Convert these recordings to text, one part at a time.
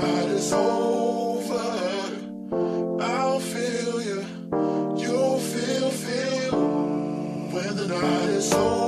night is over, I'll feel you. You'll feel, feel when the night is over.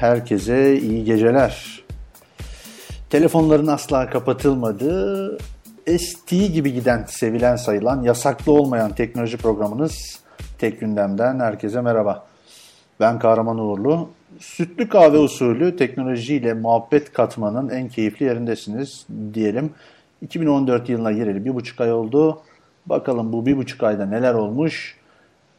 Herkese iyi geceler. Telefonların asla kapatılmadığı, estiği gibi giden, sevilen sayılan, yasaklı olmayan teknoloji programınız Tek Gündem'den herkese merhaba. Ben Kahraman Uğurlu. Sütlü kahve usulü teknolojiyle muhabbet katmanın en keyifli yerindesiniz diyelim. 2014 yılına gireli bir buçuk ay oldu. Bakalım bu bir buçuk ayda neler olmuş?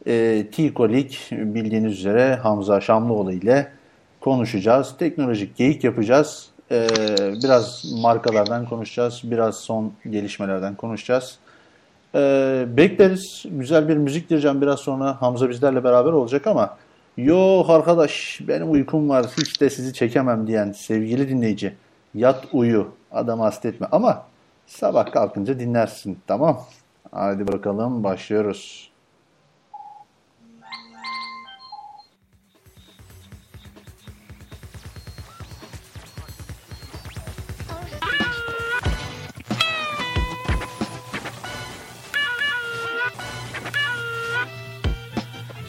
E, T-Kolik bildiğiniz üzere Hamza Şamlıoğlu ile konuşacağız. Teknolojik geyik yapacağız. E, biraz markalardan konuşacağız. Biraz son gelişmelerden konuşacağız. E, bekleriz. Güzel bir müzik diyeceğim biraz sonra. Hamza bizlerle beraber olacak ama yok arkadaş benim uykum var hiç de sizi çekemem diyen sevgili dinleyici yat uyu adamı hasta etme ama sabah kalkınca dinlersin tamam. Hadi bakalım başlıyoruz.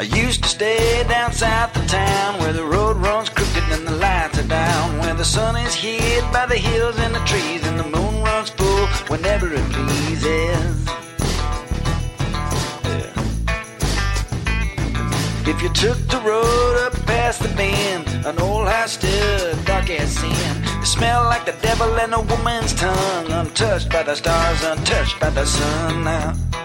I used to stay down south of town where the road runs crooked and the lights are down. Where the sun is hid by the hills and the trees and the moon runs full whenever it pleases. If you took the road up past the bend, an old house stood dark as sin. It smelled like the devil and a woman's tongue, untouched by the stars, untouched by the sun. Now.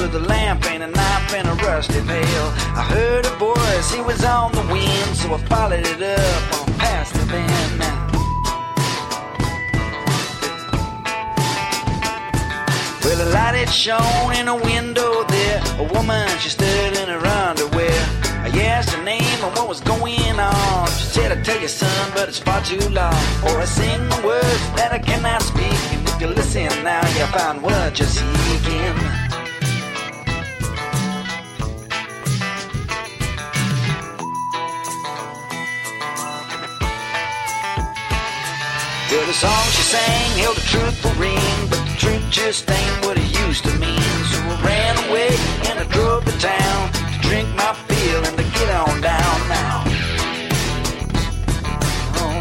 With a lamp and a knife and a rusty pail. I heard a voice, he was on the wind, so I followed it up on past the bend. Well, a light had shone in a window there. A woman, she stood in her underwear. I asked her name and what was going on. She said, I tell you, son, but it's far too long. Or I sing the words that I cannot speak. And if you listen now, you'll find what you're seeking. The song she sang held a truthful ring, but the truth just ain't what it used to mean. So I ran away and I drove to town to drink my fill and to get on down now. Oh.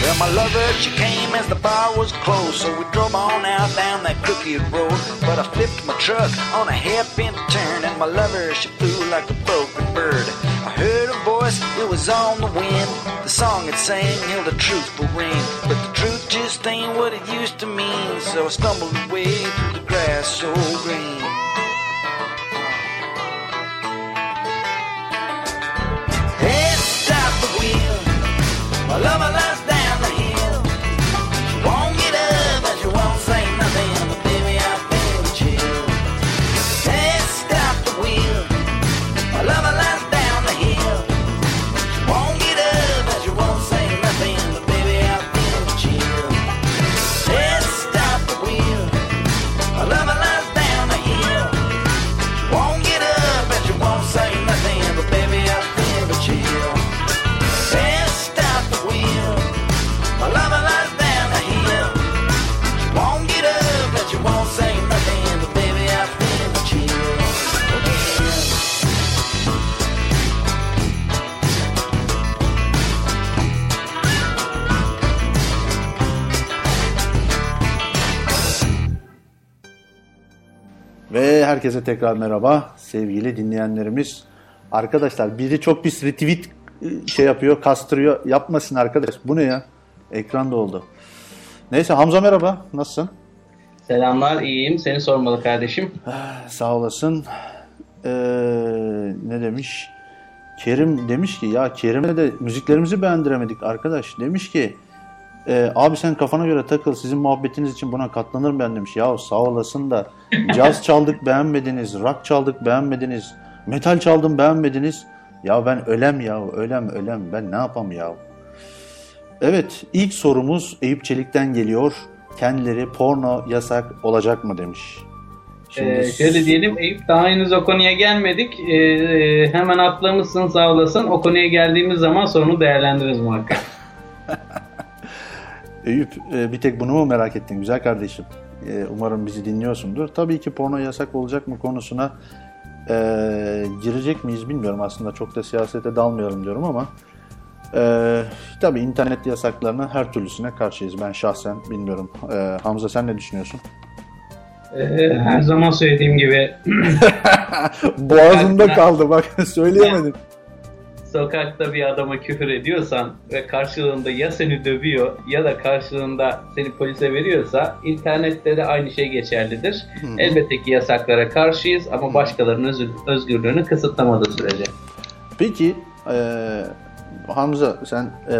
Well, my lover, she came as the bar was closed, so we drove on out down that crooked road. But I flipped my truck on a hairpin turn, and my lover, she flew like a broken bird. I heard a voice, it was on the wind. The song it sang held truth truthful ring, but the truth just ain't what it used to mean. So I stumbled away through the grass so green. Hey, stop the wheel. My lover herkese tekrar merhaba sevgili dinleyenlerimiz. Arkadaşlar biri çok pis retweet e, şey yapıyor, kastırıyor. Yapmasın arkadaş. Bu ne ya? Ekranda oldu. Neyse Hamza merhaba. Nasılsın? Selamlar, iyiyim. Seni sormalı kardeşim. Sağ olasın. Ee, ne demiş? Kerim demiş ki ya Kerim'e de müziklerimizi beğendiremedik arkadaş. Demiş ki e, abi sen kafana göre takıl sizin muhabbetiniz için buna katlanırım ben demiş. Ya sağ olasın da caz çaldık beğenmediniz, rock çaldık beğenmediniz, metal çaldım beğenmediniz. Ya ben ölem ya ölem ölem ben ne yapam ya. Evet ilk sorumuz Eyüp Çelik'ten geliyor. Kendileri porno yasak olacak mı demiş. Şimdi Ee, şöyle diyelim, Eyüp daha henüz o konuya gelmedik. Ee, hemen atlamışsın, sağ olasın. O konuya geldiğimiz zaman sorunu değerlendiririz muhakkak. Eyüp e, bir tek bunu mu merak ettin güzel kardeşim? E, umarım bizi dinliyorsundur. Tabii ki porno yasak olacak mı konusuna e, girecek miyiz bilmiyorum. Aslında çok da siyasete dalmayalım diyorum ama e, tabii internet yasaklarına her türlüsüne karşıyız. Ben şahsen bilmiyorum. E, Hamza sen ne düşünüyorsun? Ee, her zaman söylediğim gibi Boğazında kaldı bak söyleyemedim. Sokakta bir adama küfür ediyorsan ve karşılığında ya seni dövüyor ya da karşılığında seni polise veriyorsa internette de aynı şey geçerlidir. Elbette ki yasaklara karşıyız ama başkalarının öz- özgürlüğünü kısıtlamadığı sürece. Peki e, Hamza sen e,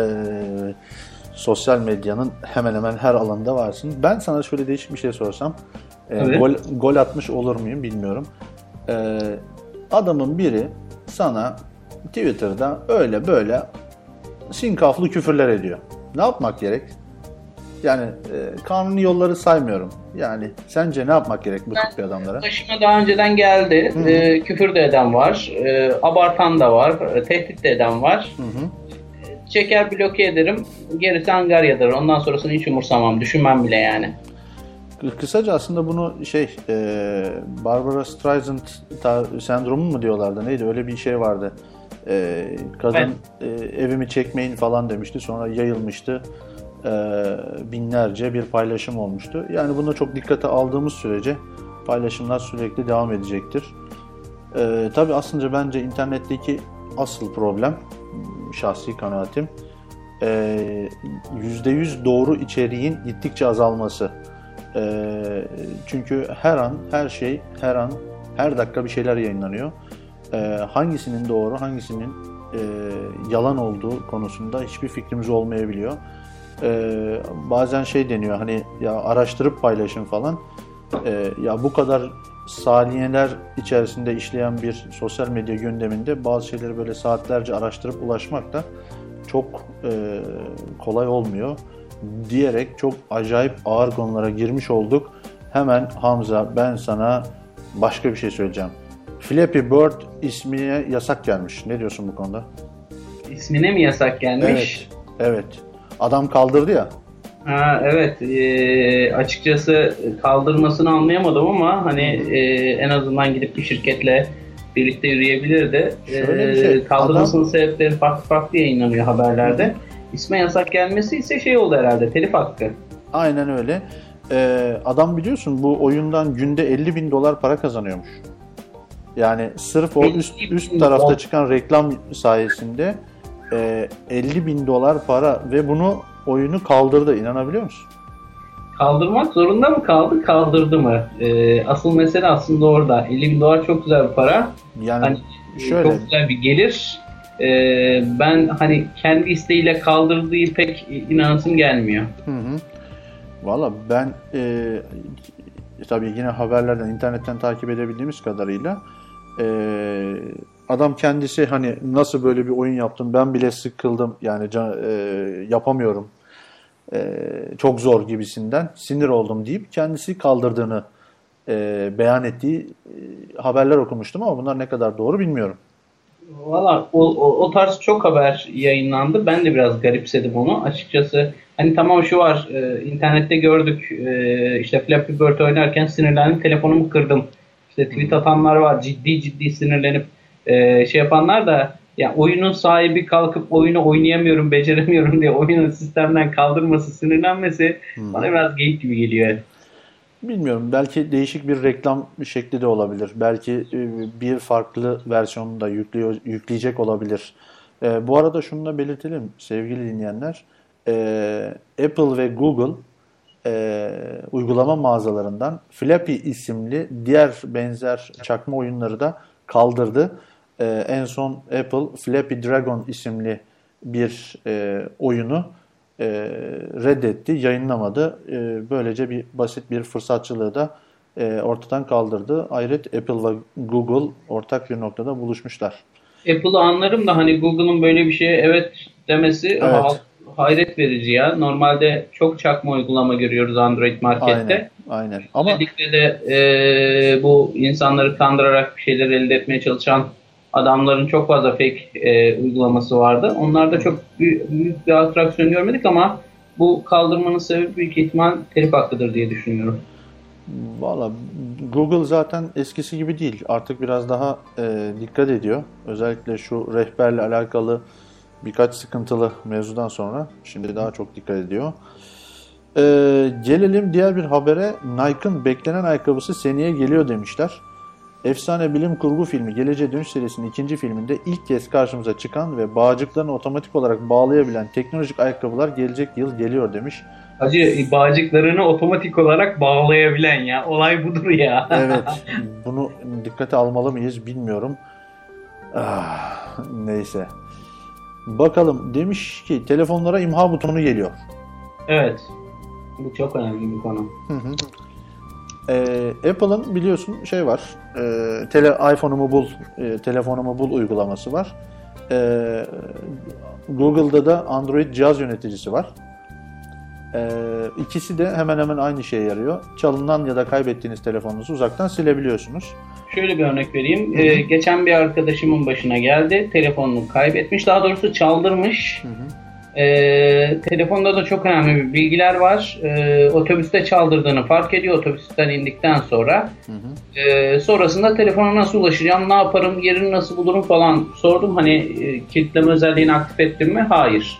sosyal medyanın hemen hemen her alanında varsın. Ben sana şöyle değişik bir şey sorsam. e, Evet. gol, gol atmış olur muyum bilmiyorum. E, adamın biri sana Twitter'da öyle böyle sinkaflı küfürler ediyor. Ne yapmak gerek? Yani e, kanuni yolları saymıyorum. Yani sence ne yapmak gerek bu tip bir adamlara? Başıma daha önceden geldi. Ee, küfür de eden var, e, abartan da var, e, tehdit de eden var. Hı hı. Çeker bloke ederim, gerisi Angarya'dır. Ondan sonrasını hiç umursamam, düşünmem bile yani. Kısaca aslında bunu şey e, Barbara Streisand ta- sendromu mu diyorlardı neydi öyle bir şey vardı. E, kadın e, evimi çekmeyin falan demişti sonra yayılmıştı. E, binlerce bir paylaşım olmuştu. Yani bunu çok dikkate aldığımız sürece paylaşımlar sürekli devam edecektir. E, tabii aslında bence internetteki asıl problem şahsi kanaatim e, %100 doğru içeriğin gittikçe azalması. Ee, çünkü her an, her şey, her an, her dakika bir şeyler yayınlanıyor. Ee, hangisinin doğru, hangisinin e, yalan olduğu konusunda hiçbir fikrimiz olmayabiliyor. Ee, bazen şey deniyor hani ya araştırıp paylaşın falan. Ee, ya bu kadar saniyeler içerisinde işleyen bir sosyal medya gündeminde bazı şeyleri böyle saatlerce araştırıp ulaşmak da çok e, kolay olmuyor diyerek çok acayip ağır konulara girmiş olduk. Hemen Hamza ben sana başka bir şey söyleyeceğim. Flappy Bird ismine yasak gelmiş. Ne diyorsun bu konuda? İsmine mi yasak gelmiş? Evet. Evet. Adam kaldırdı ya. Ha, evet e, açıkçası kaldırmasını anlayamadım ama hani e, en azından gidip bir şirketle birlikte yürüyebilirdi. Şöyle bir E, şey, kaldırmasının sebepleri farklı farklı yayınlanıyor haberlerde. İsme yasak gelmesi ise şey oldu herhalde telif hakkı. Aynen öyle. Ee, adam biliyorsun bu oyundan günde 50 bin dolar para kazanıyormuş. Yani sırf o 50 üst, üst tarafta çıkan reklam sayesinde e, 50 bin dolar para ve bunu oyunu kaldırdı. İnanabiliyor musun? Kaldırmak zorunda mı kaldı, kaldırdı mı? E, asıl mesele aslında orada. 50 bin dolar çok güzel bir para. Yani Hani şöyle çok güzel bir gelir. E, ben hani kendi isteğiyle kaldırdığı pek inanasım gelmiyor. Hı hı. Valla ben e, tabii yine haberlerden, internetten takip edebildiğimiz kadarıyla e, adam kendisi hani nasıl böyle bir oyun yaptım ben bile sıkıldım yani e, yapamıyorum e, çok zor gibisinden sinir oldum deyip kendisi kaldırdığını e, beyan ettiği e, haberler okumuştum ama bunlar ne kadar doğru bilmiyorum. Valla o, o, o tarz çok haber yayınlandı. Ben de biraz garipsedim onu. Açıkçası hani tamam şu var e, internette gördük e, işte Flappy Bird oynarken sinirlendim telefonumu kırdım. İşte tweet atanlar var ciddi ciddi sinirlenip e, şey yapanlar da ya oyunun sahibi kalkıp oyunu oynayamıyorum beceremiyorum diye oyunu sistemden kaldırması sinirlenmesi bana biraz geyik gibi geliyor. Bilmiyorum. Belki değişik bir reklam şekli de olabilir. Belki e, bir farklı versiyonunu da yüklüyor, yükleyecek olabilir. E, bu arada şunu da belirtelim sevgili dinleyenler. E, Apple ve Google e, uygulama mağazalarından Flappy isimli diğer benzer çakma oyunları da kaldırdı. E, en son Apple Flappy Dragon isimli bir e, oyunu e, reddetti, yayınlamadı. E, böylece bir basit bir fırsatçılığı da e, ortadan kaldırdı. Ayrıca Apple ve Google ortak bir noktada buluşmuşlar. Apple'ı anlarım da hani Google'ın böyle bir şeye evet demesi ha- hayret verici ya. Normalde çok çakma uygulama görüyoruz Android markette. Aynen, aynen. Ama Özellikle de e, bu insanları kandırarak bir şeyler elde etmeye çalışan adamların çok fazla fake e, uygulaması vardı. Onlarda çok büyük, büyük bir atraksiyon görmedik ama bu kaldırmanın sebebi büyük ihtimal telif hakkıdır diye düşünüyorum. Valla Google zaten eskisi gibi değil. Artık biraz daha e, dikkat ediyor. Özellikle şu rehberle alakalı birkaç sıkıntılı mevzudan sonra şimdi daha çok dikkat ediyor. E, gelelim diğer bir habere. Nike'ın beklenen ayakkabısı seneye geliyor demişler. Efsane bilim kurgu filmi Geleceğe Dönüş serisinin ikinci filminde ilk kez karşımıza çıkan ve bağcıklarını otomatik olarak bağlayabilen teknolojik ayakkabılar gelecek yıl geliyor demiş. Hacı bağcıklarını otomatik olarak bağlayabilen ya. Olay budur ya. Evet. Bunu dikkate almalı mıyız bilmiyorum. Ah, neyse. Bakalım demiş ki telefonlara imha butonu geliyor. evet. Bu çok önemli bir konu. Ee, Apple'ın biliyorsun şey var. E, tele iPhone'umu bul, e, telefonumu bul uygulaması var. E, Google'da da Android cihaz yöneticisi var. E, ikisi de hemen hemen aynı şeye yarıyor. Çalınan ya da kaybettiğiniz telefonunuzu uzaktan silebiliyorsunuz. Şöyle bir örnek vereyim. Ee, geçen bir arkadaşımın başına geldi. Telefonunu kaybetmiş. Daha doğrusu çaldırmış. Ee, telefonda da çok önemli bir bilgiler var. Ee, otobüste çaldırdığını fark ediyor otobüsten indikten sonra. Ee, sonrasında telefona nasıl ulaşacağım, ne yaparım, yerini nasıl bulurum falan sordum. Hani e, kilitleme özelliğini aktif ettim mi? Hayır.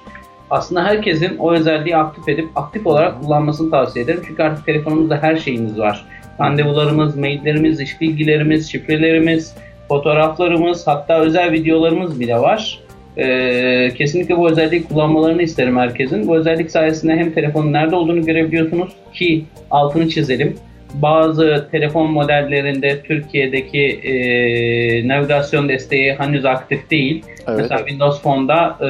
Aslında herkesin o özelliği aktif edip aktif olarak kullanmasını tavsiye ederim. Çünkü artık telefonumuzda her şeyimiz var. Randevularımız, maillerimiz, iş bilgilerimiz, şifrelerimiz, fotoğraflarımız, hatta özel videolarımız bile var. Ee, kesinlikle bu özelliği kullanmalarını isterim herkesin. Bu özellik sayesinde hem telefonun nerede olduğunu görebiliyorsunuz ki altını çizelim. Bazı telefon modellerinde Türkiye'deki e, navigasyon desteği henüz aktif değil. Evet. Mesela Windows Phone'da e,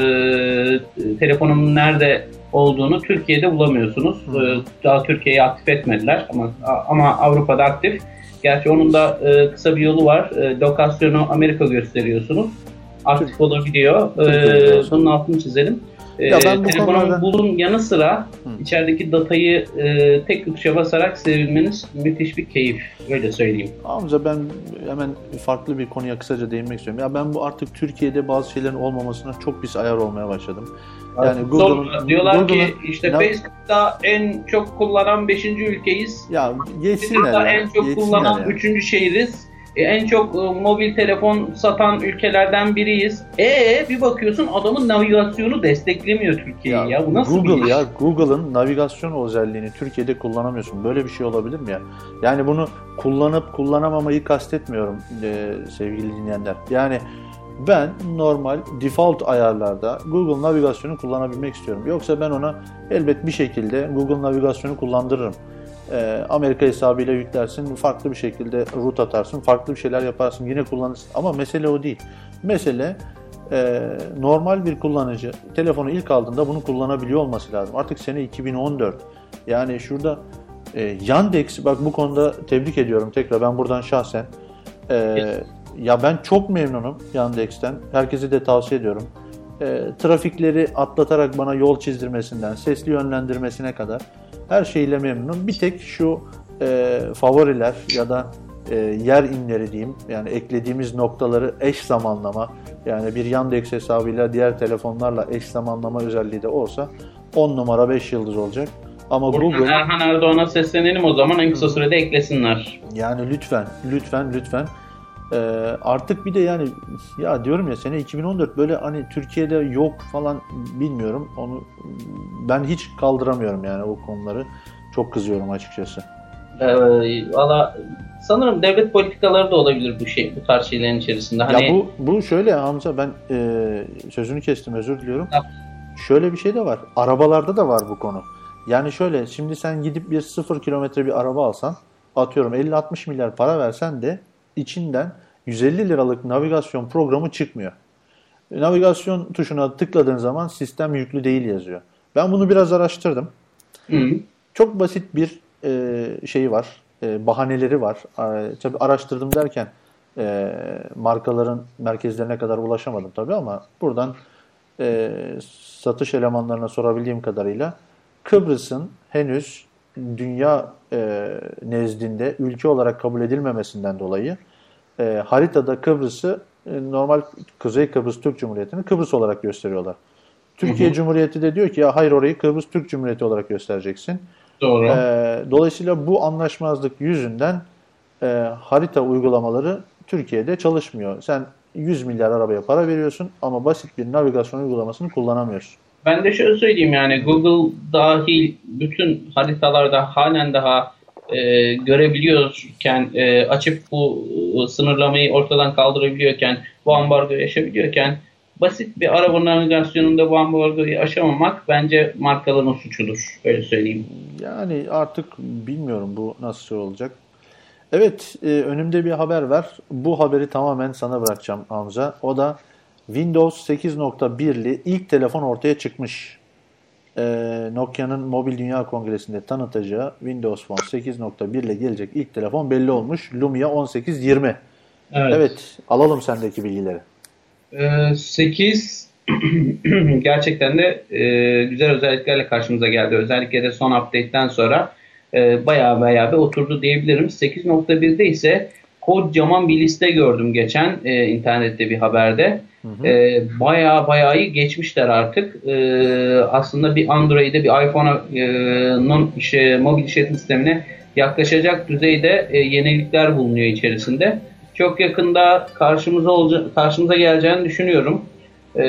telefonumun nerede olduğunu Türkiye'de bulamıyorsunuz. E, daha Türkiye'yi aktif etmediler ama ama Avrupa'da aktif. Gerçi onun da e, kısa bir yolu var. E, lokasyonu Amerika gösteriyorsunuz. Aktif olabiliyor. E, bunun altını çizelim. Ya ben bu telefonun konularda- bulun yanı sıra içerideki datayı e, tek tuşa basarak silebilmeniz müthiş bir keyif. Öyle söyleyeyim. Hamza ben hemen farklı bir konuya kısaca değinmek istiyorum. Ya ben bu artık Türkiye'de bazı şeylerin olmamasına çok pis ayar olmaya başladım. Yani Google'ın diyorlar ki işte Ya- Facebook'ta en çok kullanan 5. ülkeyiz. ya geçsinler Twitter'da ya. en çok kullanan ya. 3. şehiriz. E, en çok e, mobil telefon satan ülkelerden biriyiz. E bir bakıyorsun adamın navigasyonu desteklemiyor Türkiye'yi ya. Bu nasıl bir Google iş? ya Google'ın navigasyon özelliğini Türkiye'de kullanamıyorsun. Böyle bir şey olabilir mi ya? Yani bunu kullanıp kullanamamayı kastetmiyorum e, sevgili dinleyenler. Yani ben normal default ayarlarda Google navigasyonu kullanabilmek istiyorum. Yoksa ben ona elbet bir şekilde Google navigasyonu kullandırırım. E, Amerika hesabıyla yüklersin, farklı bir şekilde root atarsın, farklı bir şeyler yaparsın, yine kullanırsın. Ama mesele o değil. Mesele e, normal bir kullanıcı telefonu ilk aldığında bunu kullanabiliyor olması lazım. Artık sene 2014. Yani şurada e, Yandex bak bu konuda tebrik ediyorum tekrar ben buradan şahsen. E, ya ben çok memnunum Yandex'ten. Herkese de tavsiye ediyorum. Trafikleri atlatarak bana yol çizdirmesinden, sesli yönlendirmesine kadar her şeyle memnunum. Bir tek şu e, favoriler ya da e, yer inleri diyeyim yani eklediğimiz noktaları eş zamanlama yani bir Yandex hesabıyla diğer telefonlarla eş zamanlama özelliği de olsa 10 numara 5 yıldız olacak. Ama Buradan Google Erhan Erdoğan'a seslenelim o zaman en kısa sürede eklesinler. yani lütfen lütfen lütfen Ee, artık bir de yani ya diyorum ya sene 2014 böyle hani Türkiye'de yok falan bilmiyorum onu ben hiç kaldıramıyorum yani o konuları çok kızıyorum açıkçası. Ee, Valla sanırım devlet politikaları da olabilir bu şey bu tarz şeylerin içerisinde. Hani Ya bu bu şöyle Hamza ben e, sözünü kestim özür diliyorum. Yap. Şöyle bir şey de var. Arabalarda da var bu konu. Yani şöyle şimdi sen gidip bir sıfır kilometre bir araba alsan atıyorum 50-60 milyar para versen de içinden 150 liralık navigasyon programı çıkmıyor. Navigasyon tuşuna tıkladığın zaman sistem yüklü değil yazıyor. Ben bunu biraz araştırdım. Hı. Çok basit bir e, şeyi var, e, bahaneleri var. E, tabii araştırdım derken e, markaların merkezlerine kadar ulaşamadım tabii ama buradan e, satış elemanlarına sorabildiğim kadarıyla Kıbrıs'ın henüz dünya e, nezdinde ülke olarak kabul edilmemesinden dolayı e, haritada Kıbrıs'ı e, normal Kuzey Kıbrıs Türk Cumhuriyeti'ni Kıbrıs olarak gösteriyorlar. Türkiye Cumhuriyeti de diyor ki ya hayır orayı Kıbrıs Türk Cumhuriyeti olarak göstereceksin. Doğru. Ee, dolayısıyla bu anlaşmazlık yüzünden e, harita uygulamaları Türkiye'de çalışmıyor. Sen 100 milyar arabaya para veriyorsun ama basit bir navigasyon uygulamasını kullanamıyorsun. Ben de şöyle söyleyeyim yani Google dahil bütün haritalarda halen daha e, görebiliyorken e, açıp bu e, sınırlamayı ortadan kaldırabiliyorken bu ambargoyu aşabiliyorken basit bir araba navigasyonunda bu ambargoyu aşamamak bence markaların suçudur. Öyle söyleyeyim. Yani artık bilmiyorum bu nasıl olacak. Evet, e, önümde bir haber var. Bu haberi tamamen sana bırakacağım Hamza. O da Windows 8.1'li ilk telefon ortaya çıkmış. E, Nokia'nın Mobil Dünya Kongresi'nde tanıtacağı Windows Phone 8.1 ile gelecek ilk telefon belli olmuş. Lumia 1820. Evet. Evet, alalım sendeki bilgileri. Ee, 8 gerçekten de e, güzel özelliklerle karşımıza geldi. Özellikle de son update'ten sonra e, bayağı bayağı bir oturdu diyebilirim. 8.1'de ise kocaman bir liste gördüm geçen e, internette bir haberde. E, bayağı bayağı iyi geçmişler artık. E, aslında bir Android'e bir iPhone'un işte, mobil işletim sistemine yaklaşacak düzeyde e, yenilikler bulunuyor içerisinde. Çok yakında karşımıza olca- karşımıza geleceğini düşünüyorum. Ee,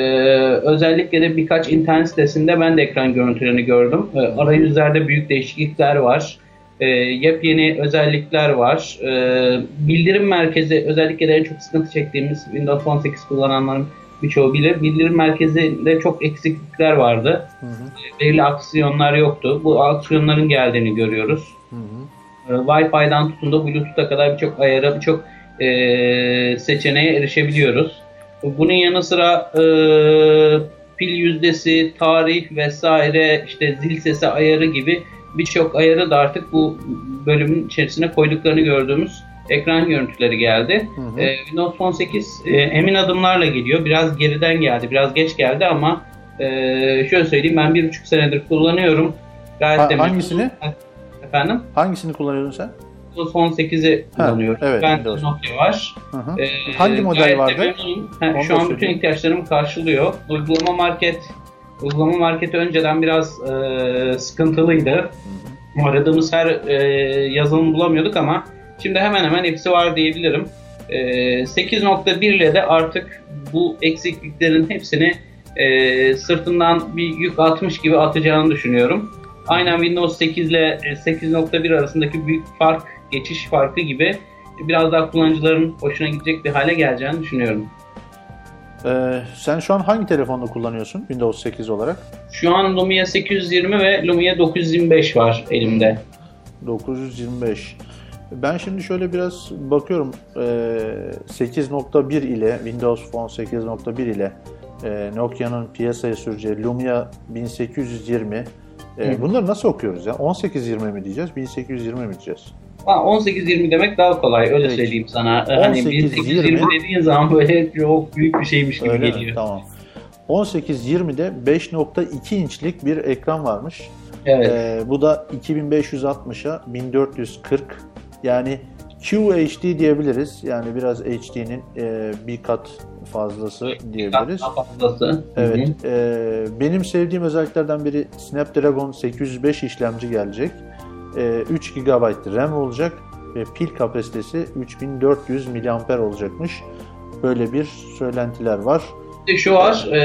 özellikle de birkaç internet sitesinde ben de ekran görüntülerini gördüm. Ee, arayüzlerde büyük değişiklikler var. Ee, yepyeni özellikler var. Ee, bildirim merkezi özellikle de en çok sıkıntı çektiğimiz Windows 18 kullananların birçoğu bilir. Bildirim merkezinde çok eksiklikler vardı. Ee, Belirli aksiyonlar yoktu. Bu aksiyonların geldiğini görüyoruz. Ee, Wi-Fi'den tutun da Bluetooth'a kadar birçok ayara, birçok e, seçeneğe erişebiliyoruz. Bunun yanı sıra e, pil yüzdesi, tarih vesaire, işte zil sesi ayarı gibi birçok ayarı da artık bu bölümün içerisine koyduklarını gördüğümüz ekran görüntüleri geldi. E, Windows 18 e, emin adımlarla geliyor. Biraz geriden geldi, biraz geç geldi ama e, şöyle söyleyeyim ben bir buçuk senedir kullanıyorum. Gayet Ha- de memnunum. hangisini? Efendim? Hangisini kullanıyordun sen? Windows 18'i kullanıyorum. evet, ben Windows. Nokia var. Hı hı. Ee, Hangi model vardı? Ha, şu an bütün ihtiyaçlarımı karşılıyor. Uygulama market uygulama marketi önceden biraz e, sıkıntılıydı. Aradığımız her e, yazılım bulamıyorduk ama şimdi hemen hemen hepsi var diyebilirim. E, 8.1 ile de artık bu eksikliklerin hepsini e, sırtından bir yük atmış gibi atacağını düşünüyorum. Aynen Windows 8 ile e, 8.1 arasındaki büyük fark, geçiş farkı gibi biraz daha kullanıcıların hoşuna gidecek bir hale geleceğini düşünüyorum. Ee, sen şu an hangi telefonla kullanıyorsun Windows 8 olarak? Şu an Lumia 820 ve Lumia 925 var elimde. 925. Ben şimdi şöyle biraz bakıyorum Ee, 8.1 ile Windows Phone 8.1 ile e, Nokia'nın piyasaya süreceği Lumia 1820 e, Hı. bunları nasıl okuyoruz ya? 1820 mi diyeceğiz, 1820 mi diyeceğiz? Ha, 18-20 demek daha kolay öyle Peki. söyleyeyim sana. Hani 18-20 18-20 dediğin zaman böyle çok büyük bir şeymiş gibi Öyle mi? geliyor. Tamam. 1820'de 5.2 inçlik bir ekran varmış. Evet. Ee, bu da 2560'a 1440 yani QHD diyebiliriz. Yani biraz HD'nin e, bir kat fazlası diyebiliriz. Daha fazlası. Hı hı. Evet. e, benim sevdiğim özelliklerden biri Snapdragon 805 işlemci gelecek. E, 3 GB RAM olacak ve pil kapasitesi 3400 mAh olacakmış. Böyle bir söylentiler var. Şu var, e,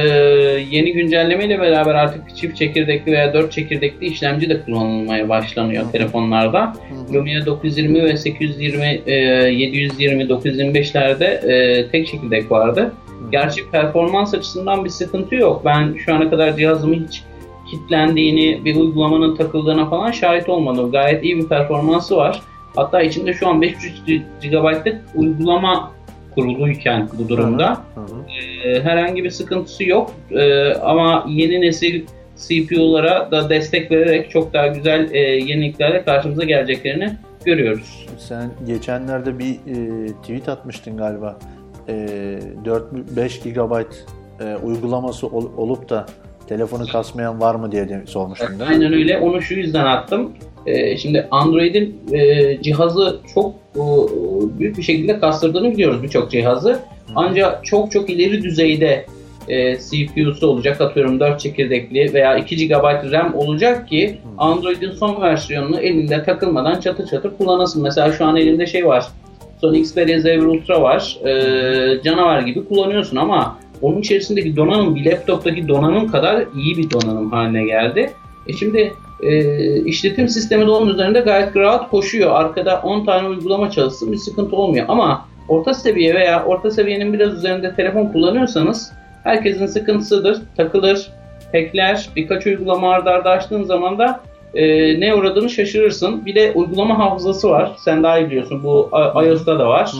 yeni güncellemeyle beraber artık çift çekirdekli veya dört çekirdekli işlemci de kullanılmaya başlanıyor telefonlarda. Lumia 920 ve 820, e, 720, 925'lerde e, tek çekirdek vardı. Gerçi performans açısından bir sıkıntı yok. Ben şu ana kadar cihazımın hiç kilitlendiğini, bir uygulamanın takıldığına falan şahit olmadım. Gayet iyi bir performansı var. Hatta içinde şu an 5.3 GB'lık uygulama kuruluyken bu durumda. Hı hı. Ee, herhangi bir sıkıntısı yok Ee, ama yeni nesil CPU'lara da destek vererek çok daha güzel e, yeniliklerle karşımıza geleceklerini görüyoruz. Sen geçenlerde bir e, tweet atmıştın galiba. E, 4-5 GB e, uygulaması ol- olup da telefonu kasmayan var mı diye de sormuştun değil mi? Aynen öyle. Onu şu yüzden attım. Ee, şimdi Android'in e, cihazı çok e, büyük bir şekilde kastırdığını biliyoruz birçok cihazı. Ancak çok çok ileri düzeyde e, CPU'su olacak atıyorum 4 çekirdekli veya 2 GB RAM olacak ki Android'in son versiyonunu elinde takılmadan çatır çatır kullanasın. Mesela şu an elimde şey var. Sony Xperia Z1 Ultra var. E, canavar gibi kullanıyorsun ama onun içerisindeki donanım bir laptoptaki donanım kadar iyi bir donanım haline geldi. E şimdi e, işletim sistemi de onun üzerinde gayet rahat koşuyor. Arkada 10 tane uygulama çalışsın bir sıkıntı olmuyor. Ama orta seviye veya orta seviyenin biraz üzerinde telefon kullanıyorsanız herkesin sıkıntısıdır. Takılır, hackler, birkaç uygulama arda arda açtığın zaman da e, ne uğradığını şaşırırsın. Bir de uygulama hafızası var. Sen daha iyi biliyorsun. Bu iOS'ta da var.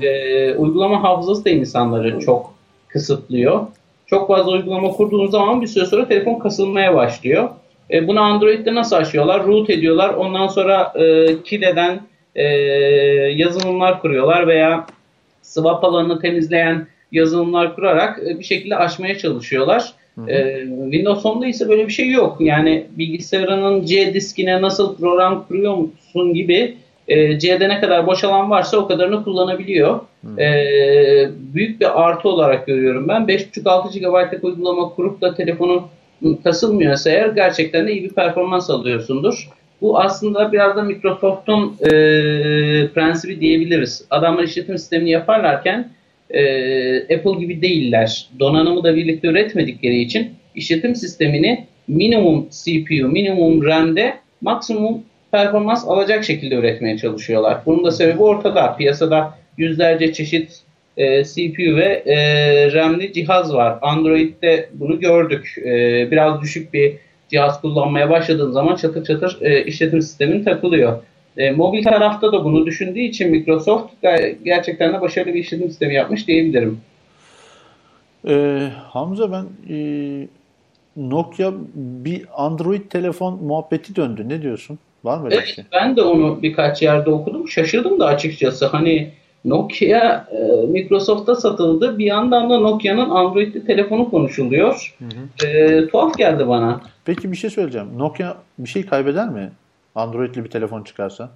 E, uygulama hafızası da insanları çok kısıtlıyor. Çok fazla uygulama kurduğun zaman bir süre sonra telefon kasılmaya başlıyor. E, bunu Android'de nasıl aşıyorlar? Root ediyorlar. Ondan sonra e, killeden e, yazılımlar kuruyorlar veya swap alanını temizleyen yazılımlar kurarak e, bir şekilde aşmaya çalışıyorlar. E, Windows 10'da ise böyle bir şey yok. Yani bilgisayarının C diskine nasıl program kuruyorsun gibi e, C'de ne kadar boş alan varsa o kadarını kullanabiliyor. E, büyük bir artı olarak görüyorum ben. 5.5-6 GB'lık uygulama kurup da telefonu kasılmıyorsa eğer gerçekten de iyi bir performans alıyorsundur. Bu aslında biraz da Microsoft'un e, prensibi diyebiliriz. Adamlar işletim sistemini yaparlarken e, Apple gibi değiller. Donanımı da birlikte üretmedikleri için işletim sistemini minimum CPU, minimum RAM'de maksimum performans alacak şekilde üretmeye çalışıyorlar. Bunun da sebebi ortada. Piyasada yüzlerce çeşit e, CPU ve e, RAM'li cihaz var. Android'de bunu gördük. E, biraz düşük bir cihaz kullanmaya başladığın zaman çatır çatır e, işletim sistemin takılıyor. E, mobil tarafta da bunu düşündüğü için Microsoft ger- gerçekten de başarılı bir işletim sistemi yapmış diyebilirim. Ee, Hamza ben e, Nokia bir Android telefon muhabbeti döndü. Ne diyorsun? Var mı öyle bir Evet, şey? ben de onu birkaç yerde okudum. Şaşırdım da açıkçası. Hani Nokia e, Microsoft'ta satıldı. Bir yandan da Nokia'nın Android'li telefonu konuşuluyor. E, tuhaf geldi bana. Peki bir şey söyleyeceğim. Nokia bir şey kaybeder mi? Android'li bir telefon çıkarsa.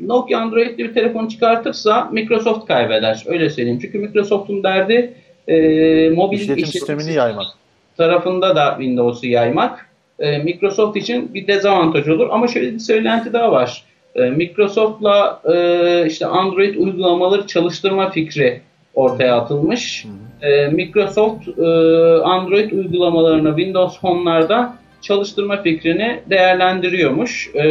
Nokia Android'li bir telefon çıkartırsa Microsoft kaybeder. Öyle söyleyeyim. Çünkü Microsoft'un derdi e, mobil İşletim işletim sistemini yaymak. tarafında da Windows'u yaymak. E, Microsoft için bir dezavantaj olur ama şöyle bir söylenti daha var. E, Microsoft'la e, işte Android uygulamaları çalıştırma fikri ortaya atılmış. E, Microsoft e, Android uygulamalarını Windows Phone'larda çalıştırma fikrini değerlendiriyormuş. E,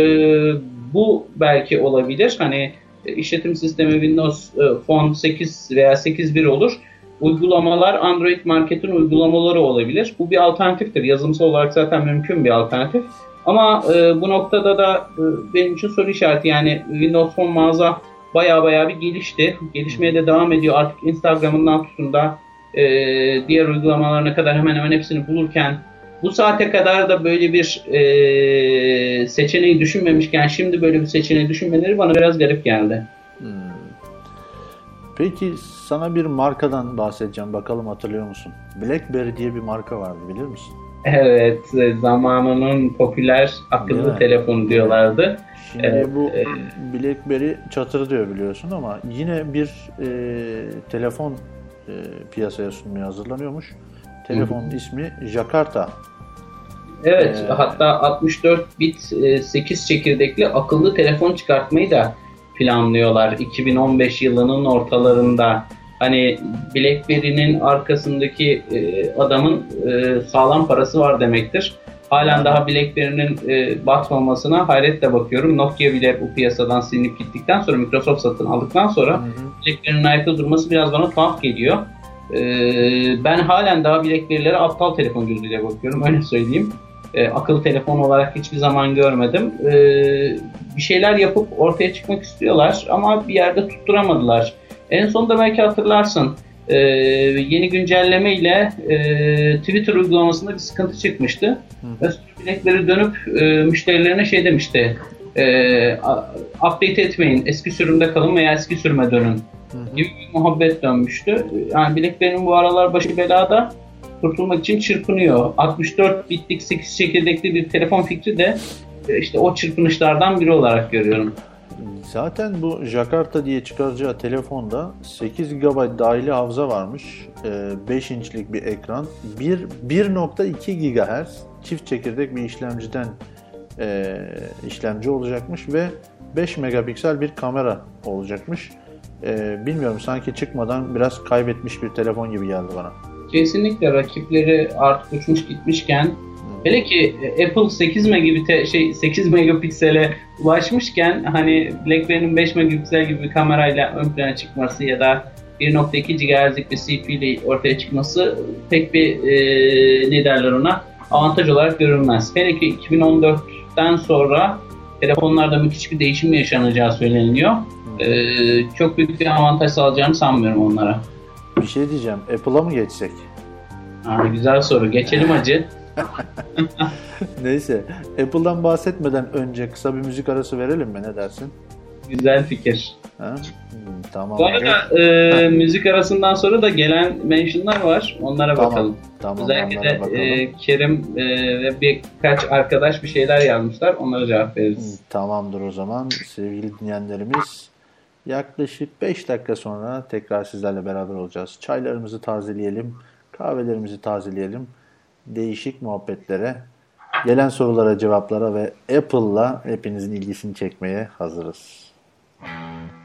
bu belki olabilir. Hani e, işletim sistemi Windows e, Phone 8 veya 8.1 olur uygulamalar Android Market'in uygulamaları olabilir. Bu bir alternatiftir. Yazılımsal olarak zaten mümkün bir alternatif. Ama e, bu noktada da e, benim için soru işareti yani Windows Phone mağaza baya baya bir gelişti. Gelişmeye de devam ediyor. Artık Instagram'ından tutun da e, diğer uygulamalarına kadar hemen hemen hepsini bulurken bu saate kadar da böyle bir e, seçeneği düşünmemişken şimdi böyle bir seçeneği düşünmeleri bana biraz garip geldi. Peki sana bir markadan bahsedeceğim. Bakalım hatırlıyor musun? BlackBerry diye bir marka vardı bilir misin? Evet, e, zamanının popüler akıllı telefonu diyorlardı. Şimdi Evet, bu e- BlackBerry çatır diyor biliyorsun ama yine bir e, telefon e, piyasaya sunmaya hazırlanıyormuş. Telefonun ismi Jakarta. Evet, Ee, hatta 64 bit e, 8 çekirdekli akıllı telefon çıkartmayı da planlıyorlar 2015 yılının ortalarında. Hani BlackBerry'nin arkasındaki e, adamın e, sağlam parası var demektir. Halen daha BlackBerry'nin e, batmamasına hayretle bakıyorum. Nokia bile bu piyasadan silinip gittikten sonra Microsoft satın aldıktan sonra BlackBerry'nin ayakta durması biraz bana tuhaf geliyor. Ee, ben halen daha BlackBerry'lere aptal telefon gözüyle bakıyorum öyle söyleyeyim. Ee, akıllı telefon olarak hiçbir zaman görmedim. Ee, bir şeyler yapıp ortaya çıkmak istiyorlar ama bir yerde tutturamadılar. En sonunda belki hatırlarsın ee, yeni güncelleme ile e, Twitter uygulamasında bir sıkıntı çıkmıştı. Ve BlackBerry dönüp e, müşterilerine şey demişti. E, update etmeyin, eski sürümde kalın veya eski sürüme dönün gibi bir muhabbet dönmüştü. Yani BlackBerry'nin bu aralar başı belada kurtulmak için çırpınıyor. 64 bitlik 8 çekirdekli bir telefon fikri de e, işte o çırpınışlardan biri olarak görüyorum. Zaten bu Jakarta diye çıkaracağı telefonda 8 GB dahili hafıza varmış. Ee, 5 inçlik bir ekran. Bir- 1.2 GHz çift çekirdek bir işlemciden e, işlemci olacakmış ve 5 megapiksel bir kamera olacakmış. Bilmiyorum sanki çıkmadan biraz kaybetmiş bir telefon gibi geldi bana. Kesinlikle rakipleri artık uçmuş gitmişken hele ki e, Apple 8 megabit'e şey 8 megapiksele ulaşmışken hani BlackBerry'nin 5 megapiksel gibi bir kamerayla ön plana çıkması ya da 1.2 GHz'lik bir CPU ile ortaya çıkması pek bir e, ne derler ona avantaj olarak görülmez. Hele ki 2014'ten sonra telefonlarda müthiş bir değişim yaşanacağı söyleniyor. E, çok büyük bir avantaj sağlayacağını sanmıyorum onlara. Bir şey diyeceğim. Apple'a mı geçsek? Aa, güzel soru. Geçelim acı. Neyse. Apple'dan bahsetmeden önce kısa bir müzik arası verelim mi? Ne dersin? Güzel fikir. Ha? Hmm, tamam. Bu arada e, müzik arasından sonra da gelen mentionlar var. Onlara Tamam, bakalım. Tamam. Özellikle de bakalım. e, Kerim e, ve birkaç arkadaş bir şeyler yazmışlar. Onlara cevap veririz. Tamamdır o zaman sevgili dinleyenlerimiz. Yaklaşık 5 dakika sonra tekrar sizlerle beraber olacağız. Çaylarımızı tazeleyelim, kahvelerimizi tazeleyelim. Değişik muhabbetlere, gelen sorulara, cevaplara ve Apple'la hepinizin ilgisini çekmeye hazırız. Stood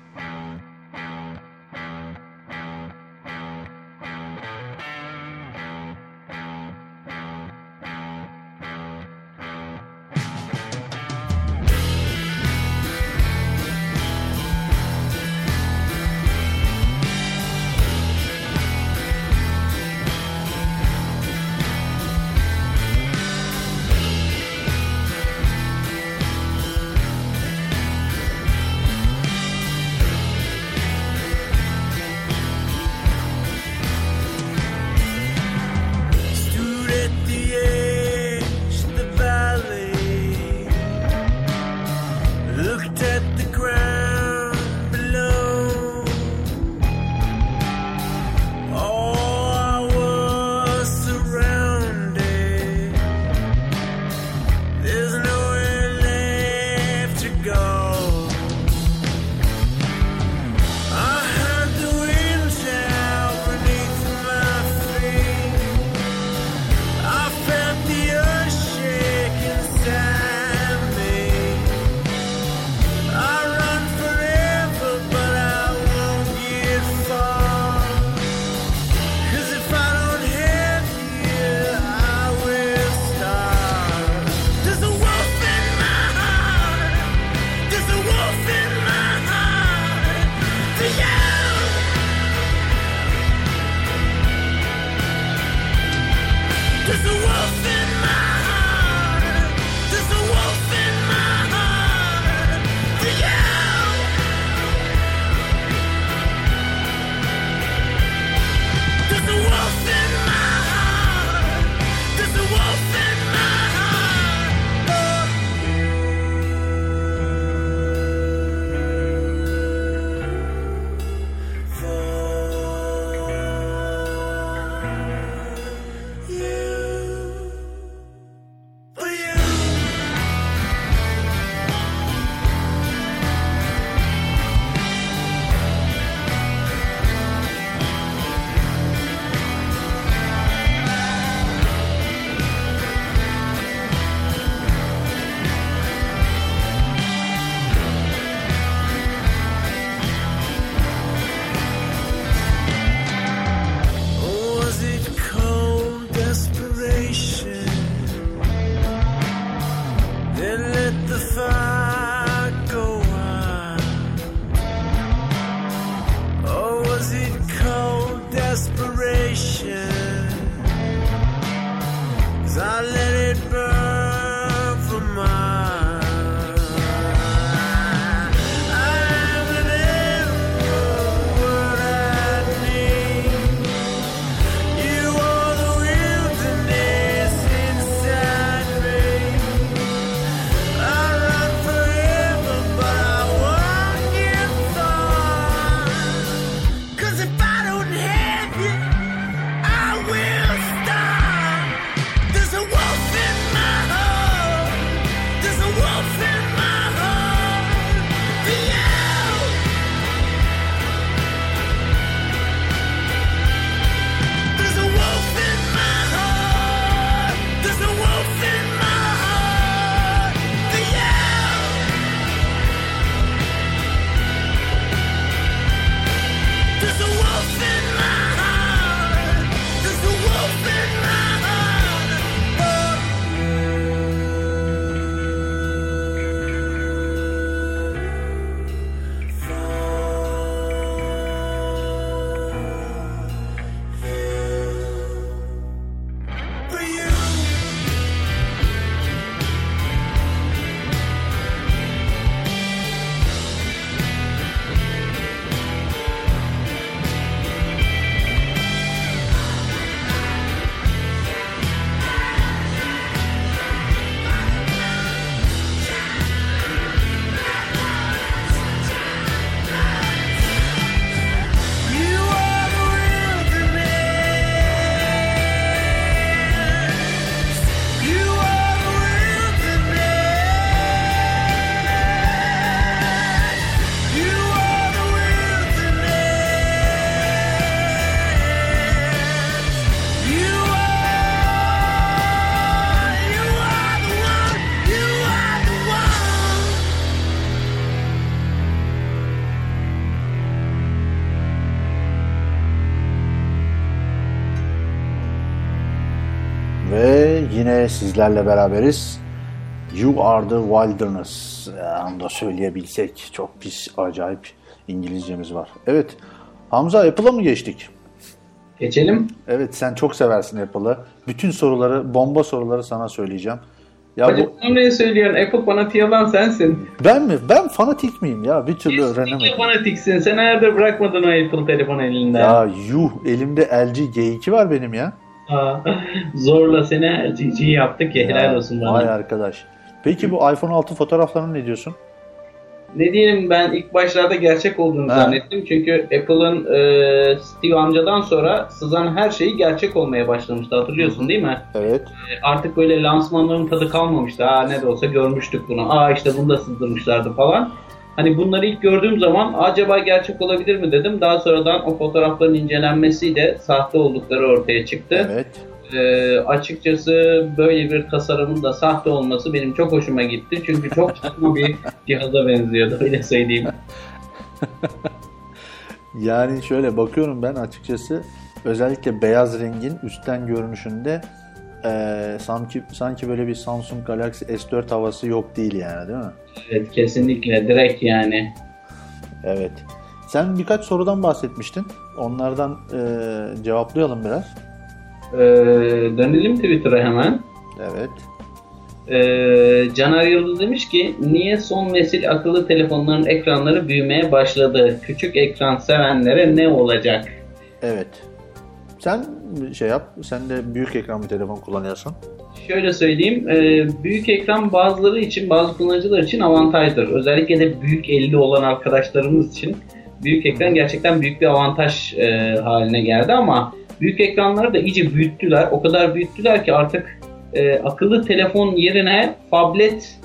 bölümünde sizlerle beraberiz. You are the wilderness. Ya, Onu da söyleyebilsek çok pis, acayip İngilizcemiz var. Evet, Hamza Apple'a mı geçtik? Geçelim. Evet, sen çok seversin Apple'ı. Bütün soruları, bomba soruları sana söyleyeceğim. Ya Hacı bu, ne söylüyorsun? Apple fanatiği olan sensin. ben mi? Ben fanatik miyim ya? Bir türlü Kesinlikle öğrenemedim. fanatiksin. Sen nerede bırakmadın o Apple telefonu elinden? Ya yuh, elimde LG G2 var benim ya. Zorla seni GG yaptık ya. Helal olsun bana. Vay arkadaş. Peki bu iPhone 6 fotoğraflarına ne diyorsun? Ne diyelim ben ilk başlarda gerçek olduğunu Ha. zannettim. Çünkü Apple'ın e, Steve amcadan sonra sızan her şeyi gerçek olmaya başlamıştı. Hatırlıyorsun değil mi? Evet. E, Artık böyle lansmanların tadı kalmamıştı. Aa ne de olsa görmüştük bunu. Aa işte bunu da sızdırmışlardı falan. Hani bunları ilk gördüğüm zaman acaba gerçek olabilir mi dedim. Daha sonradan o fotoğrafların incelenmesiyle sahte oldukları ortaya çıktı. Evet. Ee, açıkçası böyle bir tasarımın da sahte olması benim çok hoşuma gitti. Çünkü çok saçma bir cihaza benziyordu öyle söyleyeyim. Yani şöyle bakıyorum ben açıkçası özellikle beyaz rengin üstten görünüşünde eee, sanki sanki böyle bir Samsung Galaxy S4 havası yok değil yani değil mi? Evet kesinlikle direkt yani. Evet. Sen birkaç sorudan bahsetmiştin. Onlardan eee, cevaplayalım biraz. Ee, dönelim Twitter'a hemen. Evet. Ee, Caner Yıldız demiş ki niye son nesil akıllı telefonların ekranları büyümeye başladı? Küçük ekran sevenlere ne olacak? Evet. Sen şey yap. Sen de büyük ekran bir telefon kullanıyorsun. Şöyle söyleyeyim, e, büyük ekran bazıları için, bazı kullanıcılar için avantajdır. Özellikle de büyük 50 olan arkadaşlarımız için büyük ekran gerçekten büyük bir avantaj e, haline geldi ama büyük ekranları da iyice büyüttüler. O kadar büyüttüler ki artık e, akıllı telefon yerine tablet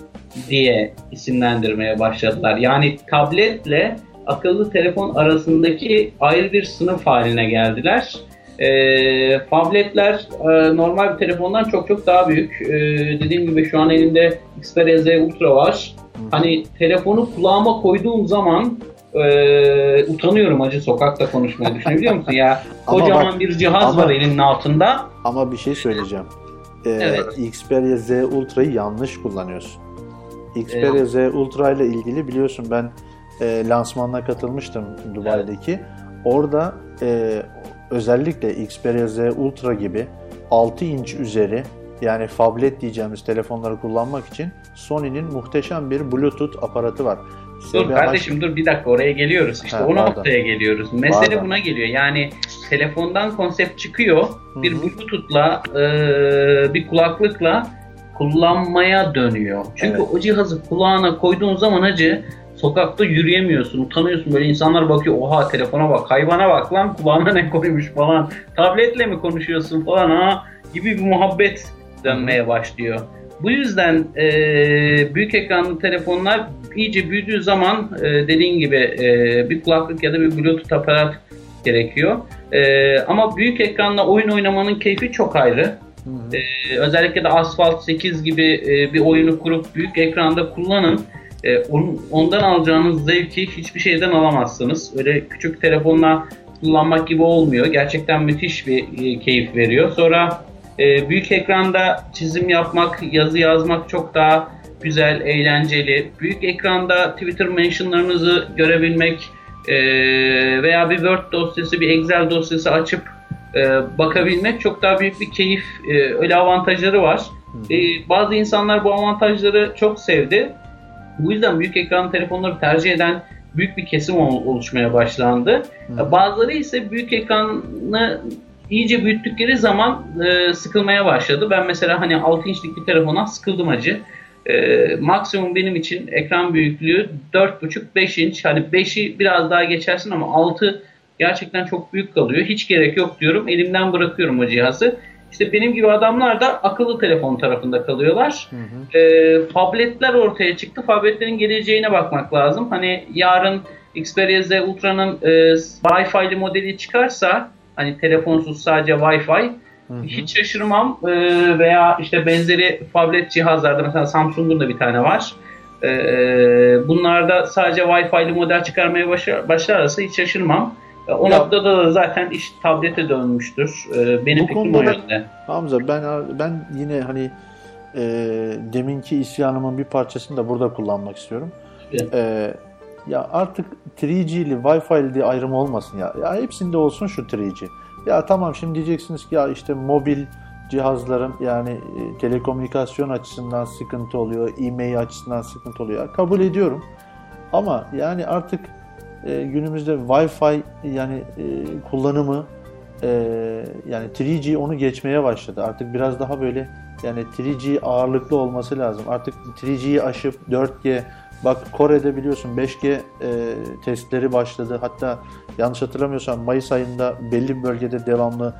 diye isimlendirmeye başladılar. Yani tabletle akıllı telefon arasındaki ayrı bir sınıf haline geldiler. E, tabletler e, normal bir telefondan çok çok daha büyük. E, dediğim gibi şu an elimde Xperia Z Ultra var. Hani telefonu kulağıma koyduğum zaman e, utanıyorum acı sokakta konuşmayı düşünebiliyor musun ya? Ama Kocaman bak- bir cihaz ama- var elinin altında. Ama bir şey söyleyeceğim. Ee, Evet. Xperia Z Ultra'yı yanlış kullanıyorsun. Xperia Z Ultra ile ilgili biliyorsun ben e, lansmanına katılmıştım Dubai'deki. Orada e, özellikle Xperia Z Ultra gibi 6 inç üzeri yani phablet diyeceğimiz telefonları kullanmak için Sony'nin muhteşem bir Bluetooth aparatı var. Dur SBH kardeşim dur bir dakika oraya geliyoruz. İşte Ha, o pardon. noktaya geliyoruz. Mesele Pardon. buna geliyor. Yani telefondan konsept çıkıyor. Bir Hı hı. Bluetooth'la e, bir kulaklıkla kullanmaya dönüyor. Çünkü Evet. o cihazı kulağına koyduğun zaman acı sokakta yürüyemiyorsun, utanıyorsun böyle insanlar bakıyor oha telefona bak, hayvana bak lan kulağına ne koymuş falan. Tabletle mi konuşuyorsun falan ha gibi bir muhabbet dönmeye başlıyor. Bu yüzden e, büyük ekranlı telefonlar iyice büyüdüğü zaman e, dediğin gibi e, bir kulaklık ya da bir bluetooth aparat gerekiyor. E, ama büyük ekranla oyun oynamanın keyfi çok ayrı. Hı hı. E, özellikle de Asphalt 8 gibi e, bir oyunu kurup büyük ekranda kullanın. E, on- ondan alacağınız zevki hiçbir şeyden alamazsınız. Öyle küçük telefonla kullanmak gibi olmuyor. Gerçekten müthiş bir e, keyif veriyor. Sonra e, büyük ekranda çizim yapmak, yazı yazmak çok daha güzel, eğlenceli. Büyük ekranda Twitter mentionlarınızı görebilmek e, veya bir Word dosyası, bir Excel dosyası açıp e, bakabilmek çok daha büyük bir keyif. E, öyle avantajları var. E, bazı insanlar bu avantajları çok sevdi. Bu yüzden büyük ekran telefonları tercih eden büyük bir kesim ol- oluşmaya başlandı. Hı. Bazıları ise büyük ekranı iyice büyüttükleri zaman e, sıkılmaya başladı. Ben mesela hani 6 inçlik bir telefondan sıkıldım acı. E, maksimum benim için ekran büyüklüğü 4.5-5 inç. Hani 5'i biraz daha geçersin ama 6 gerçekten çok büyük kalıyor. Hiç gerek yok diyorum. Elimden bırakıyorum o cihazı. İşte benim gibi adamlar da akıllı telefon tarafında kalıyorlar. Hı hı. E, tabletler ortaya çıktı. Tabletlerin geleceğine bakmak lazım. Hani yarın Xperia Z Ultra'nın e, Wi-Fi'li modeli çıkarsa hani telefonsuz sadece Wi-Fi Hı hı. hiç şaşırmam. E, veya işte benzeri tablet cihazlarda mesela Samsung'un da bir tane var. E, bunlarda sadece Wi-Fi'li model çıkarmaya başlar, başlarsa hiç şaşırmam. E, O Ya- noktada da zaten iş tablete dönmüştür. E, Benim fikrim o yönde. Hamza ben ben yine hani e, deminki isyanımın bir parçasını da burada kullanmak istiyorum. Tabii. E, ya artık 3G'li, Wi-Fi'li diye ayrım olmasın ya. Ya hepsinde olsun şu 3G. Ya tamam şimdi diyeceksiniz ki ya işte mobil cihazların yani telekomünikasyon açısından sıkıntı oluyor, e-mail açısından sıkıntı oluyor. Kabul ediyorum. Ama yani artık e, günümüzde Wi-Fi yani e, kullanımı e, yani 3G onu geçmeye başladı. Artık biraz daha böyle yani 3G ağırlıklı olması lazım. Artık 3G'yi aşıp 4G bak Kore'de biliyorsun 5G e, testleri başladı. Hatta yanlış hatırlamıyorsam Mayıs ayında belli bir bölgede devamlı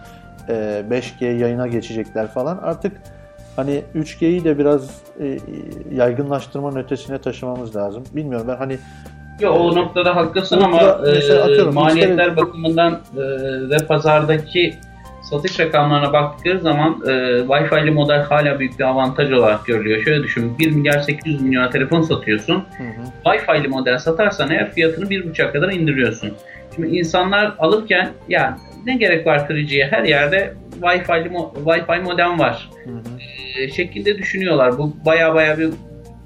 e, 5G yayına geçecekler falan. Artık hani 3G'yi de biraz e, yaygınlaştırmanın ötesine taşımamız lazım. Bilmiyorum ben hani Yo, o noktada haklısın ama e, maliyetler müşteri- bakımından e, ve pazardaki satış rakamlarına baktıkları zaman e, Wi-Fi'li model hala büyük bir avantaj olarak görülüyor. Şöyle düşün 1 milyar 800 milyona telefon satıyorsun. hı hı. Wi-Fi'li model satarsan eğer fiyatını 1.5'a kadar indiriyorsun. Şimdi insanlar alırken ya ne gerek var 3G'ye her yerde Wi-Fi'li mo- Wi-Fi modem var Hı hı. e, şeklinde düşünüyorlar. Bu baya baya bir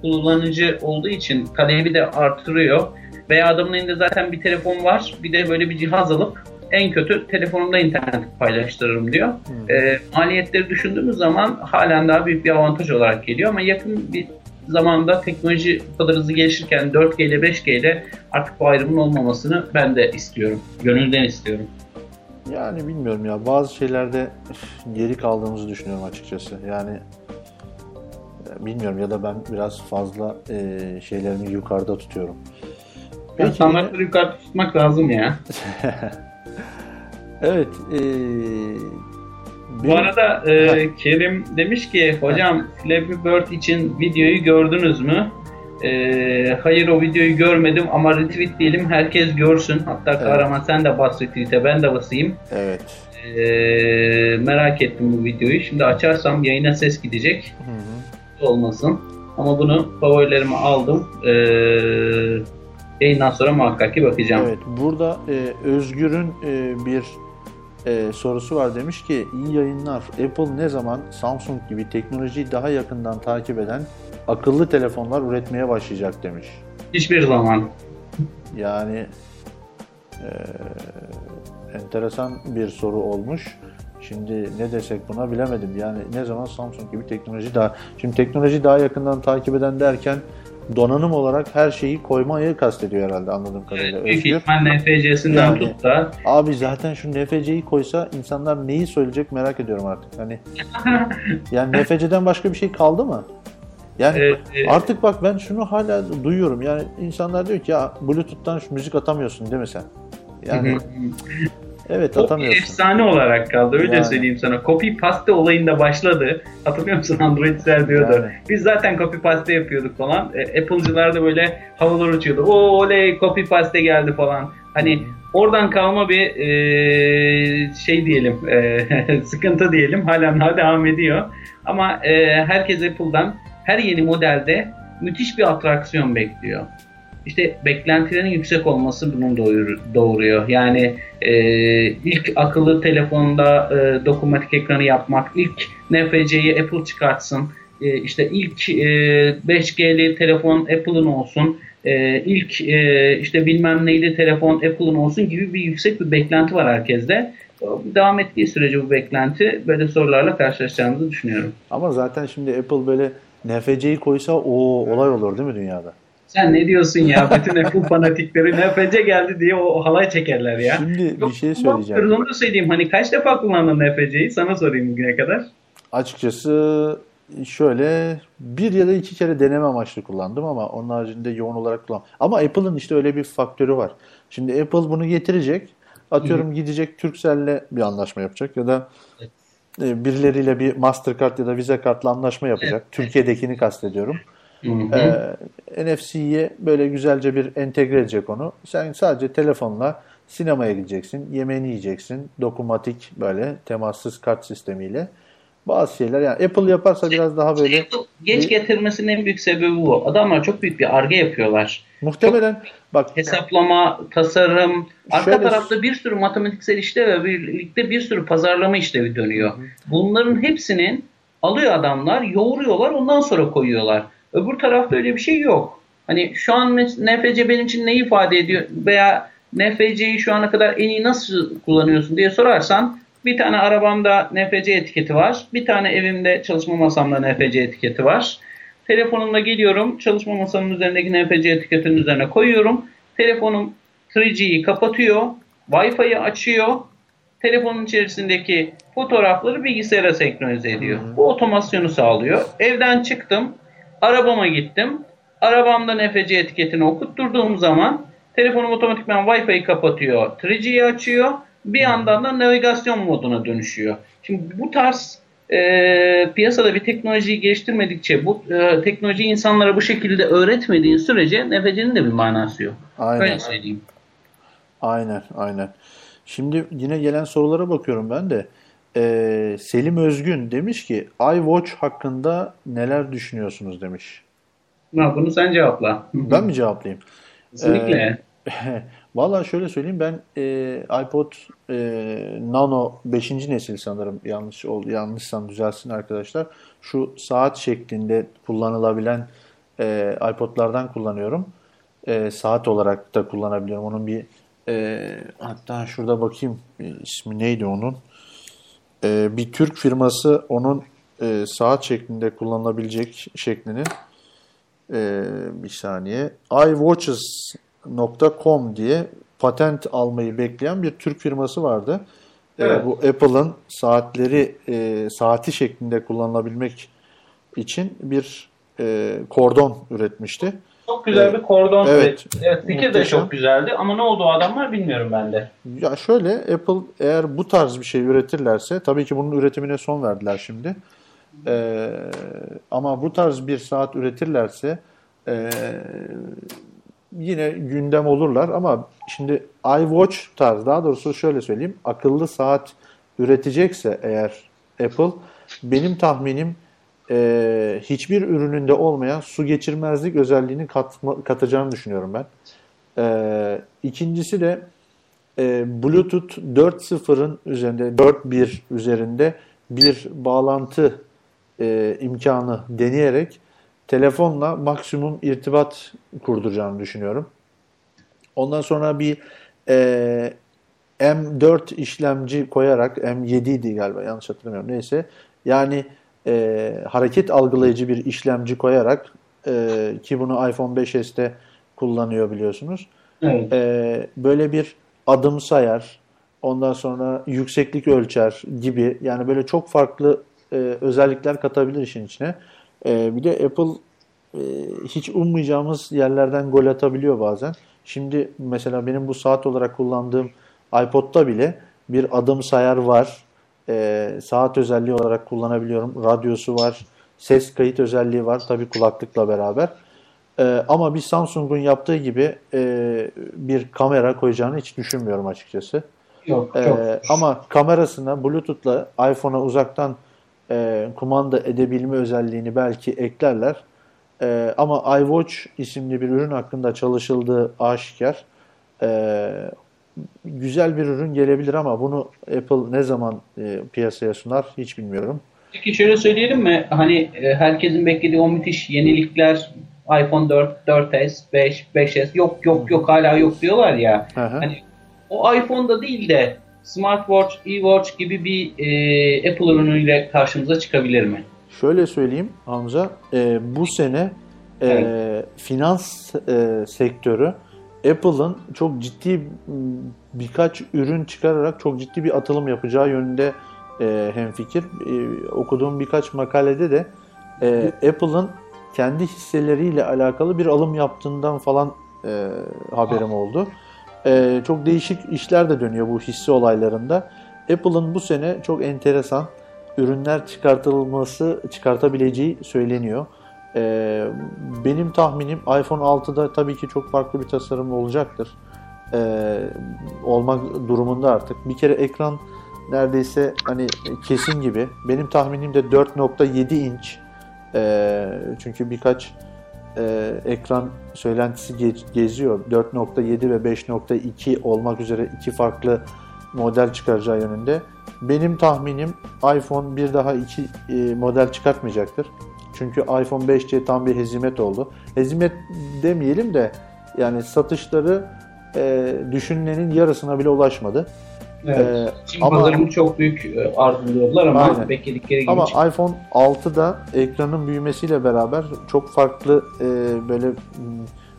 kullanıcı olduğu için talebi de artırıyor. Veya adamın elinde zaten bir telefon var. Bir de böyle bir cihaz alıp en kötü telefonumda internet paylaştırırım diyor. Hı. E, maliyetleri düşündüğümüz zaman halen daha büyük bir avantaj olarak geliyor ama yakın bir zamanda teknoloji bu kadar hızlı gelişirken 4G ile 5G ile artık bu ayrımın olmamasını ben de istiyorum. Gönülden istiyorum. Yani bilmiyorum ya bazı şeylerde geri kaldığımızı düşünüyorum açıkçası. Yani e, bilmiyorum ya da ben biraz fazla e, şeylerimi yukarıda tutuyorum. Peki, standartları yukarı tutmak lazım ya. evet. e, Bu arada e, Kerim demiş ki hocam Flappy Bird için videoyu gördünüz mü? E, hayır o videoyu görmedim ama retweet diyelim herkes görsün. Hatta Kahraman sen de bas retweet'e ben de basayım. Evet. E, merak ettim bu videoyu. Şimdi açarsam yayına ses gidecek. Hı hı. Olmasın. Ama bunu favorilerime aldım. E, yayından sonra muhakkak ki bakacağım. Evet. Burada e, Özgür'ün e, bir e, sorusu var demiş ki iyi yayınlar. Apple ne zaman Samsung gibi teknolojiyi daha yakından takip eden akıllı telefonlar üretmeye başlayacak demiş. Hiçbir zaman. Yani e, enteresan bir soru olmuş. Şimdi ne desek buna bilemedim. Yani ne zaman Samsung gibi teknoloji daha... Şimdi teknoloji daha yakından takip eden derken donanım olarak her şeyi koymayı kastediyor herhalde anladığım kadarıyla. Büyük Özgür. ihtimal NFC'sinden Yani. tut da Abi zaten şu NFC'yi koysa insanlar neyi söyleyecek merak ediyorum artık. Hani yani NFC'den başka bir şey kaldı mı? Yani Evet, evet. artık bak ben şunu hala duyuyorum. Yani insanlar diyor ki ya Bluetooth'tan şu müzik atamıyorsun değil mi sen? Yani evet atamıyorsun. efsane olarak kaldı öyle Yani. söyleyeyim sana. Copy paste olayında başladı. Hatırlıyor musun Android'ler diyordu. Yani. Biz zaten copy paste yapıyorduk falan. E, Apple'cılar da böyle havalar uçuyordu. O oley copy paste geldi falan. Hani oradan kalma bir e, şey diyelim e, sıkıntı diyelim halen daha devam ediyor. Ama e, herkes Apple'dan her yeni modelde müthiş bir atraksiyon bekliyor. İşte beklentilerin yüksek olması doğur- doğuruyor. Yani e, ilk akıllı telefonda e, dokunmatik ekranı yapmak, ilk NFC'yi Apple çıkartsın, e, işte ilk e, 5G'li telefon Apple'ın olsun, e, ilk e, işte bilmem neyli telefon Apple'ın olsun gibi bir yüksek bir beklenti var herkeste. Devam ettiği sürece bu beklenti böyle sorularla karşılaşacağımızı düşünüyorum. Ama zaten şimdi Apple böyle NFC'yi koysa o olay olur değil mi dünyada? Sen ne diyorsun ya? Bütün Apple fanatikleri NFC geldi diye o halay çekerler ya. Şimdi bir Yok, şey kullanmıyoruz, söyleyeceğim. Onu da söyleyeyim. Hani kaç defa kullandın NFC'yi? Sana sorayım bugüne kadar. Açıkçası şöyle bir ya da iki kere deneme amaçlı kullandım ama onun haricinde yoğun olarak kullanmadım. Ama Apple'ın işte öyle bir faktörü var. Şimdi Apple bunu getirecek. Atıyorum gidecek Turkcell'le bir anlaşma yapacak ya da e, birileriyle bir Mastercard ya da Visa kartla anlaşma yapacak. Türkiye'dekini kastediyorum. Ee, NFC'ye böyle güzelce bir entegre edecek onu. Sen sadece telefonla sinemaya gideceksin, yemeğini yiyeceksin. Dokunmatik böyle temassız kart sistemiyle. Bazı şeyler yani Apple yaparsa biraz daha böyle Apple geç getirmesinin en büyük sebebi bu. Adamlar çok büyük bir arge yapıyorlar. muhtemelen bak Hesaplama, tasarım, arka Şöyle- tarafta bir sürü matematiksel işlev ve birlikte bir sürü pazarlama işlevi dönüyor. Bunların hepsinin alıyor adamlar, yoğuruyorlar, ondan sonra koyuyorlar. Öbür tarafta öyle bir şey yok. Hani şu an NFC benim için ne ifade ediyor veya NFC'yi şu ana kadar en iyi nasıl kullanıyorsun diye sorarsan bir tane arabamda NFC etiketi var. Bir tane evimde çalışma masamda NFC etiketi var. Telefonumla geliyorum. Çalışma masamın üzerindeki NFC etiketinin üzerine koyuyorum. Telefonum 3G'yi kapatıyor. Wi-Fi'yi açıyor. Telefonun içerisindeki fotoğrafları bilgisayara senkronize ediyor. Bu otomasyonu sağlıyor. Evden çıktım. Arabama gittim. Arabamda NFC etiketini okutturduğum zaman telefonum otomatikman Wi-Fi'yi kapatıyor. 3G'yi açıyor. Bir yandan da navigasyon moduna dönüşüyor. Şimdi bu tarz e, piyasada bir teknolojiyi geliştirmedikçe, bu e, teknolojiyi insanlara bu şekilde öğretmediğin sürece NFC'nin de bir manası yok. Aynen. Öyle söyleyeyim. Aynen, aynen. Şimdi yine gelen sorulara bakıyorum ben de. Ee, Selim Özgün demiş ki iWatch hakkında neler düşünüyorsunuz demiş. Ha, bunu sen cevapla. Ben mi cevaplayayım? Kesinlikle. Valla şöyle söyleyeyim ben e, iPod e, Nano 5. nesil sanırım yanlış ol yanlışsam düzelsin arkadaşlar. Şu saat şeklinde kullanılabilen e, iPod'lardan kullanıyorum. E, saat olarak da kullanabiliyorum. Onun bir e, hatta şurada bakayım ismi neydi onun? E, bir Türk firması onun e, saat şeklinde kullanılabilecek şeklini e, bir saniye iWatches.com diye patent almayı bekleyen bir Türk firması vardı. E, Evet. bu Apple'ın saatleri e, saati şeklinde kullanılabilmek için bir e, kordon üretmişti. Çok güzel bir kordon. Evet. Evet. evet fikir de çok güzeldi ama ne oldu o adamlar bilmiyorum ben de. Ya şöyle Apple eğer bu tarz bir şey üretirlerse tabii ki bunun üretimine son verdiler şimdi. Ee, ama bu tarz bir saat üretirlerse ee, yine gündem olurlar ama şimdi iWatch tarz daha doğrusu şöyle söyleyeyim akıllı saat üretecekse eğer Apple benim tahminim ee, hiçbir ürününde olmayan su geçirmezlik özelliğini katma, katacağını düşünüyorum ben. Ee, ikincisi de e, Bluetooth 4.0'ın üzerinde 4.1 üzerinde bir bağlantı e, imkanı deneyerek telefonla maksimum irtibat kurduracağını düşünüyorum. Ondan sonra bir e, M4 işlemci koyarak M7 idi galiba yanlış hatırlamıyorum neyse yani e, hareket algılayıcı bir işlemci koyarak e, ki bunu iPhone 5s'te kullanıyor biliyorsunuz. Evet. Ee, böyle bir adım sayar, ondan sonra yükseklik ölçer gibi yani böyle çok farklı e, özellikler katabilir işin içine. Ee, bir de Apple e, hiç ummayacağımız yerlerden gol atabiliyor bazen. Şimdi mesela benim bu saat olarak kullandığım iPod'da bile bir adım sayar var. Ee, saat özelliği olarak kullanabiliyorum. Radyosu var. Ses kayıt özelliği var. Tabii kulaklıkla beraber. Ee, ama bir Samsung'un yaptığı gibi e, bir kamera koyacağını hiç düşünmüyorum açıkçası. Yok Ee, çok. ama kamerasına Bluetooth'la iPhone'a uzaktan e, kumanda edebilme özelliğini belki eklerler. Ee, ama iWatch isimli bir ürün hakkında çalışıldığı aşikar. Ee, güzel bir ürün gelebilir ama bunu Apple ne zaman e, piyasaya sunar hiç bilmiyorum. Peki şöyle söyleyelim mi? Hani e, herkesin beklediği o müthiş yenilikler iPhone 4, 4S, 5, 5S yok yok yok hala yok diyorlar ya. Hı hı. Hani o iPhone'da değil de smartwatch, e-watch gibi bir e, Apple ürünüyle karşımıza çıkabilir mi? Şöyle söyleyeyim Hamza, e, bu sene e, Evet. finans e, sektörü Apple'ın çok ciddi birkaç ürün çıkararak çok ciddi bir atılım yapacağı yönünde e, hemfikir. E, okuduğum birkaç makalede de e, Apple'ın kendi hisseleriyle alakalı bir alım yaptığından falan e, haberim oldu. E, çok değişik işler de dönüyor bu hisse olaylarında. Apple'ın bu sene çok enteresan ürünler çıkartılması, çıkartabileceği söyleniyor. Ee, benim tahminim iPhone 6'da tabii ki çok farklı bir tasarım olacaktır. Ee, olmak durumunda artık. Bir kere ekran neredeyse hani kesin gibi. Benim tahminim de 4.7 inç. Ee, çünkü birkaç e, ekran söylentisi ge- geziyor. 4.7 ve 5.2 olmak üzere iki farklı model çıkaracağı yönünde. Benim tahminim iPhone bir daha iki e, model çıkartmayacaktır. Çünkü iPhone 5C tam bir hezimet oldu. Hezimet demeyelim de yani satışları e, düşünülenin yarısına bile ulaşmadı. Evet. Ee, Çin ama- pazarını çok büyük e, arzuluyorlar ama Aynen. bekledikleri gibi Ama çıkmadı. iPhone 6'da ekranın büyümesiyle beraber çok farklı e, böyle m,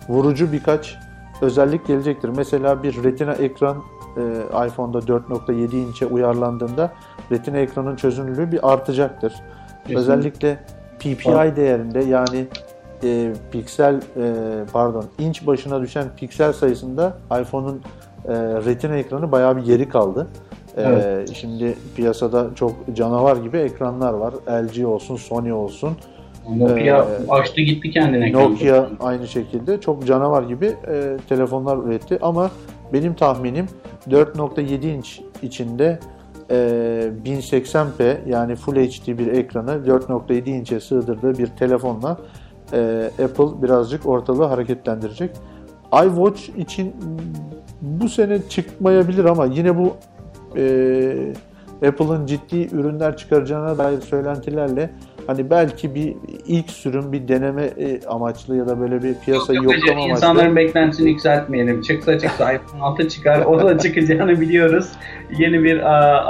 vurucu birkaç özellik gelecektir. Mesela bir Retina ekran e, iPhone'da 4.7 inçe uyarlandığında Retina ekranın çözünürlüğü bir artacaktır. Kesinlikle. Özellikle PPI değerinde yani e, piksel e, pardon inç başına düşen piksel sayısında iPhone'un e, Retina ekranı bayağı bir geri kaldı. E, Evet. Şimdi piyasada çok canavar gibi ekranlar var. LG olsun, Sony olsun. Nokia Ee, açtı gitti kendine. Nokia aynı şekilde çok canavar gibi e, telefonlar üretti ama benim tahminim 4.7 inç içinde 1080p yani Full HD bir ekranı 4.7 inçe sığdırdığı bir telefonla e, Apple birazcık ortalığı hareketlendirecek. iWatch için bu sene çıkmayabilir ama yine bu e, Apple'ın ciddi ürünler çıkaracağına dair söylentilerle hani belki bir ilk sürüm bir deneme e, amaçlı ya da böyle bir piyasayı Yok, yok, yoklama amaçlı. İnsanların beklentisini yükseltmeyelim. Çıksa çıksa iPhone 6 çıkar. O da çıkacağını biliyoruz. Yeni bir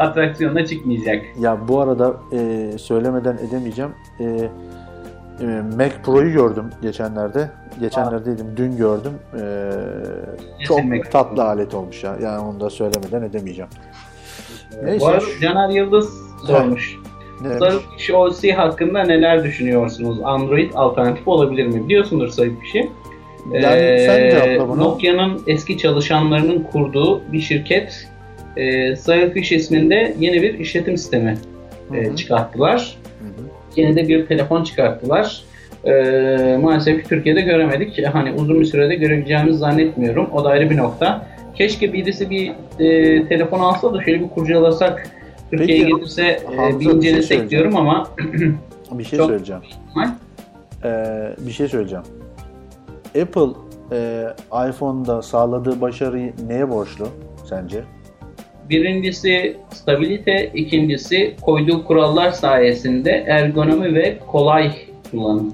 atraksiyonda çıkmayacak. Ya bu arada e, söylemeden edemeyeceğim. E, e, Mac Pro'yu gördüm geçenlerde. Geçenlerde dedim dün gördüm. E, çok Mac Pro. tatlı alet olmuş ya. Yani onu da söylemeden edemeyeceğim. Neyse. Bu arada Caner Yıldız sormuş. Ne? Sarıkış OS hakkında neler düşünüyorsunuz? Android alternatif olabilir mi? Biliyorsundur Sarıkış'ı. Yani sen cevapla bunu. Nokia'nın eski çalışanlarının kurduğu bir şirket e, Sarıkış isminde yeni bir işletim sistemi e, Hı çıkarttılar. Hı hı. Yeni de bir telefon çıkarttılar. E, maalesef Türkiye'de göremedik. Hani uzun bir sürede görebileceğimizi zannetmiyorum. O da ayrı bir nokta. Keşke birisi bir e, telefon alsa da şöyle bir kurcalasak Türkiye'ye Peki, getirse Hamza, e, bir şey diyorum ama Bir şey Çok- söyleyeceğim. Ee, bir şey söyleyeceğim. Apple e, iPhone'da sağladığı başarıyı neye borçlu sence? Birincisi stabilite, ikincisi koyduğu kurallar sayesinde ergonomi ve kolay kullanım.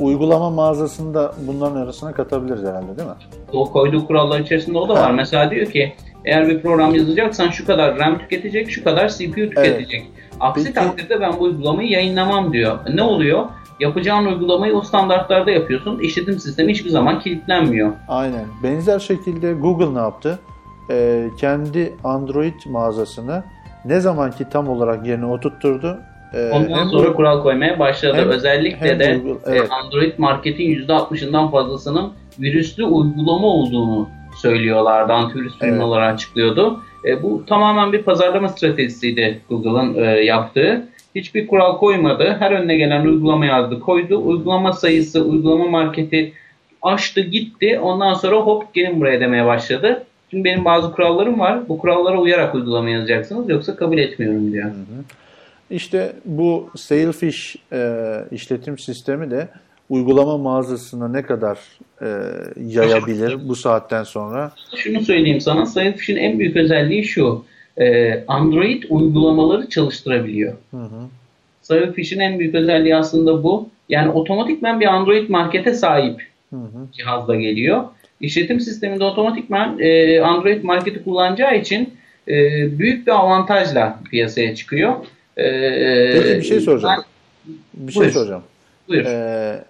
Uygulama mağazasında bunların arasına katabiliriz herhalde değil mi? O koyduğu kurallar içerisinde o da var. Mesela diyor ki eğer bir program yazacaksan şu kadar RAM tüketecek, şu kadar CPU tüketecek. Aksi Peki- takdirde ben bu uygulamayı yayınlamam diyor. Ne oluyor? Yapacağın uygulamayı o standartlarda yapıyorsun. İşletim sistemi hiçbir zaman kilitlenmiyor. Aynen. Benzer şekilde Google ne yaptı? Ee, kendi Android mağazasını ne zamanki tam olarak yerine oturtturdu. Ee, Ondan hem sonra bu- kural koymaya başladı. hem- Özellikle hem de Google- e, evet. Android marketin %60'ından fazlasının virüslü uygulama olduğunu söylüyorlardı. Antivirüs Evet. açıklıyordu. E, bu tamamen bir pazarlama stratejisiydi Google'ın e, yaptığı. Hiçbir kural koymadı. Her önüne gelen uygulama yazdı, koydu. Uygulama sayısı, uygulama marketi açtı gitti. Ondan sonra hop gelin buraya demeye başladı. Şimdi benim bazı kurallarım var. Bu kurallara uyarak uygulama yazacaksınız yoksa kabul etmiyorum diyor. İşte bu Sailfish e, işletim sistemi de uygulama mağazasına ne kadar e, yayabilir bu saatten sonra? Şunu söyleyeyim sana. Sailfish'in en büyük özelliği şu. e, Android uygulamaları çalıştırabiliyor. Hı hı. Sailfish'in en büyük özelliği aslında bu. Yani otomatikman bir Android markete sahip Hı hı. cihazla geliyor. İşletim sisteminde otomatikman e, Android marketi kullanacağı için e, büyük bir avantajla piyasaya çıkıyor. E, Peki bir şey soracağım. Bir şey Buyur. soracağım. Buyur. Ee,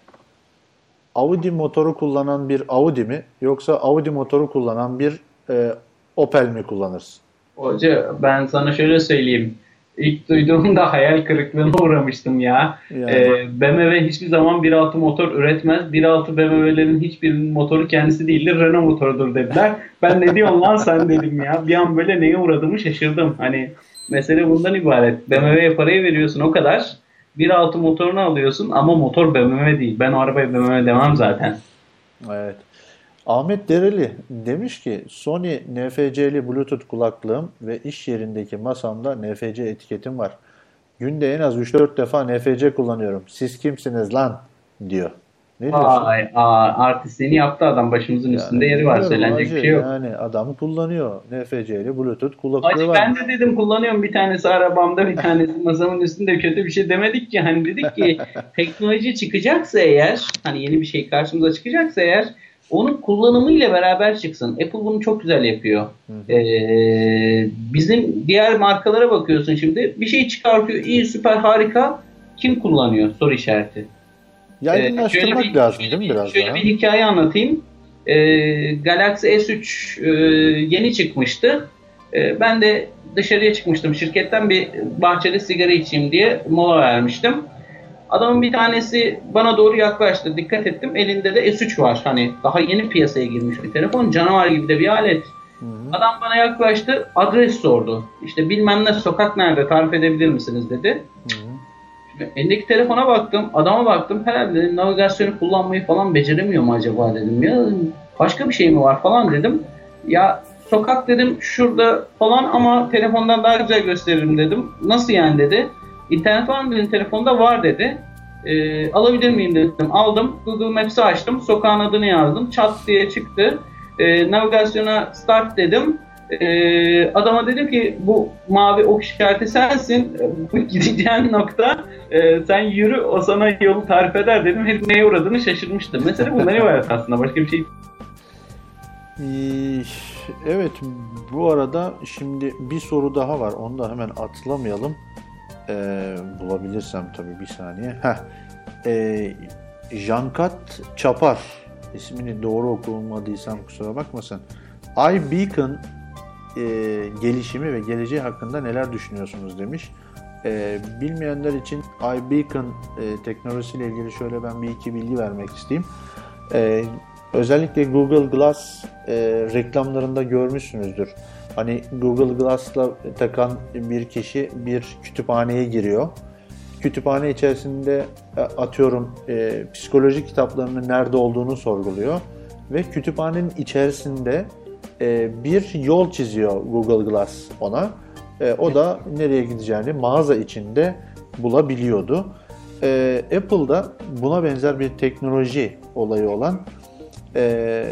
Audi motoru kullanan bir Audi mi yoksa Audi motoru kullanan bir e, Opel mi kullanırsın? Hoca ben sana şöyle söyleyeyim. İlk duyduğumda hayal kırıklığına uğramıştım ya. Yani. Ee, BMW hiçbir zaman 1.6 motor üretmez. 1.6 BMW'lerin hiçbirinin motoru kendisi değildir. Renault motorudur dediler. Ben ne diyorsun lan sen dedim ya. Bir an böyle neye uğradığımı şaşırdım. Hani mesele bundan ibaret. BMW'ye parayı veriyorsun o kadar. 1.6 motorunu alıyorsun ama motor BMW değil. Ben o arabaya BMW demem zaten. Evet. Ahmet Dereli demiş ki Sony NFC'li Bluetooth kulaklığım ve iş yerindeki masamda NFC etiketim var. Günde en az 3-4 defa NFC kullanıyorum. Siz kimsiniz lan? diyor. Ne diyorsun? Vay, aa, artistliğini yaptı adam. Başımızın üstünde yeri var. Söylenecek bir şey yok. Yani adam kullanıyor. NFC'li Bluetooth kulaklığı Hacı var. ben de dedim kullanıyorum bir tanesi arabamda bir tanesi masamın üstünde kötü bir şey demedik ki hani dedik ki teknoloji çıkacaksa eğer hani yeni bir şey karşımıza çıkacaksa eğer onun kullanımıyla beraber çıksın. Apple bunu çok güzel yapıyor. Ee, bizim diğer markalara bakıyorsun şimdi bir şey çıkartıyor iyi süper harika kim kullanıyor soru işareti. Yaygınlaştırmak Ee, şöyle bir- lazım değil mi biraz Şöyle daha? bir hikaye anlatayım. Ee, Galaxy S3 e, yeni çıkmıştı. Ee, ben de dışarıya çıkmıştım. Şirketten bir bahçede sigara içeyim diye mola vermiştim. Adamın bir tanesi bana doğru yaklaştı. Dikkat ettim. Elinde de S3 var. Hani daha yeni piyasaya girmiş bir telefon. Canavar gibi de bir alet. Adam bana yaklaştı. Adres sordu. İşte bilmem ne sokak nerede tarif edebilir misiniz dedi. Şimdi Elindeki telefona baktım, adama baktım. Herhalde navigasyonu kullanmayı falan beceremiyor mu acaba dedim. Ya başka bir şey mi var falan dedim. Ya sokak dedim şurada falan ama telefondan daha güzel gösteririm dedim. Nasıl yani dedi. İnternet var mı dedim telefonda var dedi. Ee, alabilir miyim dedim. Aldım. Google Maps'i açtım. Sokağın adını yazdım. Çat diye çıktı. Ee, navigasyona start dedim. Ee, adama dedim ki bu mavi ok işareti sensin. Bu gideceğin nokta e, sen yürü o sana yolu tarif eder dedim. Herif neye uğradığını şaşırmıştı. Mesela bundan ibaret aslında. Başka bir şey Evet bu arada şimdi bir soru daha var. Onu da hemen atlamayalım. Ee, bulabilirsem tabii bir saniye. Heh. Ee, Jankat Çapar ismini doğru okumadıysam kusura bakmasın. iBeacon e, gelişimi ve geleceği hakkında neler düşünüyorsunuz demiş. Ee, bilmeyenler için iBeacon e, teknolojisiyle ilgili şöyle ben bir iki bilgi vermek isteyeyim. Ee, özellikle Google Glass e, reklamlarında görmüşsünüzdür. Hani Google Glass'la takan bir kişi bir kütüphaneye giriyor. Kütüphane içerisinde e, atıyorum e, psikoloji kitaplarının nerede olduğunu sorguluyor ve kütüphanenin içerisinde e, bir yol çiziyor Google Glass ona. E, o da nereye gideceğini mağaza içinde bulabiliyordu. E, Apple'da buna benzer bir teknoloji olayı olan e,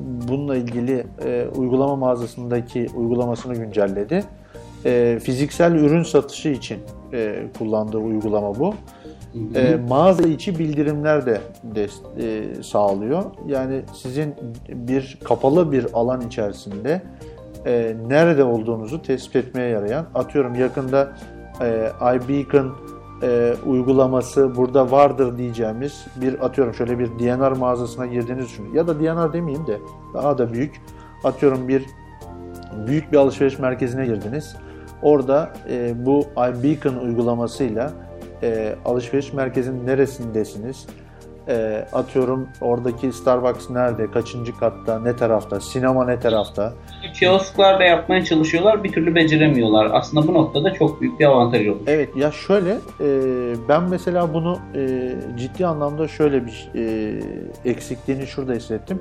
bununla ilgili e, uygulama mağazasındaki uygulamasını güncelledi. E, fiziksel ürün satışı için e, kullandığı uygulama bu. E, mağaza içi bildirimler de, de e, sağlıyor. Yani sizin bir kapalı bir alan içerisinde e, nerede olduğunuzu tespit etmeye yarayan, atıyorum yakında e, iBeacon e, uygulaması burada vardır diyeceğimiz bir atıyorum şöyle bir DNR mağazasına girdiğinizi düşünün. Ya da DNR demeyeyim de daha da büyük atıyorum bir büyük bir alışveriş merkezine girdiniz. Orada e, bu iBeacon uygulamasıyla e, alışveriş merkezinin neresindesiniz? E, atıyorum oradaki Starbucks nerede, kaçıncı katta, ne tarafta, sinema ne tarafta? Kiosklar da yapmaya çalışıyorlar. Bir türlü beceremiyorlar. Aslında bu noktada çok büyük bir avantaj olur. Evet ya şöyle e, ben mesela bunu e, ciddi anlamda şöyle bir e, eksikliğini şurada hissettim.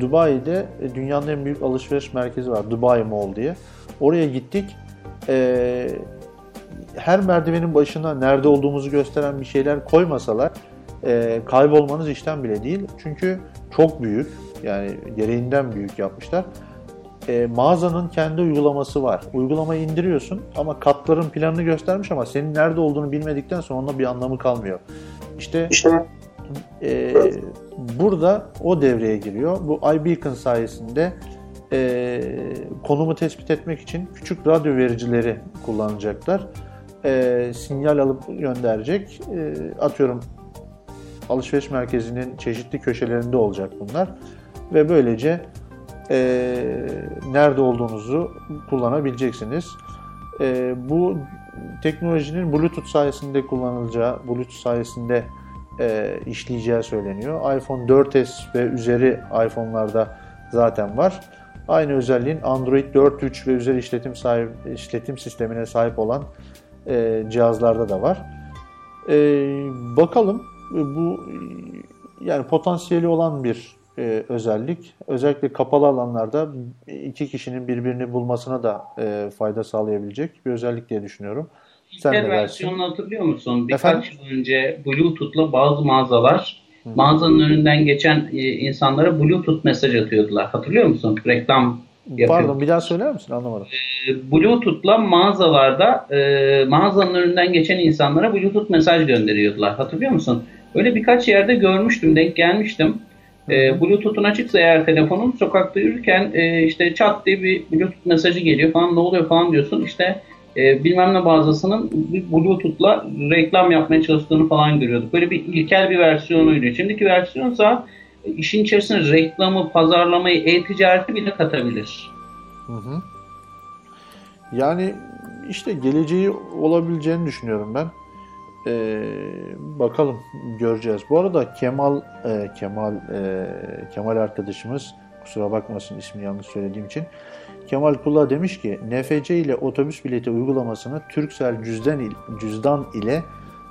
Dubai'de e, dünyanın en büyük alışveriş merkezi var. Dubai Mall diye. Oraya gittik. E, her merdivenin başına nerede olduğumuzu gösteren bir şeyler koymasalar e, kaybolmanız işten bile değil. Çünkü çok büyük. Yani gereğinden büyük yapmışlar. E, mağazanın kendi uygulaması var. Uygulamayı indiriyorsun ama katların planını göstermiş ama senin nerede olduğunu bilmedikten sonra onunla bir anlamı kalmıyor. İşte e, burada o devreye giriyor. Bu iBeacon sayesinde e, konumu tespit etmek için küçük radyo vericileri kullanacaklar. E, sinyal alıp gönderecek. E, atıyorum alışveriş merkezinin çeşitli köşelerinde olacak bunlar. Ve böylece e, nerede olduğunuzu kullanabileceksiniz. E, bu teknolojinin Bluetooth sayesinde kullanılacağı, Bluetooth sayesinde e, işleyeceği söyleniyor. iPhone 4S ve üzeri iPhone'larda zaten var. Aynı özelliğin Android 4.3 ve üzeri işletim sahip, işletim sistemine sahip olan e, cihazlarda da var. E, bakalım bu yani potansiyeli olan bir e, özellik. Özellikle kapalı alanlarda iki kişinin birbirini bulmasına da e, fayda sağlayabilecek bir özellik diye düşünüyorum. Sen İlker versiyonunu hatırlıyor musun? Birkaç Efendim? yıl önce Bluetooth'la bazı mağazalar mağazanın önünden geçen e, insanlara Bluetooth mesaj atıyordular. Hatırlıyor musun? Reklam yapıyor. Pardon bir daha söyler misin? Anlamadım. E, Bluetooth'la mağazalarda e, mağazanın önünden geçen insanlara Bluetooth mesaj gönderiyordular. Hatırlıyor musun? Öyle birkaç yerde görmüştüm, denk gelmiştim. E, Bluetooth'un açıksa eğer telefonun sokakta yürürken e, işte çat diye bir Bluetooth mesajı geliyor falan ne oluyor falan diyorsun. İşte e, bilmem ne mağazasının bir Bluetooth'la reklam yapmaya çalıştığını falan görüyorduk. Böyle bir ilkel bir versiyonuydu. Şimdiki versiyonsa e, işin içerisine reklamı, pazarlamayı, e-ticareti bile katabilir. Hı hı. Yani işte geleceği olabileceğini düşünüyorum ben. Ee, bakalım göreceğiz. Bu arada Kemal e, Kemal e, Kemal arkadaşımız kusura bakmasın ismi yanlış söylediğim için. Kemal Kula demiş ki NFC ile otobüs bileti uygulamasını Turkcell cüzdan, cüzdan ile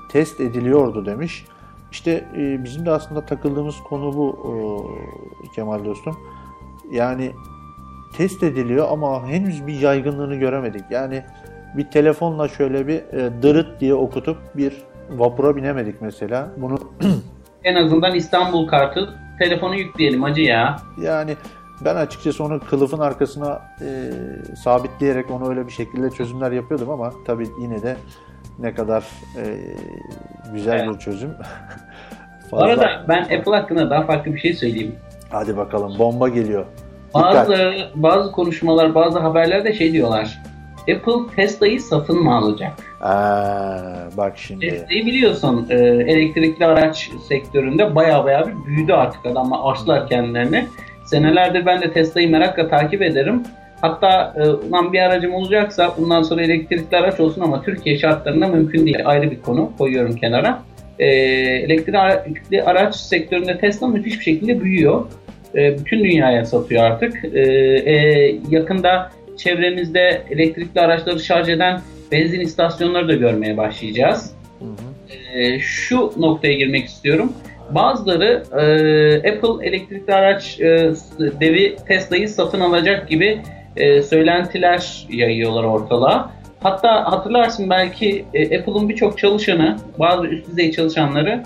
test ediliyordu demiş. İşte e, bizim de aslında takıldığımız konu bu e, Kemal dostum. Yani test ediliyor ama henüz bir yaygınlığını göremedik. Yani bir telefonla şöyle bir e, dırıt diye okutup bir vapura binemedik mesela. Bunu En azından İstanbul kartı telefonu yükleyelim acı ya. yani ben açıkçası onu kılıfın arkasına e, sabitleyerek onu öyle bir şekilde çözümler yapıyordum ama tabii yine de ne kadar e, güzel Evet. bir çözüm. Bu arada ben Apple hakkında daha farklı bir şey söyleyeyim. Hadi bakalım bomba geliyor. Dikkat. Bazı bazı konuşmalar, bazı haberlerde şey diyorlar. Apple Tesla'yı satın mı alacak? Aa, bak şimdi. Tesla'yı biliyorsun e, elektrikli araç sektöründe baya baya bir büyüdü artık adamlar açtılar kendilerini. Senelerdir ben de Tesla'yı merakla takip ederim. Hatta e, ulan bir aracım olacaksa bundan sonra elektrikli araç olsun ama Türkiye şartlarında mümkün değil. Ayrı bir konu koyuyorum kenara. E, elektrikli araç sektöründe Tesla müthiş bir şekilde büyüyor. E, bütün dünyaya satıyor artık. E, e, yakında çevremizde elektrikli araçları şarj eden benzin istasyonları da görmeye başlayacağız. Şu noktaya girmek istiyorum. Bazıları Apple elektrikli araç devi Tesla'yı satın alacak gibi söylentiler yayıyorlar ortalığa. Hatta hatırlarsın belki e, Apple'ın birçok çalışanı, bazı üst düzey çalışanları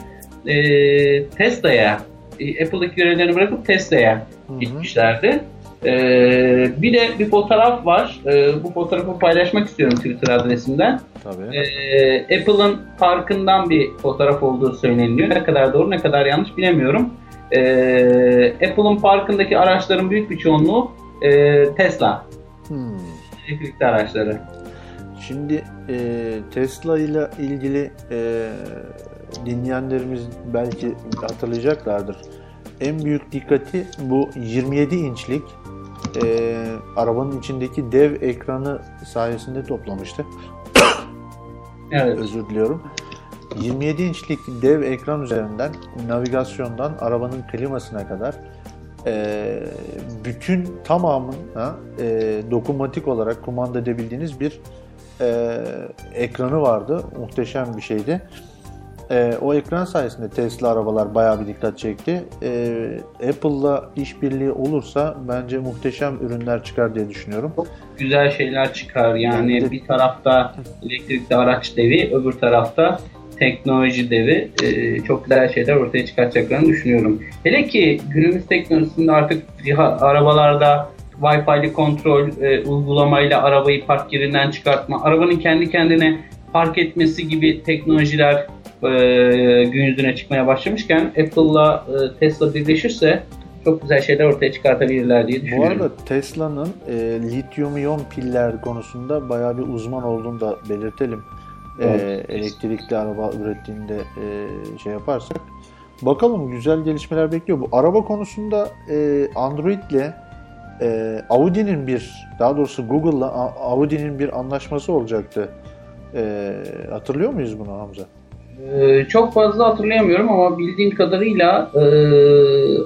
Tesla'ya, Apple'daki görevlerini bırakıp Tesla'ya gitmişlerdi. E, bir de bir fotoğraf var. E, bu fotoğrafı paylaşmak istiyorum Twitter adresimden. Tabii. Ee, Apple'ın parkından bir fotoğraf olduğu söyleniyor. Ne kadar doğru ne kadar yanlış bilemiyorum. Ee, Apple'ın parkındaki araçların büyük bir çoğunluğu e, Tesla. Hmm. Elektrikli araçları. Şimdi e, Tesla ile ilgili e, dinleyenlerimiz belki hatırlayacaklardır. En büyük dikkati bu 27 inçlik e, arabanın içindeki dev ekranı sayesinde toplamıştı. Evet. Özür diliyorum. 27 inçlik dev ekran üzerinden navigasyondan arabanın klimasına kadar e, bütün tamamın ha, e, dokunmatik olarak kumanda edebildiğiniz bir e, ekranı vardı. Muhteşem bir şeydi. E, o ekran sayesinde Tesla arabalar bayağı bir dikkat çekti. E, Apple'la işbirliği olursa bence muhteşem ürünler çıkar diye düşünüyorum. Güzel şeyler çıkar. Yani Evet. bir tarafta elektrikli araç devi, öbür tarafta teknoloji devi e, çok güzel şeyler ortaya çıkartacaklarını düşünüyorum. Hele ki günümüz teknolojisinde artık arabalarda Wi-Fi'li kontrol e, uygulamayla arabayı park yerinden çıkartma, arabanın kendi kendine park etmesi gibi teknolojiler e, gün yüzüne çıkmaya başlamışken Apple'la e, Tesla birleşirse çok güzel şeyler ortaya çıkartabilirler diye Bu düşünüyorum. arada Tesla'nın e, lityum iyon piller konusunda bayağı bir uzman olduğunu da belirtelim. E, Evet. elektrikli araba ürettiğinde e, şey yaparsak. Bakalım güzel gelişmeler bekliyor. Bu araba konusunda e, Android ile e, Audi'nin bir, daha doğrusu Google'la Audi'nin bir anlaşması olacaktı. E, hatırlıyor muyuz bunu Hamza? Ee, çok fazla hatırlayamıyorum ama bildiğim kadarıyla e,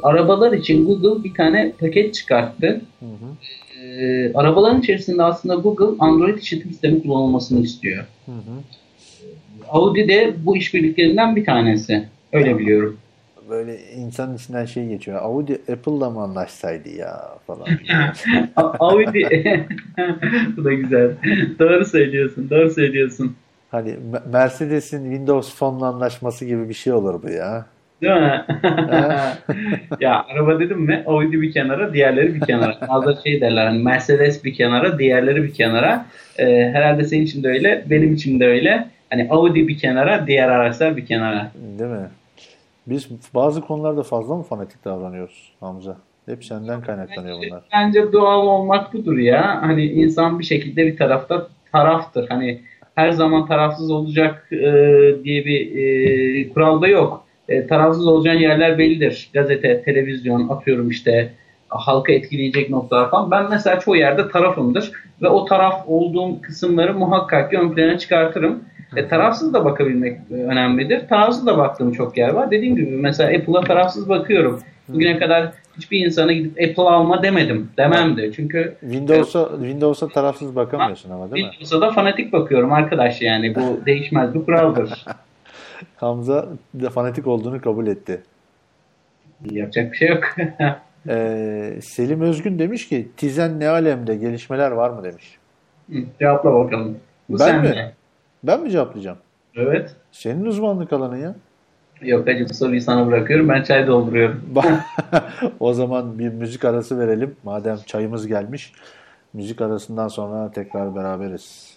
arabalar için Google bir tane paket çıkarttı. Hı hı. E, arabaların içerisinde aslında Google Android işletim sistemi kullanılmasını istiyor. Hı hı. Audi de bu işbirliklerinden bir tanesi. Öyle biliyorum. Böyle insanın içinden şey geçiyor. Audi Apple'la mı anlaşsaydı ya falan. Audi bu da güzel. doğru söylüyorsun. Doğru söylüyorsun. hani Me- Mercedes'in Windows Phone'la anlaşması gibi bir şey olur bu ya. Değil mi? ya araba dedim mi Audi bir kenara diğerleri bir kenara. Bazıları şey derler hani Mercedes bir kenara diğerleri bir kenara. Ee, herhalde senin için de öyle benim için de öyle. Hani Audi bir kenara diğer araçlar bir kenara. Değil mi? Biz bazı konularda fazla mı fanatik davranıyoruz Hamza? Hep senden kaynaklanıyor bunlar. Bence doğal olmak budur ya. Hani insan bir şekilde bir tarafta taraftır. Hani her zaman tarafsız olacak e, diye bir e, kural da yok. E, tarafsız olacağın yerler bellidir. Gazete, televizyon, atıyorum işte halka etkileyecek noktalar falan. Ben mesela çoğu yerde tarafımdır ve o taraf olduğum kısımları muhakkak ki ön plana çıkartırım. E, tarafsız da bakabilmek e, önemlidir. Tarafsız da baktığım çok yer var. Dediğim gibi mesela Apple'a tarafsız bakıyorum. Bugüne kadar hiçbir insana gidip Apple alma demedim. Demem de. Çünkü Windows'a Windows'a tarafsız bakamıyorsun ama değil mi? Windows'a da fanatik bakıyorum arkadaş yani. Bu değişmez bir kuraldır. Hamza da fanatik olduğunu kabul etti. Yapacak bir şey yok. Ee, Selim Özgün demiş ki Tizen ne alemde gelişmeler var mı demiş. Hı, Cevapla bakalım. Bu Ben sen mi? mi? Ben mi cevaplayacağım? Evet. Senin uzmanlık alanın ya. Yok hacı bu soruyu sana bırakıyorum. Ben çay dolduruyorum. o zaman bir müzik arası verelim. Madem çayımız gelmiş. Müzik arasından sonra tekrar beraberiz.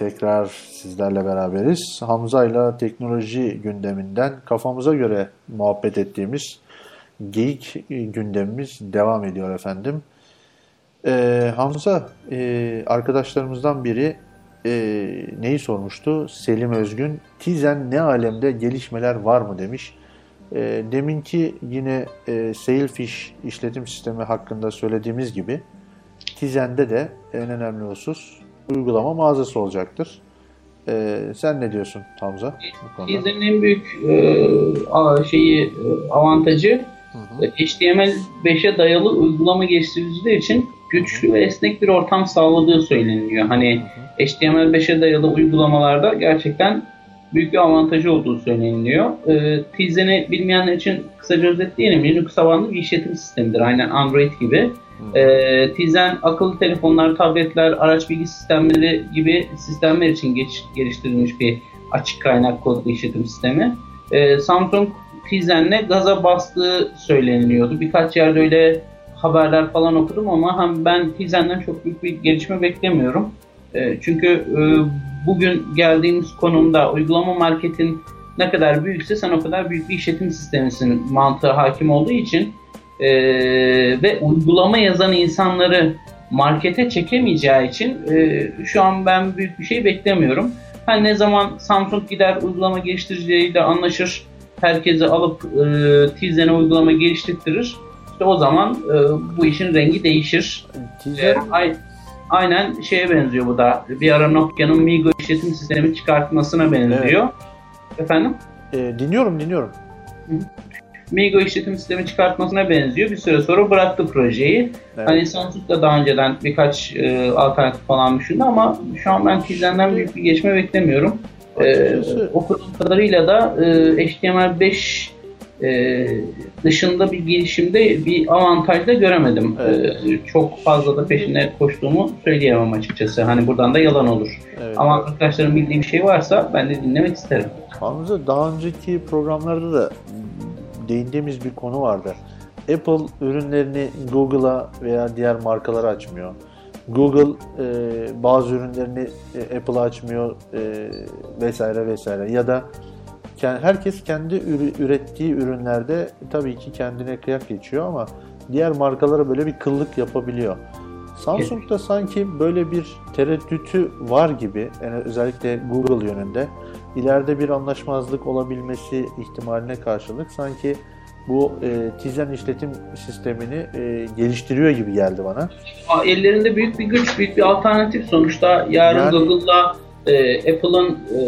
Tekrar sizlerle beraberiz. Hamza ile teknoloji gündeminden kafamıza göre muhabbet ettiğimiz geyik gündemimiz devam ediyor efendim. Ee, Hamza e, arkadaşlarımızdan biri e, neyi sormuştu? Selim Özgün, Tizen ne alemde gelişmeler var mı demiş. E, deminki yine e, Sailfish işletim sistemi hakkında söylediğimiz gibi Tizen'de de en önemli husus uygulama mağazası olacaktır. E, sen ne diyorsun Hamza? Teaser'ın en büyük e, şeyi e, avantajı e, HTML5'e dayalı uygulama geliştiriciler için güçlü ve esnek bir ortam sağladığı söyleniyor. Hani HTML5'e dayalı uygulamalarda gerçekten büyük bir avantajı olduğu söyleniyor. E, Tizen'i bilmeyenler için kısaca özetleyelim. Linux tabanlı bir işletim sistemidir. Aynen Android gibi. E, Tizen akıllı telefonlar, tabletler, araç bilgi sistemleri gibi sistemler için geç, geliştirilmiş bir açık kaynak kodlu işletim sistemi. E, Samsung Tizen'le gaza bastığı söyleniliyordu. Birkaç yerde öyle haberler falan okudum ama hem ben Tizen'den çok büyük bir gelişme beklemiyorum. E, çünkü e, bugün geldiğimiz konumda uygulama marketin ne kadar büyükse sen o kadar büyük bir işletim sistemisin mantığı hakim olduğu için e, ve uygulama yazan insanları markete çekemeyeceği için e, şu an ben büyük bir şey beklemiyorum. Ha ne zaman Samsung gider uygulama geliştiricileriyle anlaşır, herkesi alıp e, Tizen'e uygulama geliştirir. İşte o zaman e, bu işin rengi değişir. E, Tizen, ay- aynen şeye benziyor bu da. Bir ara Nokia'nın Migo işletim sistemi çıkartmasına benziyor. Efendim? e, dinliyorum dinliyorum. Migo işletim sistemi çıkartmasına benziyor. Bir süre sonra bıraktı projeyi. Evet. Hani Samsung da daha önceden birkaç e, alternatif falan düşündü ama şu an ben Tizen'den büyük bir geçme beklemiyorum. E, Açıkçası- okuduğum kadarıyla da e, HTML5 e, dışında bir gelişimde bir avantaj da göremedim. Evet. E, çok fazla da peşine koştuğumu söyleyemem açıkçası. Hani buradan da yalan olur. Evet. Ama arkadaşlarım bildiği bir şey varsa ben de dinlemek isterim. Hamza daha önceki programlarda da değindiğimiz bir konu vardı. Apple ürünlerini Google'a veya diğer markalara açmıyor. Google e, bazı ürünlerini e, Apple'a açmıyor e, vesaire vesaire. Ya da herkes kendi ürettiği ürünlerde tabii ki kendine kıyak geçiyor ama diğer markalara böyle bir kıllık yapabiliyor. Samsung'da sanki böyle bir tereddütü var gibi, yani özellikle Google yönünde ileride bir anlaşmazlık olabilmesi ihtimaline karşılık sanki bu e, Tizen işletim sistemini e, geliştiriyor gibi geldi bana. Ellerinde büyük bir güç, büyük bir alternatif sonuçta. Yarın Yani- Google'la e, Apple'ın e,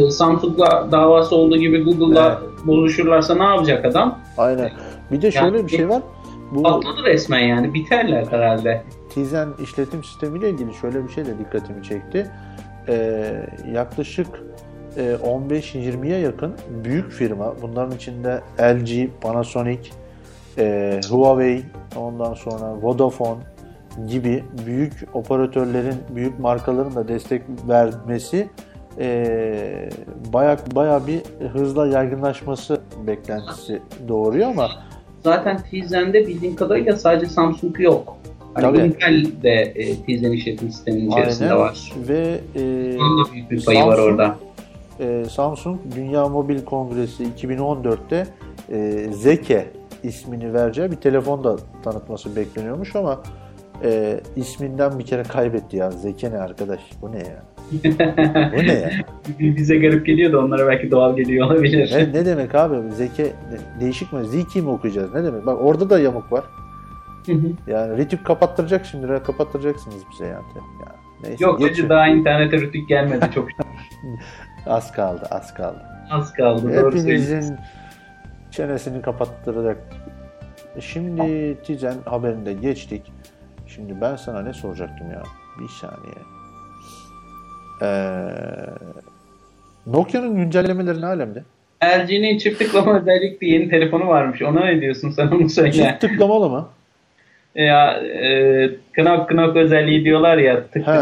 e, e, Samsung'la davası olduğu gibi Google'la buluşurlarsa ne yapacak adam? Aynen. Bir de şöyle Yani- bir şey var. Bu Patladı resmen yani. Biterler herhalde. Tizen işletim sistemiyle ilgili şöyle bir şey de dikkatimi çekti. Ee, yaklaşık e, 15-20'ye yakın büyük firma, bunların içinde LG, Panasonic, e, Huawei, ondan sonra Vodafone gibi büyük operatörlerin, büyük markaların da destek vermesi e, baya baya bir hızla yaygınlaşması beklentisi doğuruyor ama Zaten Tizen'de bildiğim kadarıyla sadece Samsung yok. Hani. Intel de e, Tizen işletim sisteminin içerisinde aynen var. ve e, büyük bir payı var Samsung- orada. e, Samsung Dünya Mobil Kongresi 2014'te e, Zeke ismini vereceği bir telefon da tanıtması bekleniyormuş ama e, isminden bir kere kaybetti ya. Zeke ne arkadaş? Bu ne ya? Bu ne ya? Bize garip geliyor da onlara belki doğal geliyor olabilir. Ne, ne demek abi? Zeke de- değişik mi? Ziki mi okuyacağız? Ne demek? Bak orada da yamuk var. Yani Ritük kapattıracak şimdi. Kapattıracaksınız bize yani. Ya, neyse, Yok geçin. daha internete rütük gelmedi çok Az kaldı, az kaldı. az kaldı. Hepinizin çenesini kapattıracak. Şimdi Tizen haberinde geçtik. Şimdi ben sana ne soracaktım ya? Bir saniye. Ee, Nokia'nın güncellemeleri ne alemde? LG'nin çift tıklama özellikli yeni telefonu varmış. Ona ne diyorsun sen onu söyle. Çift tıklamalı mı? Ya e, knock knock özelliği diyorlar ya tık He.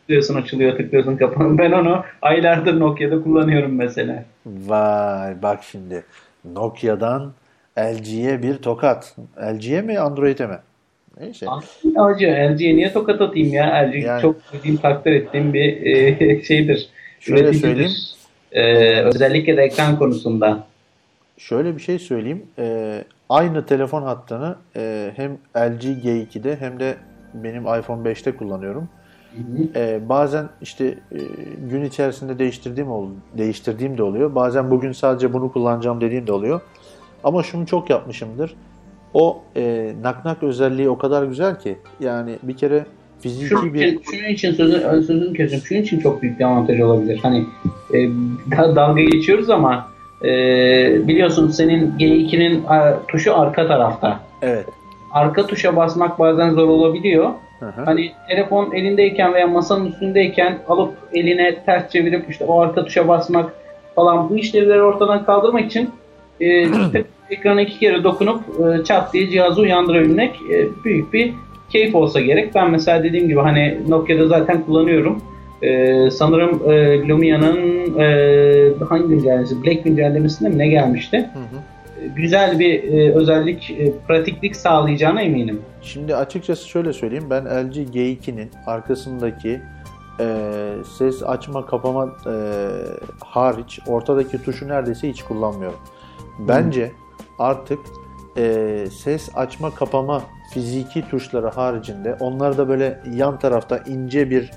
tıklıyorsun açılıyor tıklıyorsun kapanıyor. Ben onu aylardır Nokia'da kullanıyorum mesela. Vay bak şimdi. Nokia'dan LG'ye bir tokat. LG'ye mi Android'e mi? Neyse. Hacı LG'ye niye tokat atayım ya? LG Yani- çok sevdiğim, takdir ettiğim bir e, şeydir. Şöyle Üreticidir. söyleyeyim. E, özellikle de ekran konusunda. Şöyle bir şey söyleyeyim. Ee, aynı telefon hattını e, hem LG G2'de hem de benim iPhone 5'te kullanıyorum. Ee, bazen işte e, gün içerisinde değiştirdiğim ol, değiştirdiğim de oluyor. Bazen bugün sadece bunu kullanacağım dediğim de oluyor. Ama şunu çok yapmışımdır. O e, nak nak özelliği o kadar güzel ki yani bir kere fiziki Şunun bir şunun için sözü, sözünü kesiyorum. Şunun için çok büyük bir avantaj olabilir. Hani e, da- dalga geçiyoruz ama e, biliyorsun senin G2'nin e, tuşu arka tarafta. evet. Arka tuşa basmak bazen zor olabiliyor. Hı hı. Hani telefon elindeyken veya masanın üstündeyken alıp eline ters çevirip işte o arka tuşa basmak falan bu işlevleri ortadan kaldırmak için e, ekrana iki kere dokunup e, çat diye cihazı uyandırabilmek e, büyük bir keyif olsa gerek. Ben mesela dediğim gibi hani Nokia'da zaten kullanıyorum. E, sanırım e, Lumia'nın e, hangi güncellemesi? Black güncellemesinde mi ne gelmişti? Hı hı. E, Güzel bir e, özellik, e, pratiklik sağlayacağına eminim. Şimdi açıkçası şöyle söyleyeyim. Ben LG G2'nin arkasındaki e, ses açma kapama e, hariç ortadaki tuşu neredeyse hiç kullanmıyorum. Bence artık e, ses açma kapama fiziki tuşları haricinde onlar da böyle yan tarafta ince bir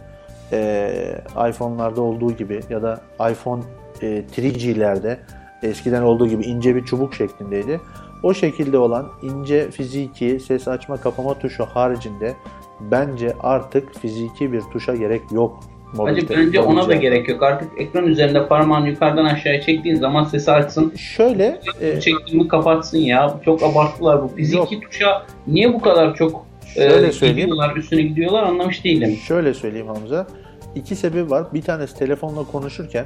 e, iPhone'larda olduğu gibi ya da iPhone e, 3G'lerde eskiden olduğu gibi ince bir çubuk şeklindeydi. O şekilde olan ince fiziki ses açma kapama tuşu haricinde bence artık fiziki bir tuşa gerek yok. Mobil Bence, ona da gerek yok. Artık ekran üzerinde parmağını yukarıdan aşağıya çektiğin zaman sesi açsın. Şöyle e, Çektiğimi kapatsın ya. Çok abarttılar bu. Fiziki tuşa niye bu kadar çok Şöyle e, söyleyeyim. gidiyorlar, üstüne gidiyorlar anlamış değilim. Şöyle söyleyeyim Hamza. İki sebebi var. Bir tanesi telefonla konuşurken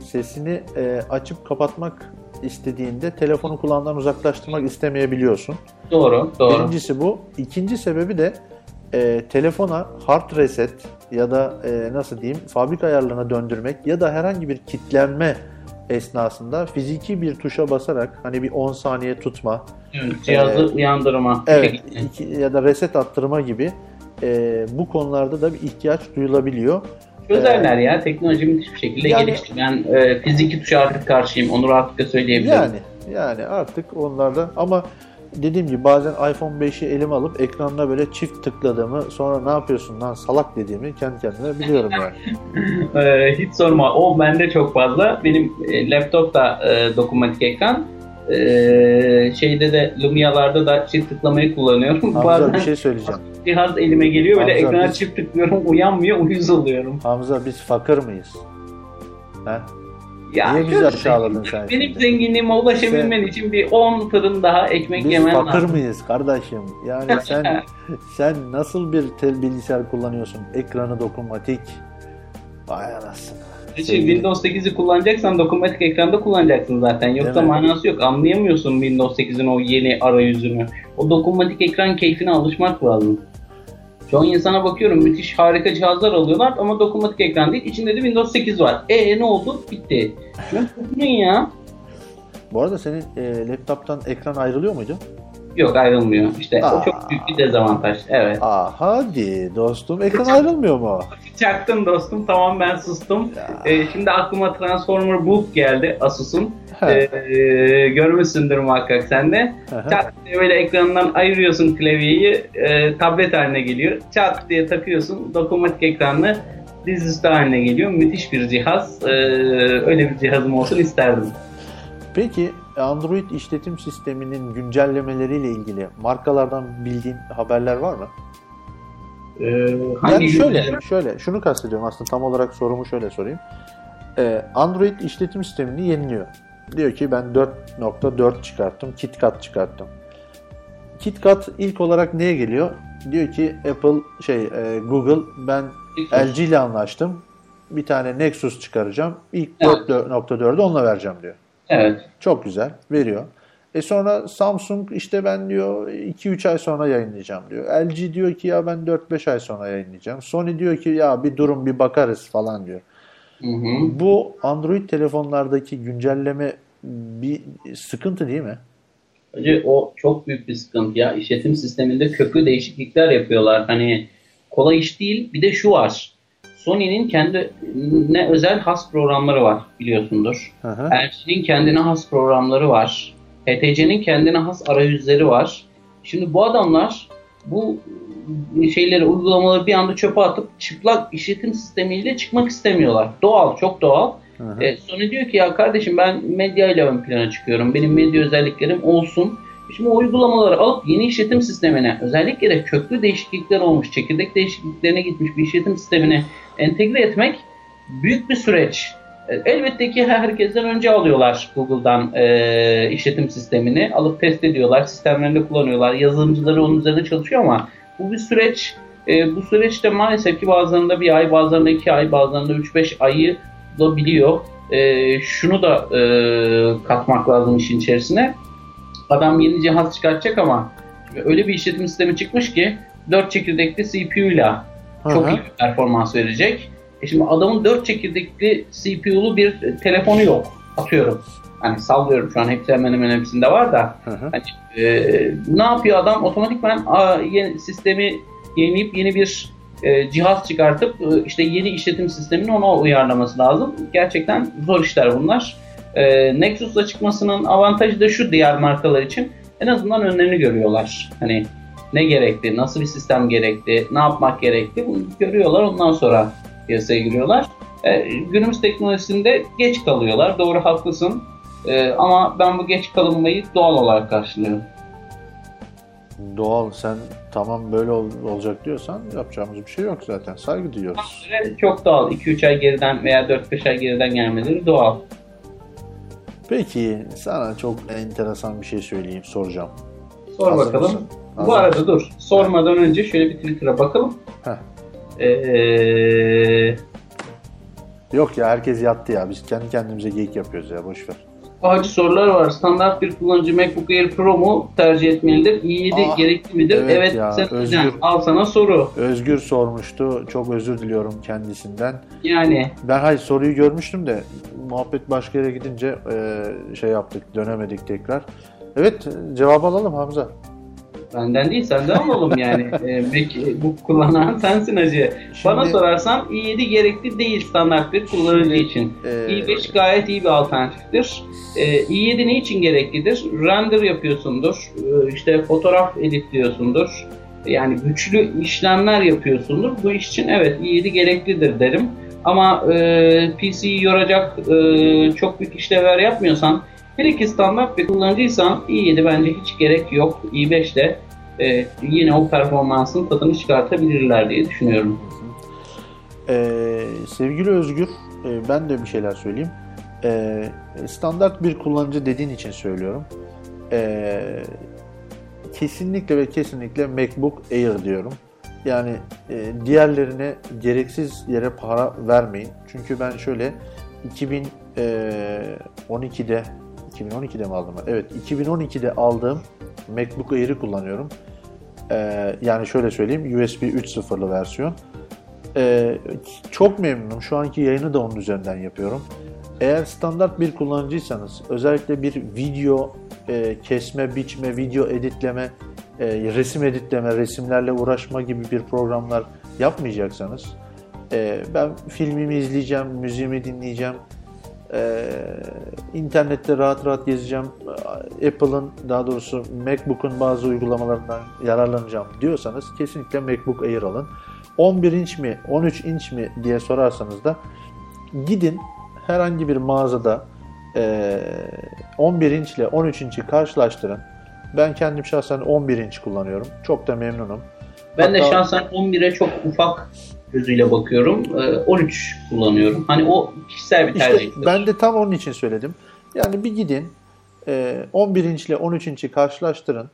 sesini e, açıp kapatmak istediğinde telefonu kulağından uzaklaştırmak istemeyebiliyorsun. Doğru, doğru. Birincisi bu. İkinci sebebi de e, telefona hard reset ya da e, nasıl diyeyim fabrika ayarlarına döndürmek ya da herhangi bir kitlenme esnasında fiziki bir tuşa basarak hani bir 10 saniye tutma Evet, cihazı Evet. uyandırma. evet iki- ya da reset attırma gibi e, bu konularda da bir ihtiyaç duyulabiliyor. Çözerler ya. Teknoloji müthiş bir şekilde Yani- gelişti. Ben e, fiziki tuşa artık karşıyım. Onu rahatlıkla söyleyebilirim. Yani yani artık onlarda ama dediğim gibi bazen iPhone 5'i elime alıp ekranına böyle çift tıkladığımı sonra ne yapıyorsun lan salak dediğimi kendi kendime biliyorum yani. Ee, hiç sorma. O bende çok fazla. Benim e, laptopta e, dokunmatik ekran. Ee, şeyde de Lumia'larda da çift tıklamayı kullanıyorum. Hamza Bazen bir şey söyleyeceğim. cihaz elime geliyor böyle ekrana biz- çift tıklıyorum uyanmıyor uyuz oluyorum. Hamza biz fakir mıyız? He? Ya Niye bizi aşağıladın sen Benim şimdi? zenginliğime ulaşabilmen için bir 10 fırın daha ekmek Biz yemen fakir lazım. mıyız kardeşim? Yani sen sen nasıl bir tel bilgisayar kullanıyorsun? Ekranı dokunmatik. Vay anasını. Sevgili- Windows 8'i kullanacaksan dokunmatik ekranda kullanacaksın zaten. Yoksa Değil mi? manası yok. Anlayamıyorsun Windows 8'in o yeni arayüzünü. O dokunmatik ekran keyfine alışmak lazım. An insana bakıyorum müthiş harika cihazlar alıyorlar ama dokunmatik ekran değil. İçinde de Windows 8 var. E ne oldu? Bitti. Şunu ya. Bu arada senin e, laptoptan ekran ayrılıyor muydu? Yok ayrılmıyor. İşte Aa. o çok büyük bir dezavantaj. Evet. Aa hadi dostum ekran ayrılmıyor mu? Çaktın dostum. Tamam ben sustum. Ee, şimdi aklıma Transformer Book geldi Asus'un. Ee, görmüşsündür muhakkak sen de. Çat diye böyle ekrandan ayırıyorsun klavyeyi. e, tablet haline geliyor. Çat diye takıyorsun. Dokunmatik ekranlı dizüstü haline geliyor. Müthiş bir cihaz. Ee, öyle bir cihazım olsun isterdim. Peki Android işletim sisteminin güncellemeleriyle ilgili markalardan bildiğin haberler var mı? Ee, Yani şöyle, şöyle, şunu kastediyorum aslında tam olarak sorumu şöyle sorayım. Ee, Android işletim sistemini yeniliyor. Diyor ki ben 4.4 çıkarttım, KitKat çıkarttım. KitKat ilk olarak neye geliyor? Diyor ki Apple şey e, Google ben LG ile anlaştım. Bir tane Nexus çıkaracağım. İlk Evet. 4.4'ü onunla vereceğim diyor. Evet. Çok güzel. Veriyor. E sonra Samsung işte ben diyor 2-3 ay sonra yayınlayacağım diyor. LG diyor ki ya ben 4-5 ay sonra yayınlayacağım. Sony diyor ki ya bir durun bir bakarız falan diyor. Hı hı. Bu Android telefonlardaki güncelleme bir sıkıntı değil mi? Önce o çok büyük bir sıkıntı ya. İşletim sisteminde köklü değişiklikler yapıyorlar. Hani kolay iş değil. Bir de şu var. Sony'nin kendine özel has programları var biliyorsundur. LG'nin kendine has programları var. HTC'nin kendine has arayüzleri var. Şimdi bu adamlar bu şeyleri, uygulamaları bir anda çöpe atıp çıplak işletim sistemiyle çıkmak istemiyorlar. Doğal, çok doğal. Hı hı. E, Sony diyor ki ya kardeşim ben medya ile ön plana çıkıyorum. Benim medya özelliklerim olsun. Şimdi o uygulamaları alıp yeni işletim sistemine özellikle de köklü değişiklikler olmuş, çekirdek değişikliklerine gitmiş bir işletim sistemine entegre etmek büyük bir süreç. E, Elbette ki herkesten önce alıyorlar Google'dan e, işletim sistemini. Alıp test ediyorlar, sistemlerinde kullanıyorlar. Yazılımcıları onun üzerinde çalışıyor ama bu bir süreç. E, bu süreçte maalesef ki bazılarında bir ay, bazılarında iki ay, bazılarında 3-5 ayı bulabiliyor. E, şunu da e, katmak lazım işin içerisine. Adam yeni cihaz çıkartacak ama öyle bir işletim sistemi çıkmış ki 4 çekirdekli CPU ile çok iyi bir performans verecek. E şimdi adamın 4 çekirdekli CPU'lu bir telefonu yok. Atıyorum. Hani sallıyorum şu an hepsi hemen hemen hepsinde var da. Hı hı. Hani, e, ne yapıyor adam? Otomatikman a, yeni, sistemi yenileyip yeni bir e, cihaz çıkartıp e, işte yeni işletim sistemini ona uyarlaması lazım. Gerçekten zor işler bunlar. E, Nexus'la çıkmasının avantajı da şu diğer markalar için en azından önlerini görüyorlar. Hani ne gerekti, nasıl bir sistem gerekti, ne yapmak gerekti bunu görüyorlar ondan sonra piyasaya giriyorlar. E, günümüz teknolojisinde geç kalıyorlar. Doğru haklısın. E, ama ben bu geç kalınmayı doğal olarak karşılıyorum. Doğal sen tamam böyle ol- olacak diyorsan yapacağımız bir şey yok zaten. Saygı duyuyoruz. Çok doğal. 2-3 ay geriden veya 4-5 ay geriden gelmeleri doğal. Peki sana çok enteresan bir şey söyleyeyim, soracağım. Sor Hazır bakalım. mısın? Bu Hazır arada dur. Sormadan önce şöyle bir Twitter'a bakalım. Heh. Ee, Yok ya herkes yattı ya. Biz kendi kendimize geyik yapıyoruz ya boş ver. Acı sorular var. Standart bir kullanıcı MacBook Air Pro mu tercih etmelidir? i7 Ah, gerekli midir? evet Evet, ya, sen Özgür. Al sana soru. Özgür sormuştu. Çok özür diliyorum kendisinden. Yani Ben hayır soruyu görmüştüm de muhabbet başka yere gidince e, şey yaptık, dönemedik tekrar. Evet, cevap alalım Hamza. Benden değil senden alalım yani. ee, MacBook kullanan sensin hacı. Bana Şimdi- sorarsan i7 gerekli değil standart bir kullanıcı için. Ee, i5 gayet iyi bir alternatiftir. Ee, i7 ne için gereklidir? Render yapıyorsundur, ee, işte fotoğraf editliyorsundur. Yani güçlü işlemler yapıyorsundur. Bu iş için evet i7 gereklidir derim. Ama e, PC'yi yoracak e, çok büyük işlevler yapmıyorsan, hele ki standart bir kullanıcıysan i7 bence hiç gerek yok. i5'te e, yine o performansın tadını çıkartabilirler diye düşünüyorum. Ee, sevgili Özgür, e, ben de bir şeyler söyleyeyim. Ee, standart bir kullanıcı dediğin için söylüyorum. Ee, kesinlikle ve kesinlikle MacBook Air diyorum. Yani e, diğerlerine gereksiz yere para vermeyin. Çünkü ben şöyle 2012'de 2012'de mi aldım? Evet, 2012'de aldığım MacBook Air'i kullanıyorum. Ee, yani şöyle söyleyeyim, USB 3.0'lı versiyon. Ee, çok memnunum. Şu anki yayını da onun üzerinden yapıyorum. Eğer standart bir kullanıcıysanız, özellikle bir video e, kesme, biçme, video editleme, e, resim editleme, resimlerle uğraşma gibi bir programlar yapmayacaksanız, e, ben filmimi izleyeceğim, müziğimi dinleyeceğim, e, internette rahat rahat gezeceğim, Apple'ın daha doğrusu MacBook'un bazı uygulamalarından yararlanacağım diyorsanız kesinlikle MacBook Air alın. 11 inç mi, 13 inç mi diye sorarsanız da gidin herhangi bir mağazada e, 11 inç ile 13 inç'i karşılaştırın. Ben kendim şahsen 11 inç kullanıyorum. Çok da memnunum. Ben de Hatta- şahsen 11'e çok ufak gözüyle bakıyorum. Ee, 13 kullanıyorum. Hani o kişisel bir İşte tercihtir. ben de tam onun için söyledim. Yani bir gidin e, 11 inç ile 13 inç'i karşılaştırın.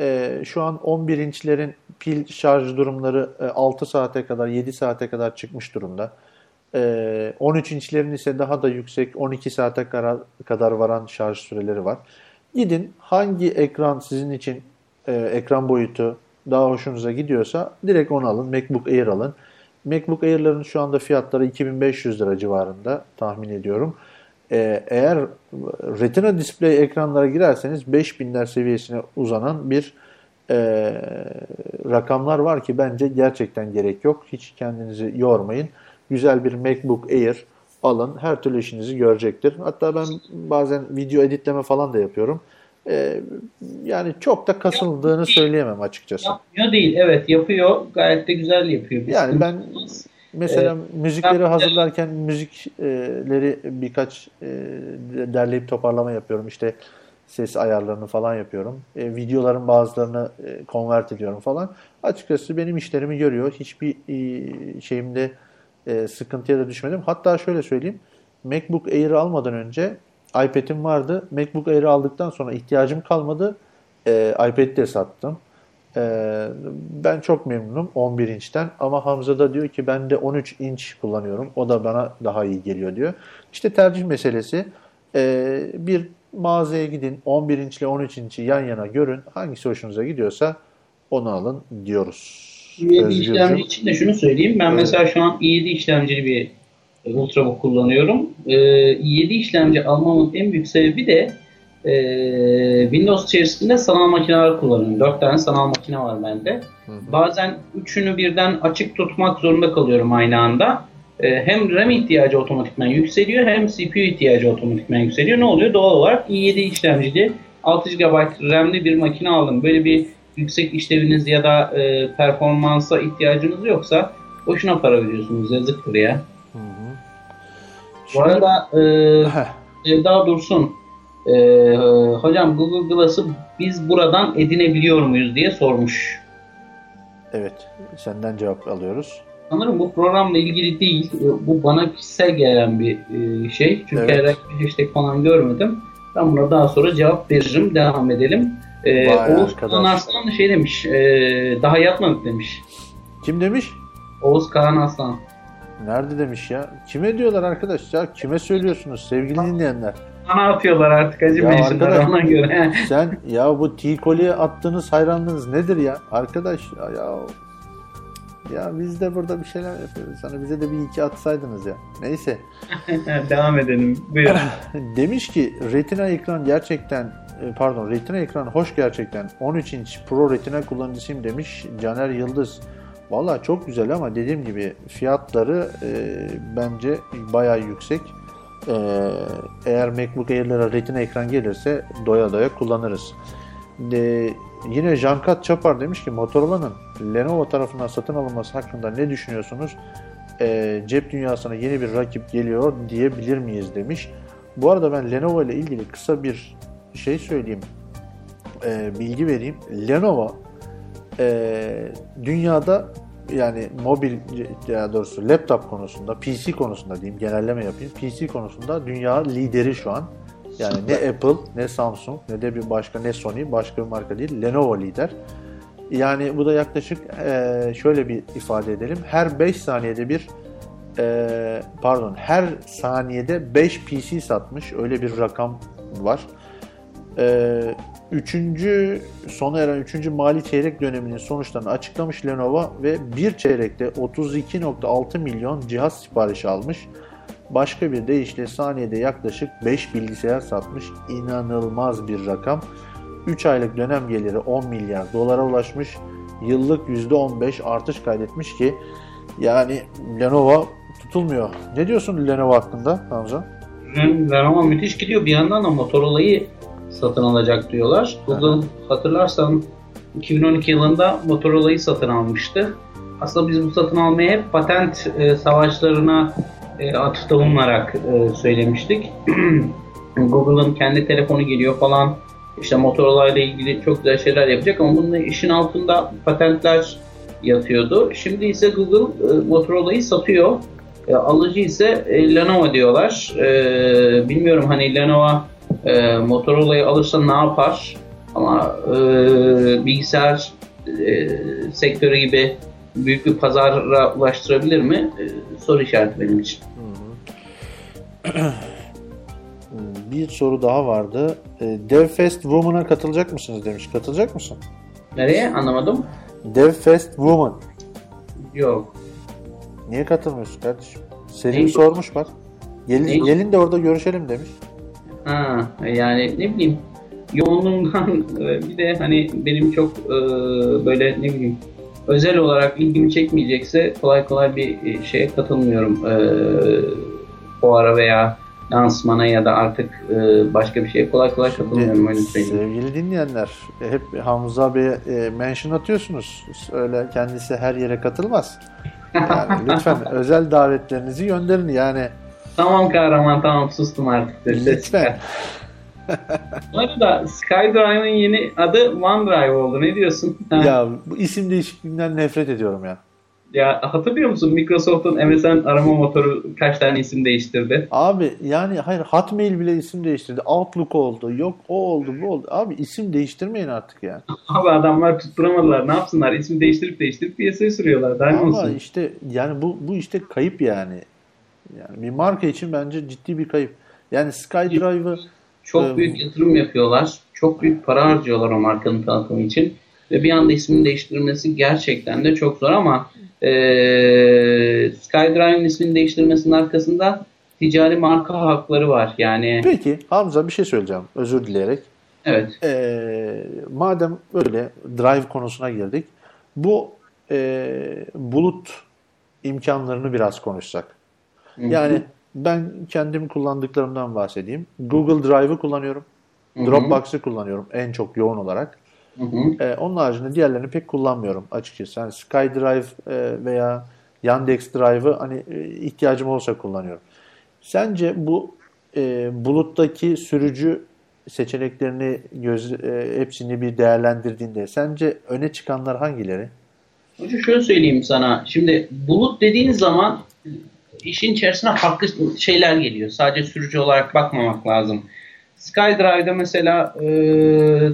E, şu an 11 inçlerin pil şarj durumları e, 6 saate kadar 7 saate kadar çıkmış durumda. E, 13 inçlerin ise daha da yüksek 12 saate kadar, varan şarj süreleri var. Gidin hangi ekran sizin için e, ekran boyutu daha hoşunuza gidiyorsa direkt onu alın. MacBook Air alın. MacBook Air'ların şu anda fiyatları 2500 lira civarında tahmin ediyorum. Ee, eğer Retina display ekranlara girerseniz 5000'ler seviyesine uzanan bir e, rakamlar var ki bence gerçekten gerek yok. Hiç kendinizi yormayın. Güzel bir MacBook Air alın. Her türlü işinizi görecektir. Hatta ben bazen video editleme falan da yapıyorum. Ee, yani çok da kasıldığını söyleyemem açıkçası. Yapmıyor değil. Evet yapıyor. Gayet de güzel yapıyor. Bir Yani ben mesela müzikleri ben- hazırlarken müzikleri birkaç e, derleyip toparlama yapıyorum. İşte ses ayarlarını falan yapıyorum. E, videoların bazılarını e, convert ediyorum falan. Açıkçası benim işlerimi görüyor. Hiçbir e, şeyimde e, sıkıntıya da düşmedim. Hatta şöyle söyleyeyim. MacBook Air'i almadan önce iPad'im vardı. MacBook Air'i aldıktan sonra ihtiyacım kalmadı. E, iPad'i de sattım. Ee, ben çok memnunum 11 inçten ama Hamza da diyor ki ben de 13 inç kullanıyorum. O da bana daha iyi geliyor diyor. İşte tercih meselesi. Ee, bir mağazaya gidin 11 inçle 13 inçi yan yana görün. Hangisi hoşunuza gidiyorsa onu alın diyoruz. i7 Özgürcüğüm. işlemci için de şunu söyleyeyim. Ben Evet. mesela şu an i7 işlemcili bir Ultrabook kullanıyorum. Ee, i7 işlemci almamın en büyük sebebi de e, Windows içerisinde sanal makineler kullanıyorum. 4 tane sanal makine var bende. Bazen üçünü birden açık tutmak zorunda kalıyorum aynı anda. Ee, hem RAM ihtiyacı otomatikman yükseliyor hem CPU ihtiyacı otomatikman yükseliyor. Ne oluyor? Doğal olarak i7 işlemcili 6 GB RAM'li bir makine aldım. Böyle bir yüksek işleviniz ya da e, performansa ihtiyacınız yoksa boşuna para veriyorsunuz. Yazıktır ya. Bu Şimdi- arada e, Sevda Dursun e, hocam Google Glass'ı biz buradan edinebiliyor muyuz diye sormuş. evet senden cevap alıyoruz. Sanırım bu programla ilgili değil. Bu bana kişisel gelen bir e, şey. Çünkü Evet. herhangi bir hashtag falan görmedim. Ben buna daha sonra cevap veririm. Devam edelim. E, Oğuz Arslan da şey demiş. e, daha yatmadık demiş. Kim demiş? Oğuz Kaan Arslan. Nerede demiş ya? Kime diyorlar arkadaş ya? Kime söylüyorsunuz sevgili dinleyenler? Ne yapıyorlar artık acı Ya arkadaş. ona göre. Sen ya bu T-Koli'ye attığınız hayranlığınız nedir ya? Arkadaş ya, ya ya biz de burada bir şeyler yapıyoruz. Sana bize de bir iki atsaydınız ya. Neyse. Devam edelim. Buyurun. Demiş ki Retina ekran gerçekten e, pardon Retina ekran hoş gerçekten 13 inç Pro Retina kullanıcısıyım demiş Caner Yıldız. Valla çok güzel ama dediğim gibi fiyatları e, bence bayağı yüksek. E, eğer MacBook Air'lere Retina ekran gelirse doya doya kullanırız. De, yine Jankat Çapar demiş ki Motorola'nın Lenovo tarafından satın alınması hakkında ne düşünüyorsunuz? E, cep dünyasına yeni bir rakip geliyor diyebilir miyiz demiş. Bu arada ben Lenovo ile ilgili kısa bir şey söyleyeyim. E, bilgi vereyim. Lenovo e, dünyada yani mobil ya doğrusu laptop konusunda, PC konusunda diyeyim genelleme yapayım. PC konusunda dünya lideri şu an. Yani ne Apple, ne Samsung, ne de bir başka ne Sony, başka bir marka değil. Lenovo lider. Yani bu da yaklaşık e, şöyle bir ifade edelim. Her 5 saniyede bir e, pardon her saniyede 5 PC satmış. Öyle bir rakam var. E, üçüncü sona eren 3. mali çeyrek döneminin sonuçlarını açıklamış Lenovo ve bir çeyrekte 32.6 milyon cihaz siparişi almış. Başka bir deyişle saniyede yaklaşık 5 bilgisayar satmış. İnanılmaz bir rakam. 3 aylık dönem geliri 10 milyar dolara ulaşmış. Yıllık %15 artış kaydetmiş ki yani Lenovo tutulmuyor. Ne diyorsun Lenovo hakkında Hamza? Lenovo müthiş gidiyor. Bir yandan da Motorola'yı satın alacak diyorlar. Google hatırlarsan 2012 yılında Motorola'yı satın almıştı. Aslında biz bu satın almaya hep patent e, savaşlarına e, atıfta bulunarak e, söylemiştik. Google'ın kendi telefonu geliyor falan. İşte Motorola ile ilgili çok güzel şeyler yapacak ama bunun işin altında patentler yatıyordu. Şimdi ise Google e, Motorola'yı satıyor. E, alıcı ise e, Lenovo diyorlar. E, bilmiyorum hani Lenovo e, Motorola'yı alırsa ne yapar? Ama e, bilgisayar e, sektörü gibi büyük bir pazara ulaştırabilir mi? E, soru işareti benim için. Bir soru daha vardı. E, DevFest Woman'a katılacak mısınız demiş. Katılacak mısın? Nereye? Anlamadım. DevFest Woman. Yok. Niye katılmıyorsun kardeşim? Selim Neyi? sormuş bak. Gelin, gelin de orada görüşelim demiş. Ha, yani ne bileyim yoğunluğundan e, bir de hani benim çok e, böyle ne bileyim özel olarak ilgimi çekmeyecekse kolay kolay bir e, şeye katılmıyorum. E, fuara veya lansmana ya da artık e, başka bir şeye kolay kolay katılmıyorum öyle söyleyeyim. Sevgili dinleyenler hep Hamza Bey'e e, mention atıyorsunuz. Öyle kendisi her yere katılmaz. Yani lütfen özel davetlerinizi gönderin yani Tamam kahraman tamam sustum artık. Ses lütfen. Bu arada SkyDrive'ın yeni adı OneDrive oldu. Ne diyorsun? Ya bu isim değişikliğinden nefret ediyorum ya. Ya hatırlıyor musun Microsoft'un MSN arama motoru kaç tane isim değiştirdi? Abi yani hayır Hotmail bile isim değiştirdi. Outlook oldu. Yok o oldu bu oldu. Abi isim değiştirmeyin artık yani. Abi adamlar tutturamadılar. Ne yapsınlar? İsim değiştirip değiştirip piyasaya sürüyorlar. Daha Ama olsun? işte yani bu bu işte kayıp yani. Yani bir marka için bence ciddi bir kayıp. Yani SkyDrive'ı Çok Ee, büyük yatırım yapıyorlar. Çok büyük para harcıyorlar o markanın tanıtımı için. Ve bir anda ismini değiştirmesi gerçekten de çok zor ama eee SkyDrive'ın ismini değiştirmesinin arkasında ticari marka hakları var. Yani Peki Hamza bir şey söyleyeceğim özür dileyerek. evet. Ee, madem öyle drive konusuna girdik. Bu e, bulut imkanlarını biraz konuşsak. Yani ben kendim kullandıklarımdan bahsedeyim. Google Drive'ı kullanıyorum. Dropbox'ı kullanıyorum en çok yoğun olarak. Hı hı. Ee, onun haricinde diğerlerini pek kullanmıyorum açıkçası. Yani SkyDrive e, veya Yandex Drive'ı hani e, ihtiyacım olsa kullanıyorum. Sence bu e, buluttaki sürücü seçeneklerini göz, e, hepsini bir değerlendirdiğinde sence öne çıkanlar hangileri? Hocam şöyle söyleyeyim sana. Şimdi bulut dediğin zaman işin içerisine farklı şeyler geliyor. Sadece sürücü olarak bakmamak lazım. SkyDrive'da mesela e,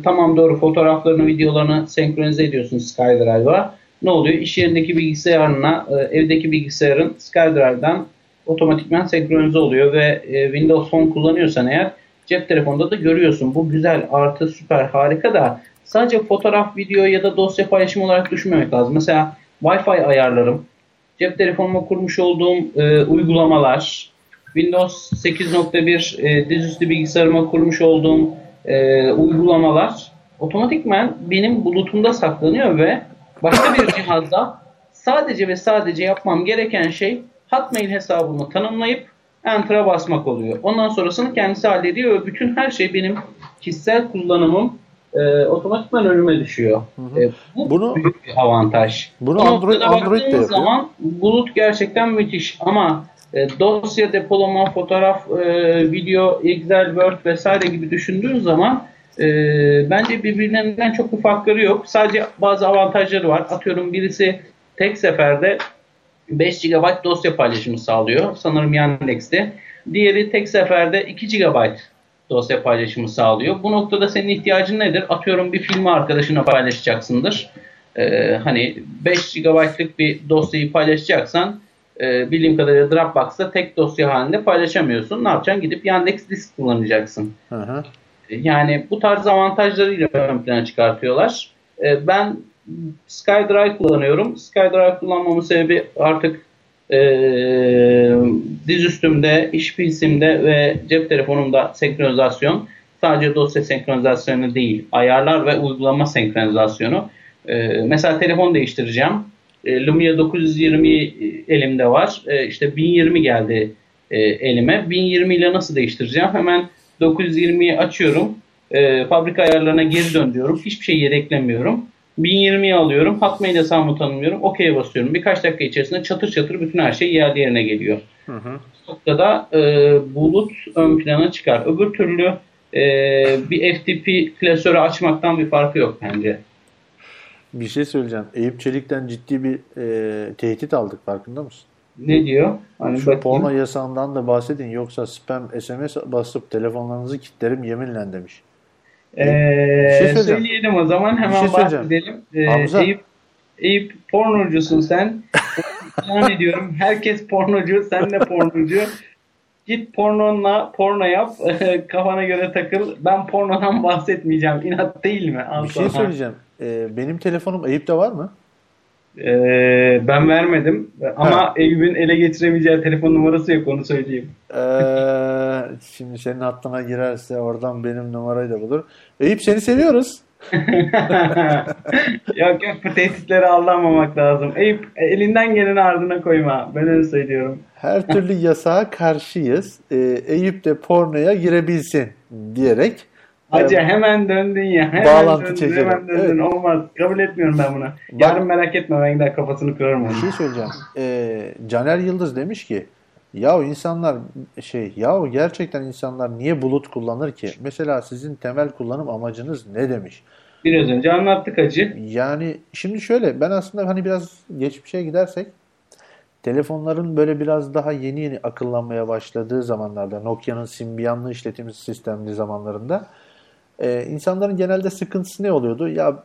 tamam doğru fotoğraflarını, videolarını senkronize ediyorsun SkyDrive'a. Ne oluyor? İş yerindeki bilgisayarına, e, evdeki bilgisayarın SkyDrive'dan otomatikman senkronize oluyor ve e, Windows Phone kullanıyorsan eğer cep telefonunda da görüyorsun. Bu güzel, artı süper, harika da sadece fotoğraf, video ya da dosya paylaşımı olarak düşünmemek lazım. Mesela Wi-Fi ayarlarım, cep telefonuma kurmuş olduğum e, uygulamalar, Windows 8.1 e, dizüstü bilgisayarıma kurmuş olduğum e, uygulamalar otomatikman benim bulutumda saklanıyor ve başka bir cihazda sadece ve sadece yapmam gereken şey Hotmail hesabımı tanımlayıp Enter'a basmak oluyor. Ondan sonrasını kendisi hallediyor ve bütün her şey benim kişisel kullanımım e, otomatikman önüme düşüyor. E, bu Bunu- büyük bir avantaj. Bunu Bu Android- Android de yapıyor. zaman bulut gerçekten müthiş ama e, dosya depolama, fotoğraf, e, video, Excel, Word vesaire gibi düşündüğün zaman e, bence birbirlerinden çok bir farkları yok. Sadece bazı avantajları var. Atıyorum birisi tek seferde 5 GB dosya paylaşımı sağlıyor. Sanırım Yandex'te. Diğeri tek seferde 2 GB dosya paylaşımı sağlıyor. Bu noktada senin ihtiyacın nedir? Atıyorum bir filmi arkadaşına paylaşacaksındır. Ee, hani 5 GB'lık bir dosyayı paylaşacaksan e, bildiğim kadarıyla Dropbox'ta tek dosya halinde paylaşamıyorsun. Ne yapacaksın? Gidip Yandex Disk kullanacaksın. Hı hı. Yani bu tarz avantajlarıyla ön plana çıkartıyorlar. Ee, Ben SkyDrive kullanıyorum. SkyDrive kullanmamın sebebi artık e, dizüstümde, iş PC'mde ve cep telefonumda senkronizasyon. Sadece dosya senkronizasyonu değil, ayarlar ve uygulama senkronizasyonu. Ee, mesela telefon değiştireceğim. E, Lumia 920 elimde var. E, işte 1020 geldi e, elime. 1020 ile nasıl değiştireceğim? Hemen 920'yi açıyorum. E, fabrika ayarlarına geri dön diyorum. Hiçbir şey yedeklemiyorum. 1020'yi alıyorum. Hotmail hesabımı tanımlıyorum. OK'ye basıyorum. Birkaç dakika içerisinde çatır çatır bütün her şey yerli yerine geliyor. Hı hı. Bu noktada e, bulut ön plana çıkar. Öbür türlü e, bir FTP klasörü açmaktan bir farkı yok bence. Bir şey söyleyeceğim. Eyüp Çelik'ten ciddi bir e, tehdit aldık farkında mısın? Ne diyor? Hani Şu bakayım. porno yasağından da bahsedin yoksa spam SMS basıp telefonlarınızı kilitlerim yeminle demiş. Ee, şey söyleyelim o zaman Bir hemen şey bahsedelim. Ee, Hamza. Eyüp, Eyüp pornocusun sen. İlan ediyorum. Herkes pornocu. Sen de pornocu. Git pornonla porno yap. Kafana göre takıl. Ben pornodan bahsetmeyeceğim. İnat değil mi? Al Bir şey söyleyeceğim. E, benim telefonum Eyüp'te var mı? Ee, ben vermedim ama Eyüp'ün ele geçiremeyeceği telefon numarası yok onu söyleyeyim. Ee, şimdi senin hattına girerse oradan benim numarayı da bulur. Eyüp seni seviyoruz. yok yok bu tehditlere aldanmamak lazım. Eyüp elinden geleni ardına koyma. Ben öyle söylüyorum. Her türlü yasağa karşıyız. Ee, Eyüp de pornoya girebilsin diyerek. Hacı hemen döndün ya. Hemen Bağlantı döndün, çekelim. Hemen döndün. Evet. Olmaz. Kabul etmiyorum ben bunu. Yarın merak etme ben gider kafasını kırarım Bir onu. şey söyleyeceğim. Ee, Caner Yıldız demiş ki ya insanlar şey ya gerçekten insanlar niye bulut kullanır ki? Mesela sizin temel kullanım amacınız ne demiş? Biraz önce anlattık hacı. Yani şimdi şöyle ben aslında hani biraz geçmişe gidersek telefonların böyle biraz daha yeni yeni akıllanmaya başladığı zamanlarda Nokia'nın Symbian'lı işletim sistemli zamanlarında e, insanların genelde sıkıntısı ne oluyordu? Ya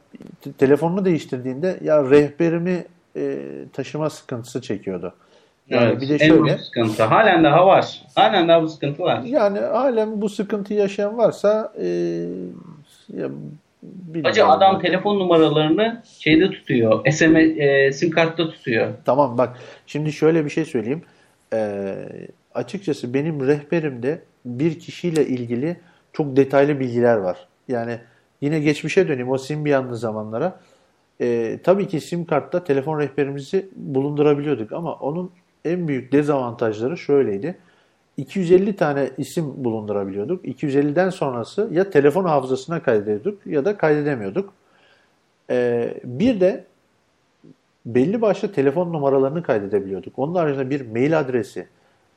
telefonunu değiştirdiğinde ya rehberimi e, taşıma sıkıntısı çekiyordu. Yani Evet, bir de en şöyle büyük sıkıntı. Halen daha var. Halen daha bu sıkıntı var. yani halen bu sıkıntıyı yaşayan varsa e, ya, bilmiyorum. Hacı adam telefon numaralarını şeyde tutuyor. SMS, e, sim kartta tutuyor. Tamam bak şimdi şöyle bir şey söyleyeyim. Ee, açıkçası benim rehberimde bir kişiyle ilgili çok detaylı bilgiler var. Yani yine geçmişe döneyim o Symbian'lı zamanlara. Ee, tabii ki sim kartta telefon rehberimizi bulundurabiliyorduk ama onun en büyük dezavantajları şöyleydi. 250 tane isim bulundurabiliyorduk. 250'den sonrası ya telefon hafızasına kaydediyorduk ya da kaydedemiyorduk. Ee, bir de belli başlı telefon numaralarını kaydedebiliyorduk. Onun haricinde bir mail adresi,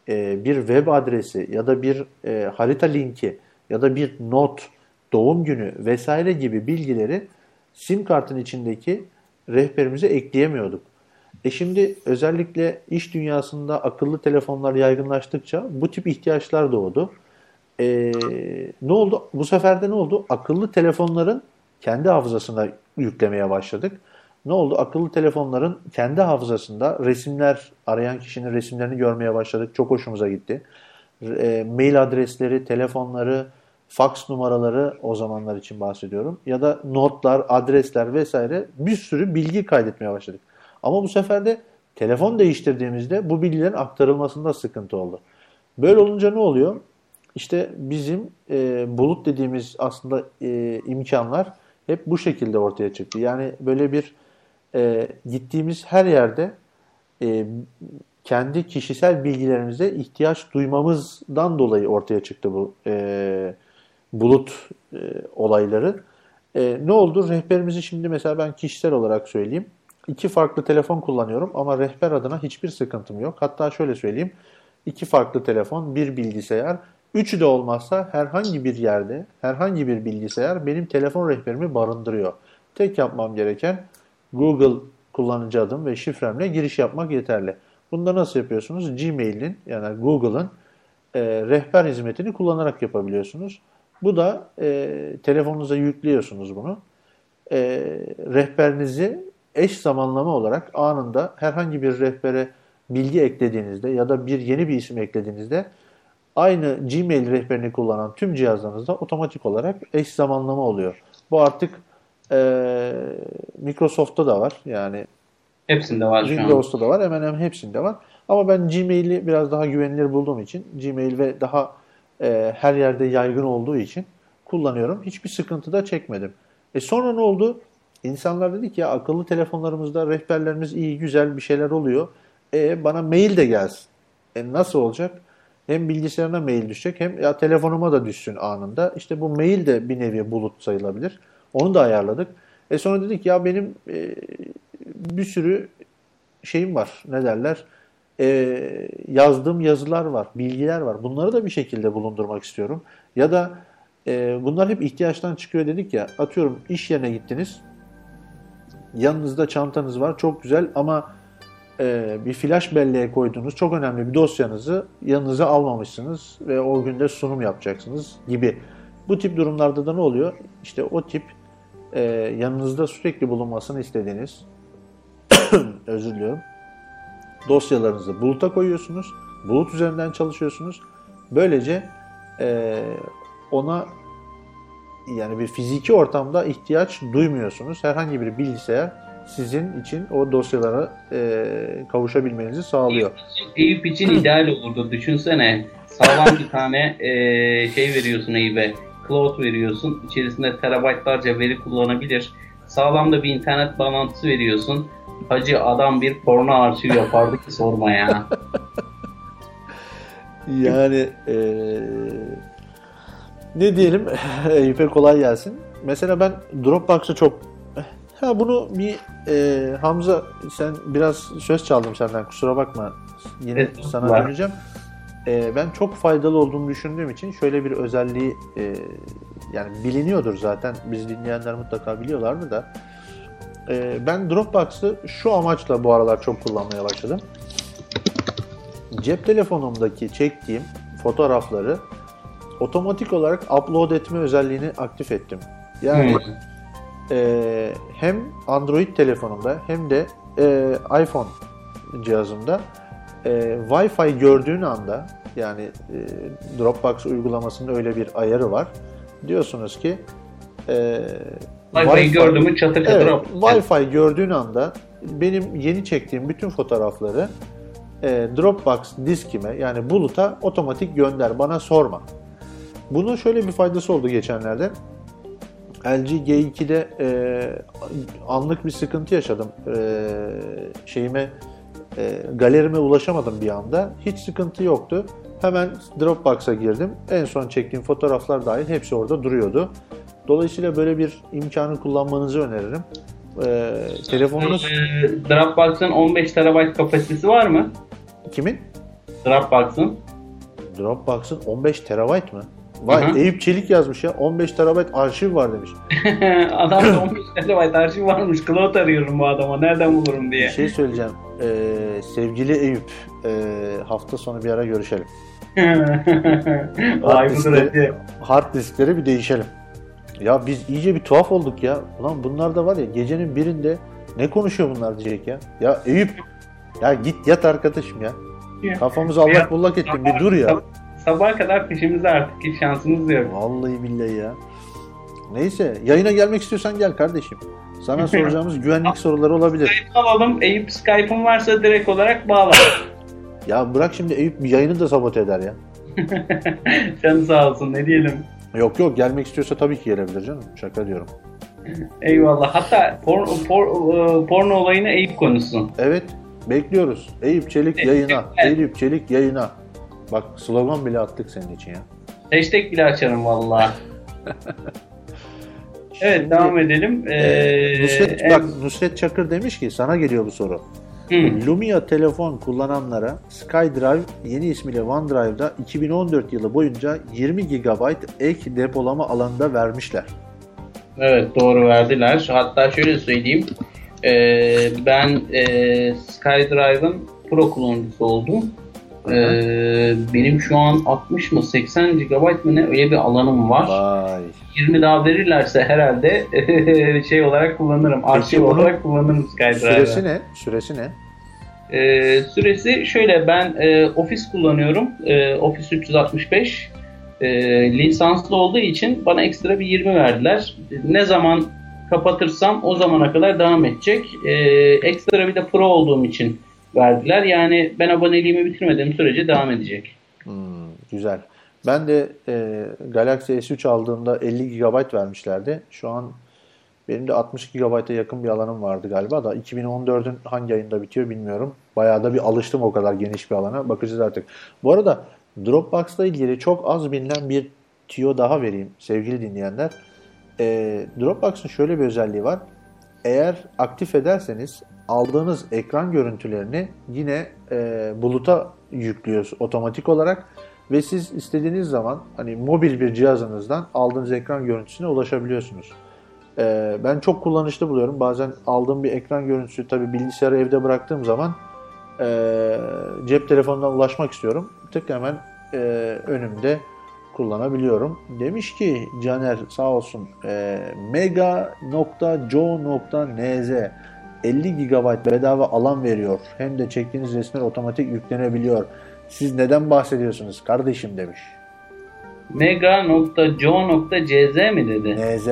e, bir web adresi ya da bir e, harita linki ya da bir not, doğum günü vesaire gibi bilgileri sim kartın içindeki rehberimize ekleyemiyorduk. E şimdi özellikle iş dünyasında akıllı telefonlar yaygınlaştıkça bu tip ihtiyaçlar doğdu. E, ne oldu? Bu sefer de ne oldu? Akıllı telefonların kendi hafızasına yüklemeye başladık. Ne oldu? Akıllı telefonların kendi hafızasında resimler, arayan kişinin resimlerini görmeye başladık. Çok hoşumuza gitti. E, mail adresleri, telefonları, fax numaraları o zamanlar için bahsediyorum. Ya da notlar, adresler vesaire bir sürü bilgi kaydetmeye başladık. Ama bu sefer de telefon değiştirdiğimizde bu bilgilerin aktarılmasında sıkıntı oldu. Böyle olunca ne oluyor? İşte bizim e, bulut dediğimiz aslında e, imkanlar hep bu şekilde ortaya çıktı. Yani böyle bir e, gittiğimiz her yerde e, kendi kişisel bilgilerimize ihtiyaç duymamızdan dolayı ortaya çıktı bu e, bulut e, olayları. E, ne oldu? Rehberimizi şimdi mesela ben kişisel olarak söyleyeyim. İki farklı telefon kullanıyorum ama rehber adına hiçbir sıkıntım yok. Hatta şöyle söyleyeyim. iki farklı telefon, bir bilgisayar. Üçü de olmazsa herhangi bir yerde, herhangi bir bilgisayar benim telefon rehberimi barındırıyor. Tek yapmam gereken Google kullanıcı adım ve şifremle giriş yapmak yeterli. Bunda nasıl yapıyorsunuz? Gmail'in yani Google'ın e, rehber hizmetini kullanarak yapabiliyorsunuz. Bu da e, telefonunuza yüklüyorsunuz bunu. E, rehberinizi eş zamanlama olarak anında herhangi bir rehbere bilgi eklediğinizde ya da bir yeni bir isim eklediğinizde aynı Gmail rehberini kullanan tüm cihazlarınızda otomatik olarak eş zamanlama oluyor. Bu artık e, Microsoft'ta da var. Yani Hepsinde var şu an. Windows'ta da var. Hemen hemen hepsinde var. Ama ben Gmail'i biraz daha güvenilir bulduğum için Gmail ve daha e, her yerde yaygın olduğu için kullanıyorum. Hiçbir sıkıntı da çekmedim. E sonra ne oldu? İnsanlar dedi ki ya akıllı telefonlarımızda rehberlerimiz iyi, güzel bir şeyler oluyor. E bana mail de gelsin. E nasıl olacak? Hem bilgisayarına mail düşecek hem ya telefonuma da düşsün anında. İşte bu mail de bir nevi bulut sayılabilir. Onu da ayarladık. E sonra dedik ya benim e, bir sürü şeyim var. Ne derler? E, yazdığım yazılar var, bilgiler var. Bunları da bir şekilde bulundurmak istiyorum. Ya da e, bunlar hep ihtiyaçtan çıkıyor dedik ya. Atıyorum iş yerine gittiniz. Yanınızda çantanız var. Çok güzel ama e, bir flash belleğe koyduğunuz çok önemli bir dosyanızı yanınıza almamışsınız ve o günde sunum yapacaksınız gibi. Bu tip durumlarda da ne oluyor? İşte o tip e, yanınızda sürekli bulunmasını istediğiniz özür diliyorum. Dosyalarınızı buluta koyuyorsunuz. Bulut üzerinden çalışıyorsunuz. Böylece e, ona yani bir fiziki ortamda ihtiyaç duymuyorsunuz. Herhangi bir bilgisayar sizin için o dosyalara e, kavuşabilmenizi sağlıyor. Eyüp için ideal olurdu. Düşünsene sağlam bir tane e, şey veriyorsun Eyüp'e. Cloud veriyorsun. İçerisinde terabaytlarca veri kullanabilir. Sağlam da bir internet bağlantısı veriyorsun. Hacı adam bir porno arşiv yapardı ki sorma ya. Yani e, ne diyelim Eyüp'e kolay gelsin. Mesela ben Dropbox'ı çok ha bunu bir e, Hamza sen biraz söz çaldım senden kusura bakma. Yine Evet, sana var. döneceğim. E, ben çok faydalı olduğunu düşündüğüm için şöyle bir özelliği e, yani biliniyordur zaten. Biz dinleyenler mutlaka biliyorlardı da. E, ben Dropbox'ı şu amaçla bu aralar çok kullanmaya başladım cep telefonumdaki çektiğim fotoğrafları otomatik olarak upload etme özelliğini aktif ettim. Yani Hmm. e, hem Android telefonumda hem de e, iPhone cihazımda e, Wi-Fi gördüğün anda yani e, Dropbox uygulamasında öyle bir ayarı var. Diyorsunuz ki e, Wi-Fi'yi gördü mü çatır çatır Evet. Wi-Fi gördüğün anda benim yeni çektiğim bütün fotoğrafları e, Dropbox diskime yani buluta otomatik gönder. Bana sorma. Bunun şöyle bir faydası oldu geçenlerde. LG G2'de e, anlık bir sıkıntı yaşadım. E, şeyime e, galerime ulaşamadım bir anda. Hiç sıkıntı yoktu. Hemen Dropbox'a girdim. En son çektiğim fotoğraflar dahil hepsi orada duruyordu. Dolayısıyla böyle bir imkanı kullanmanızı öneririm. E, telefonunuz Ee, Dropbox'ın 15 TB kapasitesi var mı? kimin? Dropbox'ın. Dropbox'ın 15 terabayt mı? Vay Hı hı. Eyüp Çelik yazmış ya 15 terabayt arşiv var demiş. Adamda 15 TB arşiv varmış. Cloud arıyorum bu adama. Nereden bulurum Bir diye. şey söyleyeceğim. Ee, sevgili Eyüp ee, hafta sonu bir ara görüşelim. Budur hacı. Hard diskleri bir değişelim. Ya biz iyice bir tuhaf olduk ya. Ulan bunlar da var ya gecenin birinde ne konuşuyor bunlar diyecek ya. Ya Eyüp ya git yat arkadaşım ya. Kafamızı allak bullak ettin bir dur ya. Sab- Sabaha kadar peşimizde artık hiç şansımız yok. Vallahi billahi ya. Neyse yayına gelmek istiyorsan gel kardeşim. Sana soracağımız güvenlik soruları olabilir. Skype alalım. Eyüp Skype'ın varsa direkt olarak bağla. Ya bırak şimdi Eyüp yayını da sabote eder ya. Canı sağ olsun ne diyelim. Yok yok gelmek istiyorsa tabii ki gelebilir canım. Şaka diyorum. Eyvallah. Hatta por, por, e, porno olayını Eyüp konuşsun. Evet bekliyoruz. Eyüp Çelik yayına. Evet. Eyüp Çelik yayına. Bak slogan bile attık senin için ya. Hashtag bile açarım valla. Evet Şimdi, devam edelim. Ee, e, Nusret, en- bak Nusret Çakır demiş ki sana geliyor bu soru. Lumia telefon kullananlara SkyDrive yeni ismiyle OneDrive'da 2014 yılı boyunca 20 GB ek depolama alanında vermişler. Evet doğru verdiler. Hatta şöyle söyleyeyim. Ee, ben e, SkyDrive'ın Pro kullanıcısı oldum. Ee, benim şu an 60 mı 80 GB mı ne öyle bir alanım var. Vay. 20 daha verirlerse herhalde şey olarak kullanırım. Arşiv bunun olarak kullanırım SkyDrive'ı. Süresi ne? Süresi ne? Ee, süresi şöyle ben e, Office kullanıyorum. E, Office 365. E, lisanslı olduğu için bana ekstra bir 20 verdiler. Ne zaman kapatırsam o zamana kadar devam edecek. E, ekstra bir de Pro olduğum için verdiler. Yani ben aboneliğimi bitirmediğim sürece devam edecek. Hmm, güzel. Ben de e, Galaxy S3 aldığımda 50 GB vermişlerdi. Şu an benim de 60 GB'a yakın bir alanım vardı galiba da 2014'ün hangi ayında bitiyor bilmiyorum. Bayağı da bir alıştım o kadar geniş bir alana. Bakacağız artık. Bu arada Dropbox'la ilgili çok az bilinen bir tüyo daha vereyim sevgili dinleyenler. E, Dropbox'ın şöyle bir özelliği var. Eğer aktif ederseniz aldığınız ekran görüntülerini yine e, buluta yüklüyor otomatik olarak ve siz istediğiniz zaman hani mobil bir cihazınızdan aldığınız ekran görüntüsüne ulaşabiliyorsunuz. E, ben çok kullanışlı buluyorum. Bazen aldığım bir ekran görüntüsü tabi bilgisayarı evde bıraktığım zaman e, cep telefonundan ulaşmak istiyorum. Tık hemen e, önümde kullanabiliyorum. Demiş ki Caner sağ olsun e, mega.co.nz 50 GB bedava alan veriyor. Hem de çektiğiniz resimler otomatik yüklenebiliyor. Siz neden bahsediyorsunuz kardeşim demiş. Mega.co.cz mi dedi? NZ.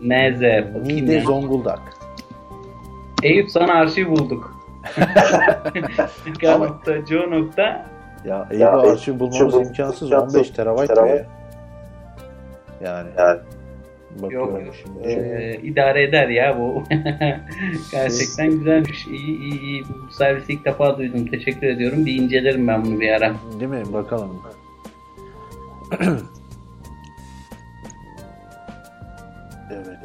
NZ. Ya. Zonguldak. Eyüp sana arşiv bulduk. Nokta nokta Ya Eyüp'e arşiv bulmamız imkansız. 15 terabayt diyor ya. Yani. Bakıyorum Yok şimdi. Ee, idare eder ya bu. Gerçekten güzelmiş. İyi iyi iyi. Bu servisi ilk defa duydum. Teşekkür ediyorum. Bir incelerim ben bunu bir ara. Değil mi? Bakalım. evet.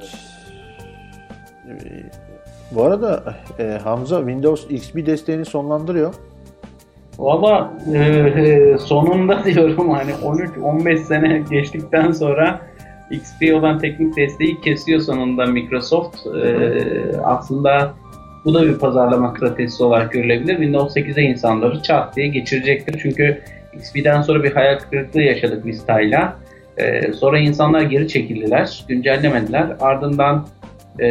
Ee, Bu arada e, Hamza Windows XP desteğini sonlandırıyor. Valla e, sonunda diyorum hani 13-15 sene geçtikten sonra XP olan teknik desteği kesiyor sonunda Microsoft. E, aslında bu da bir pazarlama stratejisi olarak görülebilir. Windows 8'e insanları çat diye geçirecektir. Çünkü XP'den sonra bir hayal kırıklığı yaşadık Vista'yla. E, sonra insanlar geri çekildiler, güncellemediler. Ardından e,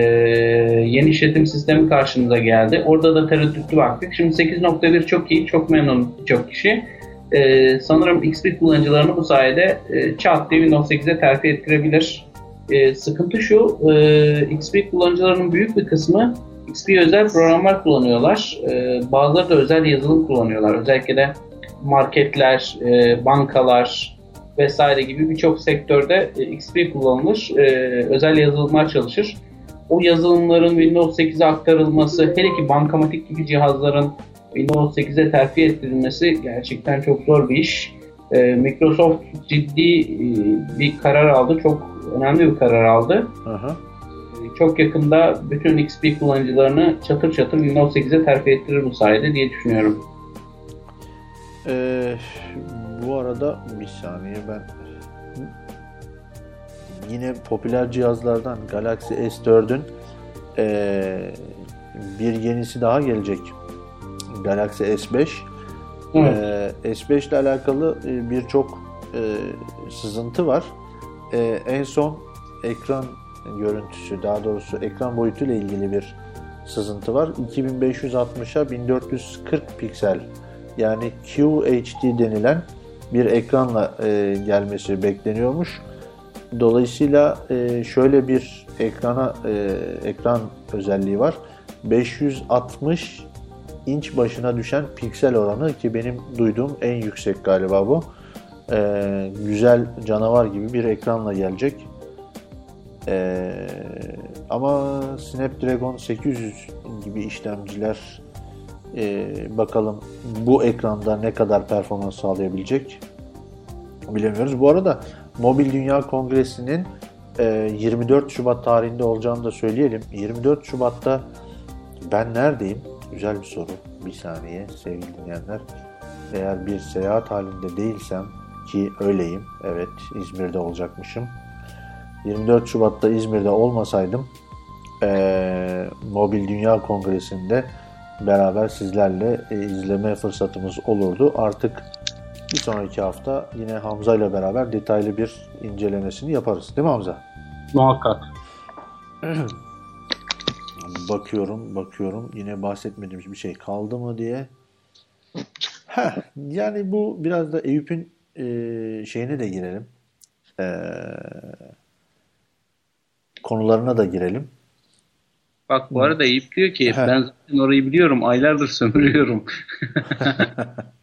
yeni işletim sistemi karşımıza geldi. Orada da tereddütlü baktık. Şimdi 8.1 çok iyi, çok memnun çok kişi. E, sanırım XP kullanıcılarını bu sayede e, çat diye Windows 8'e terfi ettirebilir. E, sıkıntı şu, e, XP kullanıcılarının büyük bir kısmı XP özel programlar kullanıyorlar. E, bazıları da özel yazılım kullanıyorlar. Özellikle de marketler, e, bankalar vesaire gibi birçok sektörde e, XP kullanılır. Özel yazılımlar çalışır o yazılımların Windows 8'e aktarılması, hele ki bankamatik gibi cihazların Windows 8'e terfi ettirilmesi gerçekten çok zor bir iş. Ee, Microsoft ciddi e, bir karar aldı, çok önemli bir karar aldı. Aha. Ee, Çok yakında bütün XP kullanıcılarını çatır çatır Windows 8'e terfi ettirir bu sayede diye düşünüyorum. Ee, bu arada bir saniye ben yine popüler cihazlardan Galaxy S4'ün ee, bir yenisi daha gelecek. Galaxy S5. Evet. Ee, S5 ile alakalı e, birçok e, sızıntı var. E, en son ekran görüntüsü, daha doğrusu ekran boyutuyla ilgili bir sızıntı var. 2560'a 1440 piksel yani QHD denilen bir ekranla e, gelmesi bekleniyormuş. Dolayısıyla e, şöyle bir ekrana e, ekran özelliği var. 560 inç başına düşen piksel oranı ki benim duyduğum en yüksek galiba bu. E, güzel canavar gibi bir ekranla gelecek. Ama Snapdragon 800 gibi işlemciler bakalım bu ekranda ne kadar performans sağlayabilecek bilemiyoruz. Bu arada Mobil Dünya Kongresi'nin e, 24 Şubat tarihinde olacağını da söyleyelim. 24 Şubat'ta ben neredeyim? Güzel bir soru. Bir saniye sevgili dinleyenler. Eğer bir seyahat halinde değilsem ki öyleyim. Evet İzmir'de olacakmışım. 24 Şubat'ta İzmir'de olmasaydım e, Mobil Dünya Kongresi'nde beraber sizlerle e, izleme fırsatımız olurdu. Artık bir sonraki hafta yine Hamza ile beraber detaylı bir incelemesini yaparız. Değil mi Hamza? Muhakkak. Bakıyorum, bakıyorum. Yine bahsetmediğimiz bir şey kaldı mı diye. Heh, yani bu biraz da Eyüp'ün e, şeyine de girelim. E, konularına da girelim. Bak bu arada Eyüp diyor ki He. ben zaten orayı biliyorum aylardır sömürüyorum.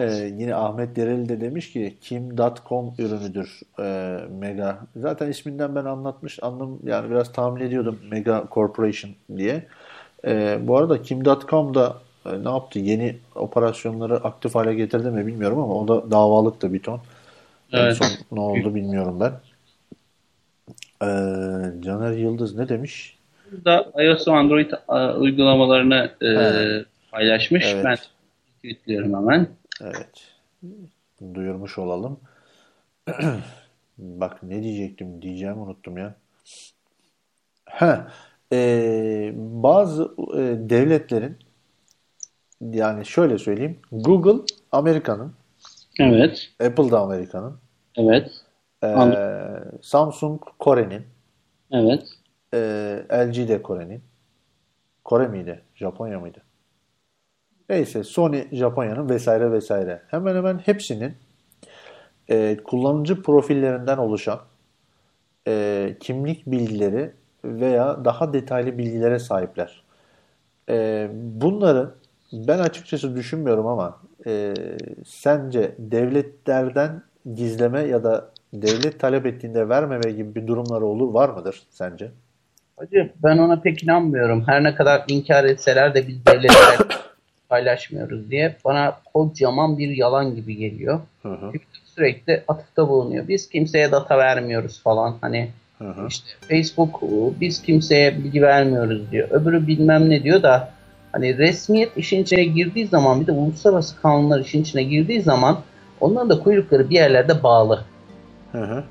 Ee, yine Ahmet Dereli de demiş ki kim.com ürünüdür ee, Mega. Zaten isminden ben anlatmış anlam yani biraz tahmin ediyordum Mega Corporation diye. Ee, bu arada kim.com da e, ne yaptı? Yeni operasyonları aktif hale getirdi mi bilmiyorum ama o da davalık da bir ton. En Evet. son ne oldu bilmiyorum ben. Ee, Caner Yıldız ne demiş? Burada iOS ve Android e, uygulamalarını e, paylaşmış. Evet. Ben tweetliyorum hemen. Evet. Duyurmuş olalım. Bak ne diyecektim diyeceğimi unuttum ya. Ha, e, bazı e, devletlerin yani şöyle söyleyeyim Google Amerika'nın, Evet. Apple da Amerika'nın, Evet. e. Samsung Kore'nin, Evet. e, LG de Kore'nin. Kore miydi? Japonya mıydı? Neyse Sony Japonya'nın vesaire vesaire. Hemen hemen hepsinin e, kullanıcı profillerinden oluşan e, kimlik bilgileri veya daha detaylı bilgilere sahipler. E, bunları ben açıkçası düşünmüyorum ama e, sence devletlerden gizleme ya da devlet talep ettiğinde vermeme gibi bir durumları olur var mıdır sence? Hacı ben ona pek inanmıyorum. Her ne kadar inkar etseler de biz devletler paylaşmıyoruz diye bana kocaman bir yalan gibi geliyor. Hı hı. Sürekli atıfta bulunuyor. Biz kimseye data vermiyoruz falan. Hani Hı hı. işte Facebook biz kimseye bilgi vermiyoruz diyor. Öbürü bilmem ne diyor da hani resmiyet işin içine girdiği zaman bir de uluslararası kanunlar işin içine girdiği zaman onların da kuyrukları bir yerlerde bağlı. Hı hı.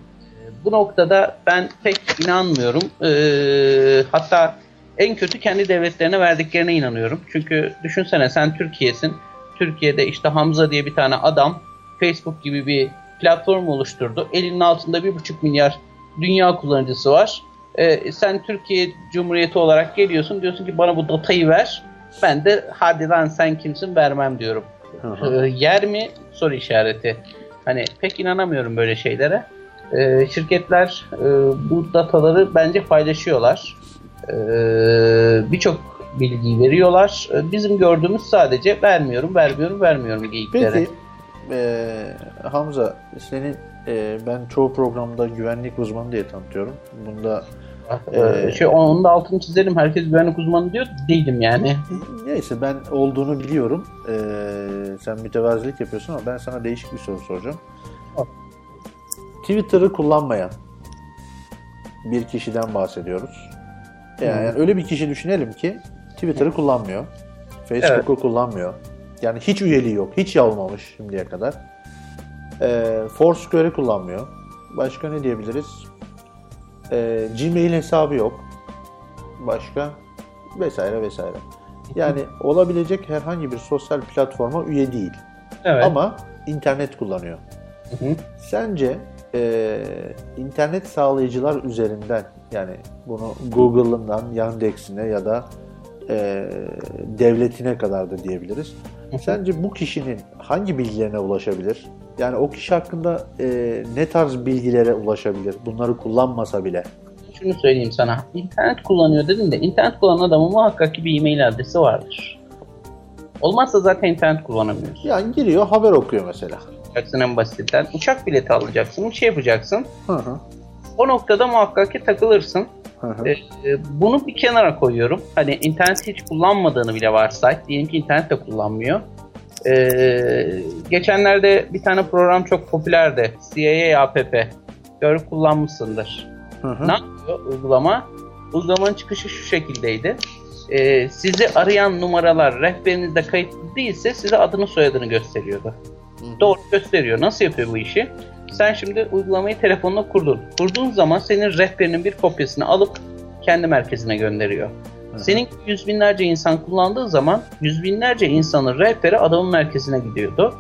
Bu noktada ben pek inanmıyorum. Ee, hatta en kötü kendi devletlerine verdiklerine inanıyorum. Çünkü düşünsene sen Türkiye'sin. Türkiye'de işte Hamza diye bir tane adam Facebook gibi bir platform oluşturdu. Elinin altında bir buçuk milyar dünya kullanıcısı var. Ee, sen Türkiye Cumhuriyeti olarak geliyorsun diyorsun ki bana bu datayı ver. Ben de hadi lan sen kimsin vermem diyorum. Ee, yer mi? Soru işareti. Hani pek inanamıyorum böyle şeylere. Ee, şirketler e, bu dataları bence paylaşıyorlar. Ee, Birçok bilgiyi veriyorlar. Ee, bizim gördüğümüz sadece vermiyorum, vermiyorum, vermiyorum geyikleri. Peki e, Hamza senin e, ben çoğu programda güvenlik uzmanı diye tanıtıyorum. Bunda Ee, şey, onun da altını çizelim. Herkes güvenlik uzmanı diyor. Değilim yani. neyse ben olduğunu biliyorum. E, sen mütevazilik yapıyorsun ama ben sana değişik bir soru soracağım. Sor. Twitter'ı kullanmayan bir kişiden bahsediyoruz. Yani, yani öyle bir kişi düşünelim ki Twitter'ı kullanmıyor. Facebook'u kullanmıyor. Yani hiç üyeliği yok. Hiç yazmamış şimdiye kadar. Ee, Foursquare'ı kullanmıyor. Başka ne diyebiliriz? Ee, Gmail hesabı yok. Başka? Vesaire vesaire. Yani olabilecek herhangi bir sosyal platforma üye değil. Evet. Ama internet kullanıyor. Hı hı. Sence e, internet sağlayıcılar üzerinden yani bunu Google'ından Yandex'ine ya da e, devletine kadar da diyebiliriz. Sence bu kişinin hangi bilgilerine ulaşabilir? Yani o kişi hakkında e, ne tarz bilgilere ulaşabilir? Bunları kullanmasa bile. Şunu söyleyeyim sana. İnternet kullanıyor dedin de internet kullanan adamın muhakkak ki bir e-mail adresi vardır. Olmazsa zaten internet kullanamıyorsun. Yani giriyor haber okuyor mesela. Yapacaksın en basitinden. Uçak bileti alacaksın. Bir şey yapacaksın. Hı hı. O noktada muhakkak ki takılırsın. Hı hı. Ee, e, bunu bir kenara koyuyorum. Hani internet hiç kullanmadığını bile varsay. Diyelim ki internet de kullanmıyor. Ee, geçenlerde bir tane program çok popülerdi. CIA APP. Görüp kullanmışsındır. Hı hı. Ne yapıyor uygulama? Uygulamanın çıkışı şu şekildeydi. Ee, sizi arayan numaralar rehberinizde kayıtlı değilse size adını soyadını gösteriyordu. Doğru gösteriyor. Nasıl yapıyor bu işi? Sen şimdi uygulamayı telefonla kurdun. Kurduğun zaman senin rehberinin bir kopyasını alıp kendi merkezine gönderiyor. Senin yüz binlerce insan kullandığı zaman yüz binlerce insanın rehberi adamın merkezine gidiyordu.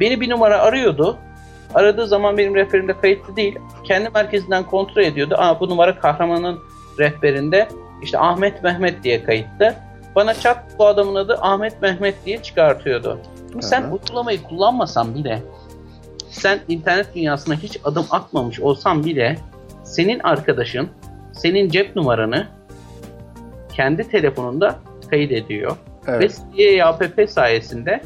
Beni bir numara arıyordu. Aradığı zaman benim rehberimde kayıtlı değil. Kendi merkezinden kontrol ediyordu. Aa bu numara kahramanın rehberinde işte Ahmet Mehmet diye kayıtlı. Bana çat bu adamın adı Ahmet Mehmet diye çıkartıyordu. Şimdi sen uygulamayı kullanmasan bile sen internet dünyasına hiç adım atmamış olsan bile senin arkadaşın senin cep numaranı kendi telefonunda kayıt ediyor. Evet. Ve CAPP sayesinde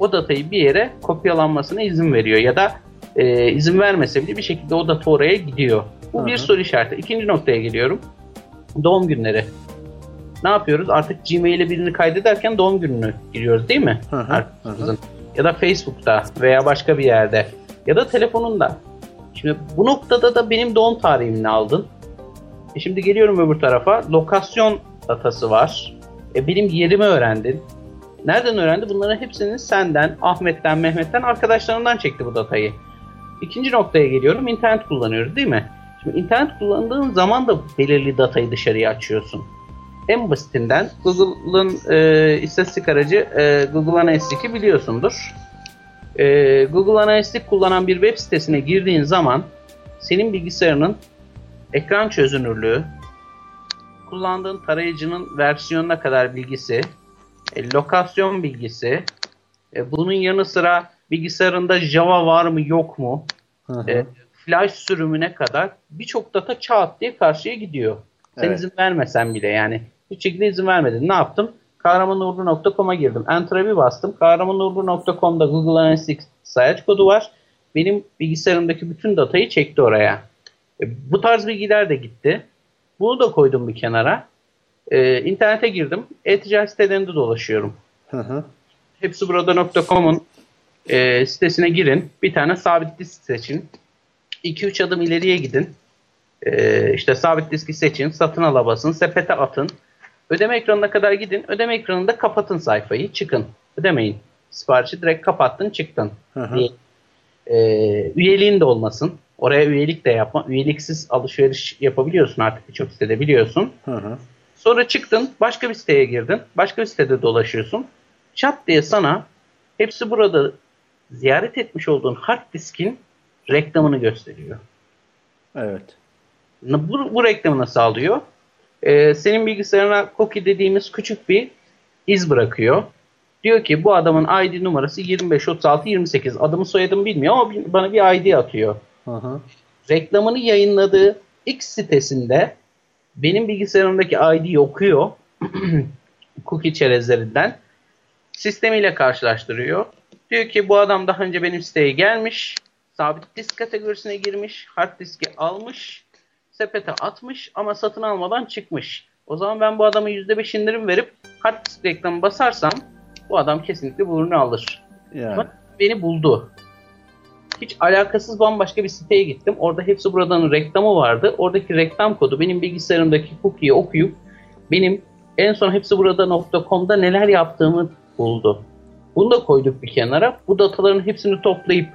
o datayı bir yere kopyalanmasına izin veriyor ya da e, izin vermese bile bir şekilde o data oraya gidiyor. Bu Hı bir soru işareti. İkinci noktaya geliyorum. Doğum günleri. Ne yapıyoruz? Artık Gmail'e birini kaydederken doğum gününü giriyoruz değil mi? Hı hı, Arkadaşımızın. Ya da Facebook'ta veya başka bir yerde. Ya da telefonunda. Şimdi bu noktada da benim doğum tarihimi aldın. E şimdi geliyorum öbür tarafa. Lokasyon datası var. E benim yerimi öğrendin. Nereden öğrendi? Bunların hepsini senden, Ahmet'ten, Mehmet'ten, arkadaşlarından çekti bu datayı. İkinci noktaya geliyorum. İnternet kullanıyoruz değil mi? Şimdi internet kullandığın zaman da belirli datayı dışarıya açıyorsun. En basitinden Google'ın e, istatistik aracı e, Google Analytics'i biliyorsundur. E, Google Analytics kullanan bir web sitesine girdiğin zaman senin bilgisayarının ekran çözünürlüğü, kullandığın tarayıcının versiyonuna kadar bilgisi, e, lokasyon bilgisi, e, bunun yanı sıra bilgisayarında Java var mı yok mu, Hı hı. e, flash sürümüne kadar birçok data çat diye karşıya gidiyor. Sen Evet. izin vermesen bile yani. Hiç şekilde izin vermedin. Ne yaptım? Kahramanurlu.com'a girdim. Enter'a bir bastım. Kahramanurlu.com'da Google Analytics sayaç kodu var. Benim bilgisayarımdaki bütün datayı çekti oraya. E, bu tarz bilgiler de gitti. Bunu da koydum bir kenara. E, internete girdim. E-ticaret sitelerinde dolaşıyorum. Hı hı. Hepsiburada.com'un e, sitesine girin. Bir tane sabit disk seçin. 2-3 adım ileriye gidin. E, işte sabit diski seçin. Satın ala basın. Sepete atın. Ödeme ekranına kadar gidin. Ödeme ekranında kapatın sayfayı. Çıkın. Ödemeyin. Siparişi direkt kapattın çıktın. Hı hı. diye. E, üyeliğin de olmasın. Oraya üyelik de yapma. Üyeliksiz alışveriş yapabiliyorsun artık birçok sitede biliyorsun. Hı hı. Sonra çıktın başka bir siteye girdin. Başka bir sitede dolaşıyorsun. Çat diye sana hepsi burada ziyaret etmiş olduğun hard diskin reklamını gösteriyor. Evet. Bu, bu reklamı nasıl Ee, senin bilgisayarına cookie dediğimiz küçük bir iz bırakıyor. Diyor ki bu adamın ID numarası 25, 36, 28. Adımı soyadımı bilmiyor ama bana bir ID atıyor. Hı hı. reklamını yayınladığı X sitesinde benim bilgisayarımdaki ID'yi okuyor. cookie çerezlerinden. Sistemiyle karşılaştırıyor. Diyor ki bu adam daha önce benim siteye gelmiş. Sabit disk kategorisine girmiş. Hard diski almış. Sepete atmış ama satın almadan çıkmış. O zaman ben bu adama %5 indirim verip hard disk reklamı basarsam bu adam kesinlikle bu ürünü alır. Yani. Ama beni buldu. Hiç alakasız bambaşka bir siteye gittim. Orada hepsi buradanın reklamı vardı. Oradaki reklam kodu benim bilgisayarımdaki cookie'yi okuyup benim en son hepsi burada.com'da neler yaptığımı buldu. Bunu da koyduk bir kenara. Bu dataların hepsini toplayıp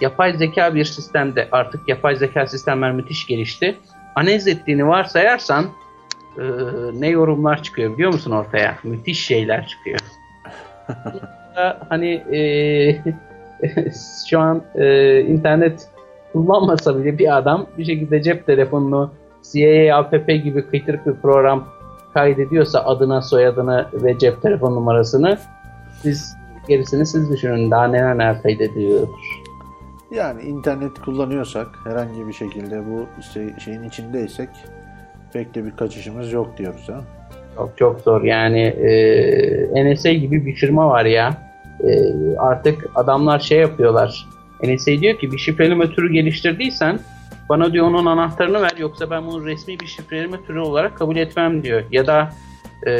yapay zeka bir sistemde artık yapay zeka sistemler müthiş gelişti. Analiz ettiğini varsayarsan eee, ne yorumlar çıkıyor biliyor musun ortaya? Müthiş şeyler çıkıyor. hani e, şu an e, internet kullanmasa bile bir adam bir şekilde cep telefonunu CIA app gibi kıytırık bir program kaydediyorsa adına, soyadını ve cep telefon numarasını siz gerisini siz düşünün. Daha neler neler kaydediyor. Yani internet kullanıyorsak herhangi bir şekilde bu şey- şeyin içindeysek pek de bir kaçışımız yok diyoruz ha. Çok çok zor. Yani e, NSA gibi bir firma var ya. E, artık adamlar şey yapıyorlar. NSA diyor ki bir şifreleme türü geliştirdiysen bana diyor onun anahtarını ver yoksa ben bunu resmi bir şifreleme türü olarak kabul etmem diyor. Ya da e,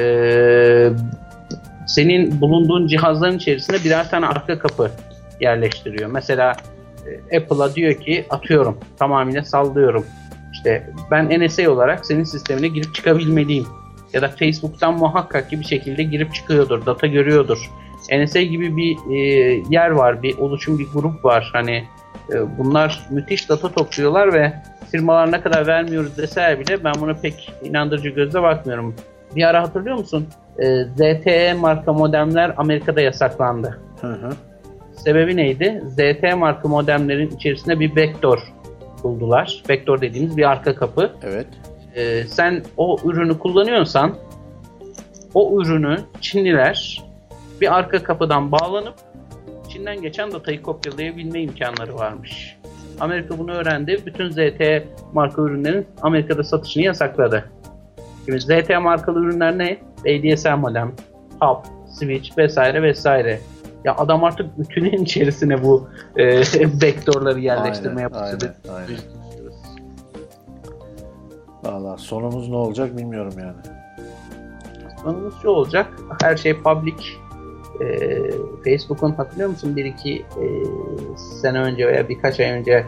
senin bulunduğun cihazların içerisine birer tane arka kapı yerleştiriyor. Mesela Apple'a diyor ki atıyorum tamamıyla sallıyorum. İşte ben NSA olarak senin sistemine girip çıkabilmeliyim ya da Facebook'tan muhakkak ki bir şekilde girip çıkıyordur, data görüyordur. NSA gibi bir e, yer var, bir oluşum, bir grup var. Hani e, bunlar müthiş data topluyorlar ve firmalar ne kadar vermiyoruz deseler bile ben buna pek inandırıcı gözle bakmıyorum. Bir ara hatırlıyor musun? E, ZTE marka modemler Amerika'da yasaklandı. Hı hı. Sebebi neydi? ZTE marka modemlerin içerisinde bir vektör buldular. Vektör dediğimiz bir arka kapı Evet. e, sen o ürünü kullanıyorsan o ürünü Çinliler bir arka kapıdan bağlanıp Çin'den geçen datayı kopyalayabilme imkanları varmış. Amerika bunu öğrendi. Bütün ZTE marka ürünlerin Amerika'da satışını yasakladı. Şimdi ZTE markalı ürünler ne? ADSL modem, hub, switch vesaire vesaire. Ya adam artık bütünün içerisine bu e, vektörleri yerleştirmeye başladı. aynen, aynen. Valla sonumuz ne olacak bilmiyorum yani. Sonumuz şu olacak. Her şey public. Ee, Facebook'un hatırlıyor musun bir iki e, sene önce veya birkaç ay önce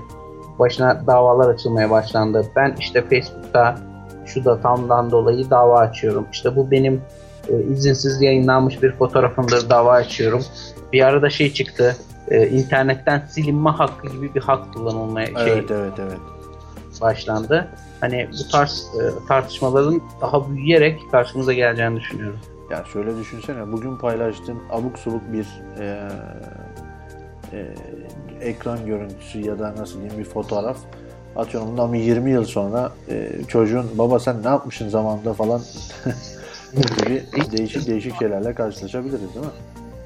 başına davalar açılmaya başlandı. Ben işte Facebook'ta şu datamdan dolayı dava açıyorum. İşte bu benim e, izinsiz yayınlanmış bir fotoğrafımdır dava açıyorum. Bir arada şey çıktı. e, internetten silinme hakkı gibi bir hak kullanılmaya şey Evet evet evet. başlandı. Hani bu tarz e, tartışmaların daha büyüyerek karşımıza geleceğini düşünüyorum. Ya şöyle düşünsene bugün paylaştığın abuk subuk bir e, e, ekran görüntüsü ya da nasıl diyeyim bir fotoğraf atıyorum bundan bir 20 yıl sonra e, çocuğun baba sen ne yapmışsın zamanında falan gibi değişik değişik şeylerle karşılaşabiliriz değil mi?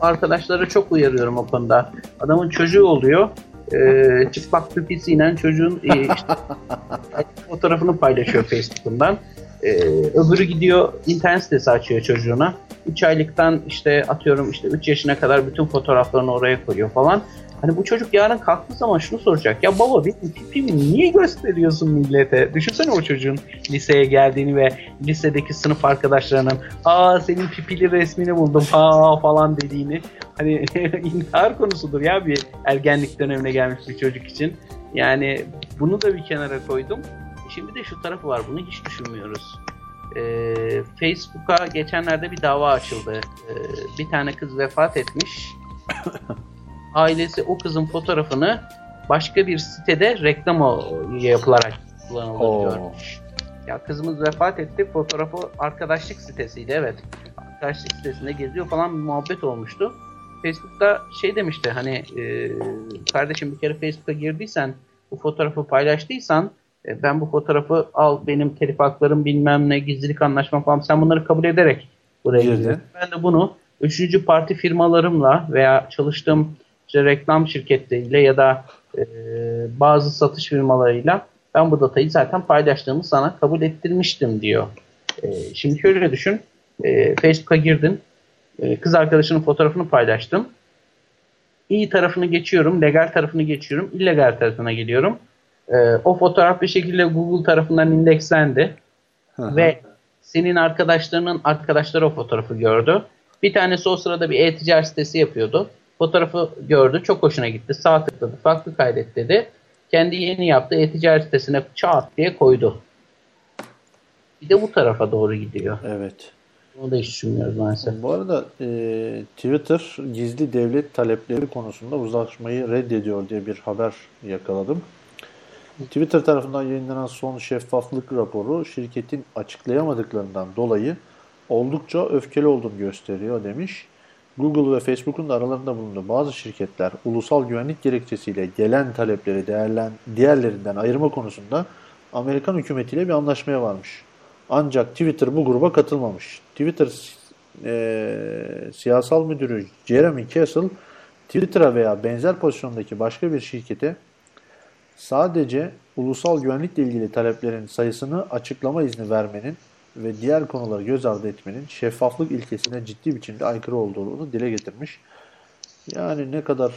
Arkadaşları çok uyarıyorum o konuda. Adamın çocuğu oluyor. e, çıplak pipisiyle çocuğun e, işte, fotoğrafını paylaşıyor Facebook'undan. E, öbürü gidiyor internet sitesi açıyor çocuğuna. 3 aylıktan işte atıyorum işte 3 yaşına kadar bütün fotoğraflarını oraya koyuyor falan. Hani bu çocuk yarın kalktığı zaman şunu soracak. Ya baba benim pipimi niye gösteriyorsun millete? Düşünsene o çocuğun liseye geldiğini ve lisedeki sınıf arkadaşlarının aa senin pipili resmini buldum ha falan dediğini. Hani intihar konusudur ya bir ergenlik dönemine gelmiş bir çocuk için. Yani bunu da bir kenara koydum. Şimdi de şu tarafı var bunu hiç düşünmüyoruz. Ee, Facebook'a geçenlerde bir dava açıldı. Ee, bir tane kız vefat etmiş. Ailesi o kızın fotoğrafını başka bir sitede reklam o- yapılarak görmüş. Ya kızımız vefat etti. Fotoğrafı arkadaşlık sitesiydi evet. Arkadaşlık sitesinde geziyor falan bir muhabbet olmuştu. Facebook'ta şey demişti hani e, kardeşim bir kere Facebook'a girdiysen bu fotoğrafı paylaştıysan e, ben bu fotoğrafı al benim telif haklarım bilmem ne gizlilik anlaşma falan sen bunları kabul ederek buraya girdin. Ben de bunu üçüncü parti firmalarımla veya çalıştığım işte reklam şirketleriyle ya da e, bazı satış firmalarıyla ben bu datayı zaten paylaştığımı sana kabul ettirmiştim diyor. E, şimdi şöyle düşün. E, Facebook'a girdin. E, kız arkadaşının fotoğrafını paylaştım. İyi tarafını geçiyorum, legal tarafını geçiyorum, illegal tarafına geliyorum. E, o fotoğraf bir şekilde Google tarafından indekslendi ve senin arkadaşlarının arkadaşları o fotoğrafı gördü. Bir tanesi o sırada bir e-ticaret sitesi yapıyordu. Fotoğrafı gördü, çok hoşuna gitti. Sağ tıkladı, farklı kaydet dedi. Kendi yeni yaptığı e-ticaret sitesine çat diye koydu. Bir de bu tarafa doğru gidiyor. Evet. Bunu da hiç düşünmüyoruz maalesef. Bu arada e, Twitter gizli devlet talepleri konusunda uzlaşmayı reddediyor diye bir haber yakaladım. Twitter tarafından yayınlanan son şeffaflık raporu şirketin açıklayamadıklarından dolayı oldukça öfkeli olduğunu gösteriyor demiş. Google ve Facebook'un da aralarında bulunduğu bazı şirketler ulusal güvenlik gerekçesiyle gelen talepleri değerlen, diğerlerinden ayırma konusunda Amerikan hükümetiyle bir anlaşmaya varmış. Ancak Twitter bu gruba katılmamış. Twitter eee, siyasal müdürü Jeremy Castle Twitter'a veya benzer pozisyondaki başka bir şirkete sadece ulusal güvenlikle ilgili taleplerin sayısını açıklama izni vermenin ve diğer konuları göz ardı etmenin şeffaflık ilkesine ciddi biçimde aykırı olduğunu dile getirmiş. Yani ne kadar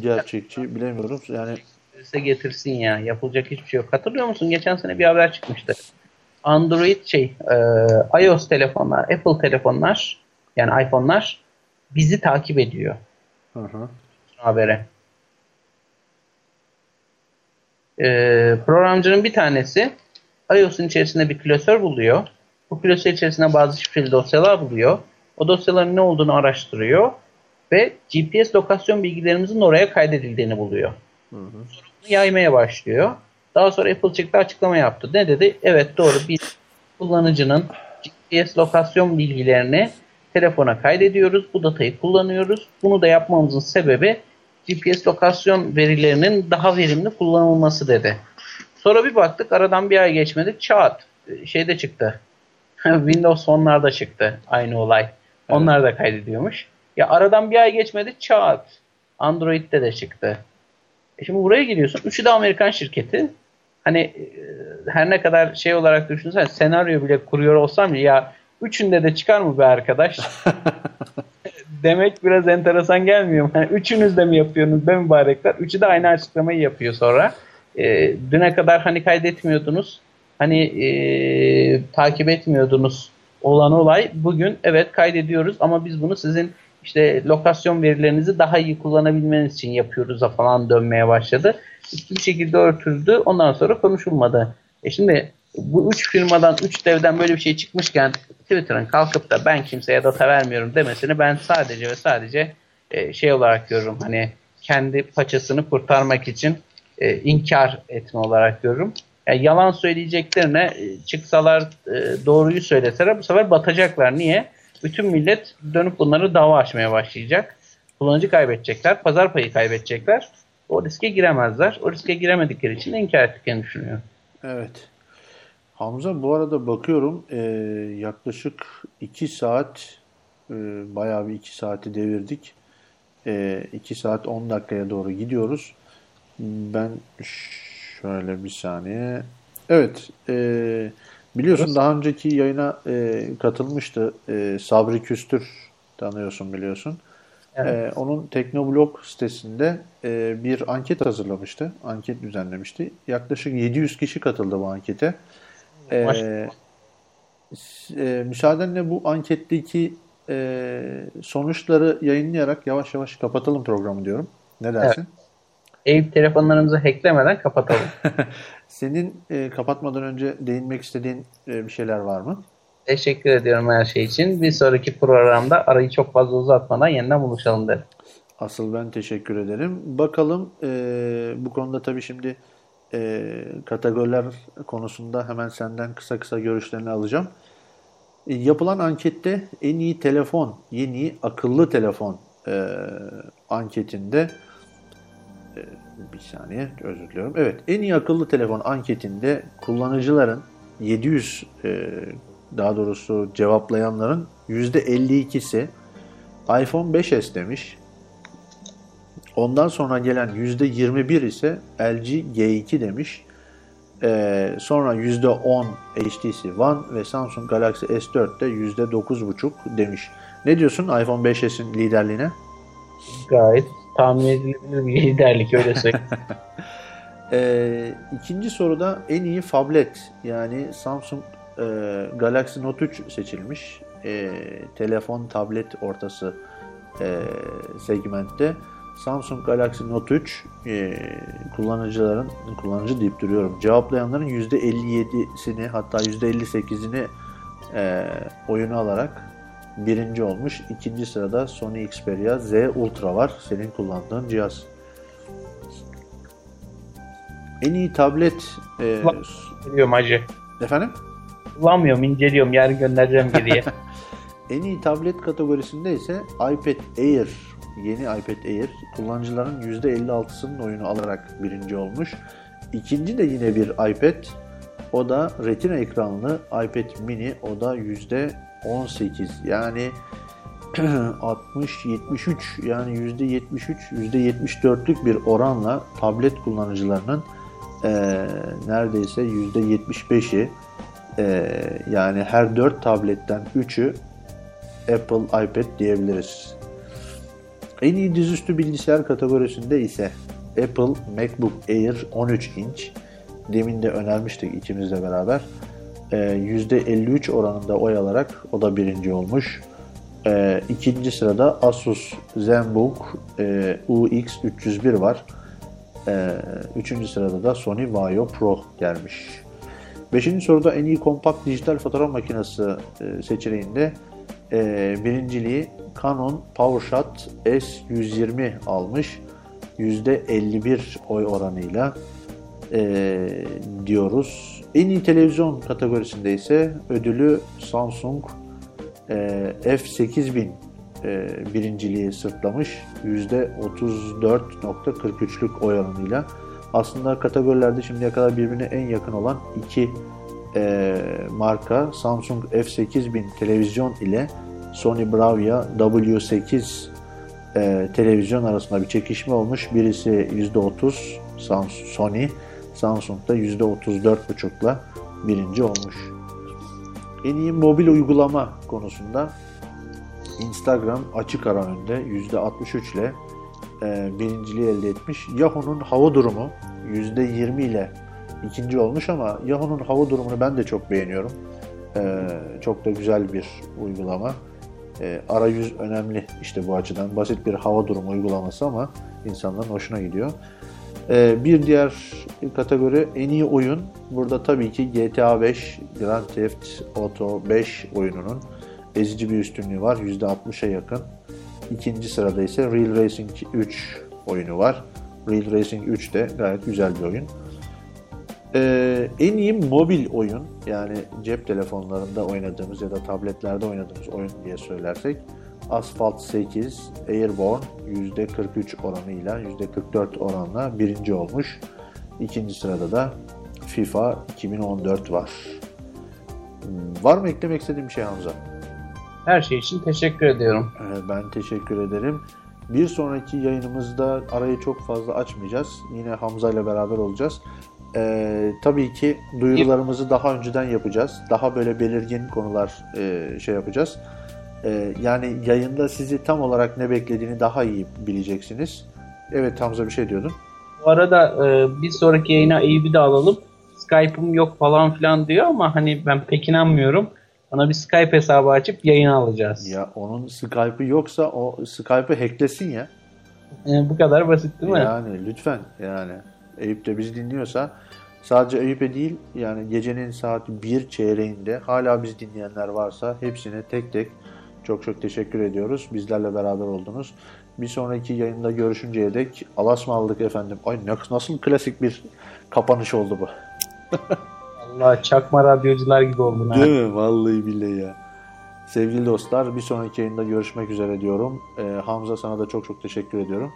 gerçekçi bilemiyorum. Yani Size getirsin ya. Yapılacak hiçbir şey yok. Hatırlıyor musun? Geçen sene bir haber çıkmıştı. Android şey, e, iOS telefonlar, Apple telefonlar yani iPhone'lar bizi takip ediyor. hı hı. habere. Ee, programcının bir tanesi iOS'un içerisinde bir klasör buluyor. Bu klasör içerisinde bazı şifreli dosyalar buluyor. O dosyaların ne olduğunu araştırıyor ve GPS lokasyon bilgilerimizin oraya kaydedildiğini buluyor. Sonra bunu yaymaya başlıyor. Daha sonra Apple çıktı açıklama yaptı. Ne dedi? Evet doğru biz kullanıcının GPS lokasyon bilgilerini telefona kaydediyoruz. Bu datayı kullanıyoruz. Bunu da yapmamızın sebebi GPS lokasyon verilerinin daha verimli kullanılması dedi. Sonra bir baktık aradan bir ay geçmedi. Çat şeyde çıktı. Windows Phone'larda çıktı aynı olay. Onlar da kaydediyormuş. Ya aradan bir ay geçmedi çat. Android'de de çıktı. E şimdi buraya geliyorsun. Üçü de Amerikan şirketi. Hani e, her ne kadar şey olarak düşünsen senaryo bile kuruyor olsam ya üçünde de çıkar mı be arkadaş? Demek biraz enteresan gelmiyor mu? Hani üçünüz de mi yapıyorsunuz be mübarekler? Üçü de aynı açıklamayı yapıyor sonra. E, düne kadar hani kaydetmiyordunuz. Hani e, takip etmiyordunuz olan olay. Bugün evet kaydediyoruz ama biz bunu sizin işte lokasyon verilerinizi daha iyi kullanabilmeniz için yapıyoruz da falan dönmeye başladı. Bir şekilde örtüldü. Ondan sonra konuşulmadı. E şimdi bu üç firmadan, üç devden böyle bir şey çıkmışken Twitter'ın kalkıp da ben kimseye data vermiyorum demesini ben sadece ve sadece e, şey olarak görürüm. Hani kendi paçasını kurtarmak için e, inkar etme olarak görürüm. Yani yalan söyleyeceklerine e, çıksalar e, doğruyu söyleseler bu sefer batacaklar. Niye? Bütün millet dönüp bunları dava açmaya başlayacak. Kullanıcı kaybedecekler, pazar payı kaybedecekler. O riske giremezler. O riske giremedikleri için inkar ettiklerini düşünüyorum. Evet. Hamza bu arada bakıyorum e, yaklaşık 2 saat e, bayağı bir 2 saati devirdik. 2 saat 10 dakikaya doğru gidiyoruz. Ben şöyle bir saniye. Evet. e, biliyorsun daha önceki yayına e, katılmıştı. E, Sabri Küstür tanıyorsun biliyorsun. Evet. E, onun Teknoblog sitesinde e, bir anket hazırlamıştı. Anket düzenlemişti. Yaklaşık 700 kişi katıldı bu ankete. E, e, müsaadenle bu anketteki e, sonuçları yayınlayarak yavaş yavaş kapatalım programı diyorum. Ne dersin? Eyüp telefonlarımızı hacklemeden kapatalım. Senin e, kapatmadan önce değinmek istediğin e, bir şeyler var mı? Teşekkür ediyorum her şey için. Bir sonraki programda arayı çok fazla uzatmadan yeniden buluşalım derim. Asıl ben teşekkür ederim. Bakalım e, bu konuda tabii şimdi e, kategoriler konusunda hemen senden kısa kısa görüşlerini alacağım. E, yapılan ankette en iyi telefon, yeni akıllı telefon e, anketinde bir saniye özür diliyorum. Evet en iyi akıllı telefon anketinde kullanıcıların 700 e, daha doğrusu cevaplayanların %52'si iPhone 5s demiş. Ondan sonra gelen %21 ise LG G2 demiş. Ee, sonra %10 HTC One ve Samsung Galaxy S4 de %9,5 demiş. Ne diyorsun iPhone 5s'in liderliğine? Gayet tahmin edilebilir bir liderlik öyle söyleyeyim. Ee, ikinci soruda en iyi tablet yani Samsung e, Galaxy Note 3 seçilmiş. E, telefon tablet ortası e, segmentte. Samsung Galaxy Note 3 e, kullanıcıların kullanıcı deyip duruyorum. Cevaplayanların %57'sini hatta %58'ini e, oyunu alarak birinci olmuş. İkinci sırada Sony Xperia Z Ultra var. Senin kullandığın cihaz. En iyi tablet e. Biliyorum hacı. efendim? Kullanmıyorum, inceliyorum. Yarın göndereceğim geriye. En iyi tablet kategorisinde ise iPad Air, yeni iPad Air kullanıcıların %56'sının oyunu alarak birinci olmuş. İkinci de yine bir iPad. O da Retina ekranlı iPad mini. O da %18. Yani 60 73 yani %73 %74'lük bir oranla tablet kullanıcılarının eee, neredeyse %75'i eee, yani her 4 tabletten 3'ü Apple iPad diyebiliriz. En iyi dizüstü bilgisayar kategorisinde ise Apple MacBook Air 13 inç. Demin de önermiştik ikimizle beraber. Ee, %53 oranında oy alarak o da birinci olmuş. Ee, ikinci sırada Asus ZenBook e, UX301 var. Ee, üçüncü sırada da Sony Vaio Pro gelmiş. Beşinci soruda en iyi kompakt dijital fotoğraf makinesi e, seçeneğinde e, birinciliği Canon PowerShot S120 almış. %51 oy oranıyla e, diyoruz. En iyi televizyon kategorisinde ise ödülü Samsung e, F8000 e, birinciliği sırtlamış. %34.43'lük oy oranıyla. Aslında kategorilerde şimdiye kadar birbirine en yakın olan iki e, marka Samsung F8000 televizyon ile Sony Bravia W8 e, televizyon arasında bir çekişme olmuş. Birisi %30 Samsung, Samsung'da %34,5'la birinci olmuş. En iyi mobil uygulama konusunda Instagram açık ara önde %63 ile e, birinciliği elde etmiş. Yahoo'nun hava durumu %20 ile ikinci olmuş ama Yahoo'nun hava durumunu ben de çok beğeniyorum. E, çok da güzel bir uygulama. E, arayüz önemli işte bu açıdan. Basit bir hava durumu uygulaması ama insanların hoşuna gidiyor. E, bir diğer kategori en iyi oyun. Burada tabii ki GTA 5, Grand Theft Auto 5 oyununun ezici bir üstünlüğü var. %60'a yakın. İkinci sırada ise Real Racing 3 oyunu var. Real Racing 3 de gayet güzel bir oyun. Ee, en iyi mobil oyun yani cep telefonlarında oynadığımız ya da tabletlerde oynadığımız oyun diye söylersek Asphalt 8 Airborne %43 oranıyla %44 oranla birinci olmuş. İkinci sırada da FIFA 2014 var. Hmm, Var mı eklemek istediğim bir şey Hamza? Her şey için teşekkür ediyorum. Ben teşekkür ederim. Bir sonraki yayınımızda arayı çok fazla açmayacağız. Yine Hamza ile beraber olacağız. Ee, tabii ki duyurularımızı daha önceden yapacağız. Daha böyle belirgin konular e, şey yapacağız. Ee, yani yayında sizi tam olarak ne beklediğini daha iyi bileceksiniz. Evet Hamza bir şey diyordun. Bu arada e, bir sonraki yayına Eyüp'ü de alalım. Skype'ım yok falan filan diyor ama hani ben pek inanmıyorum. Ona bir Skype hesabı açıp yayın alacağız. Ya onun Skype'ı yoksa o Skype'ı hacklesin ya. E, bu kadar basit değil mi? Yani lütfen yani. Eyüp de bizi dinliyorsa sadece Eyüp'e değil yani gecenin saat 1 çeyreğinde hala biz dinleyenler varsa hepsine tek tek çok çok teşekkür ediyoruz. Bizlerle beraber oldunuz. Bir sonraki yayında görüşünceye dek alas mı aldık efendim? Ay nasıl klasik bir kapanış oldu bu. Allah çakma radyocular gibi oldun ha. Değil mi? Vallahi billahi ya. Sevgili dostlar bir sonraki yayında görüşmek üzere diyorum. Ee, Hamza sana da çok çok teşekkür ediyorum.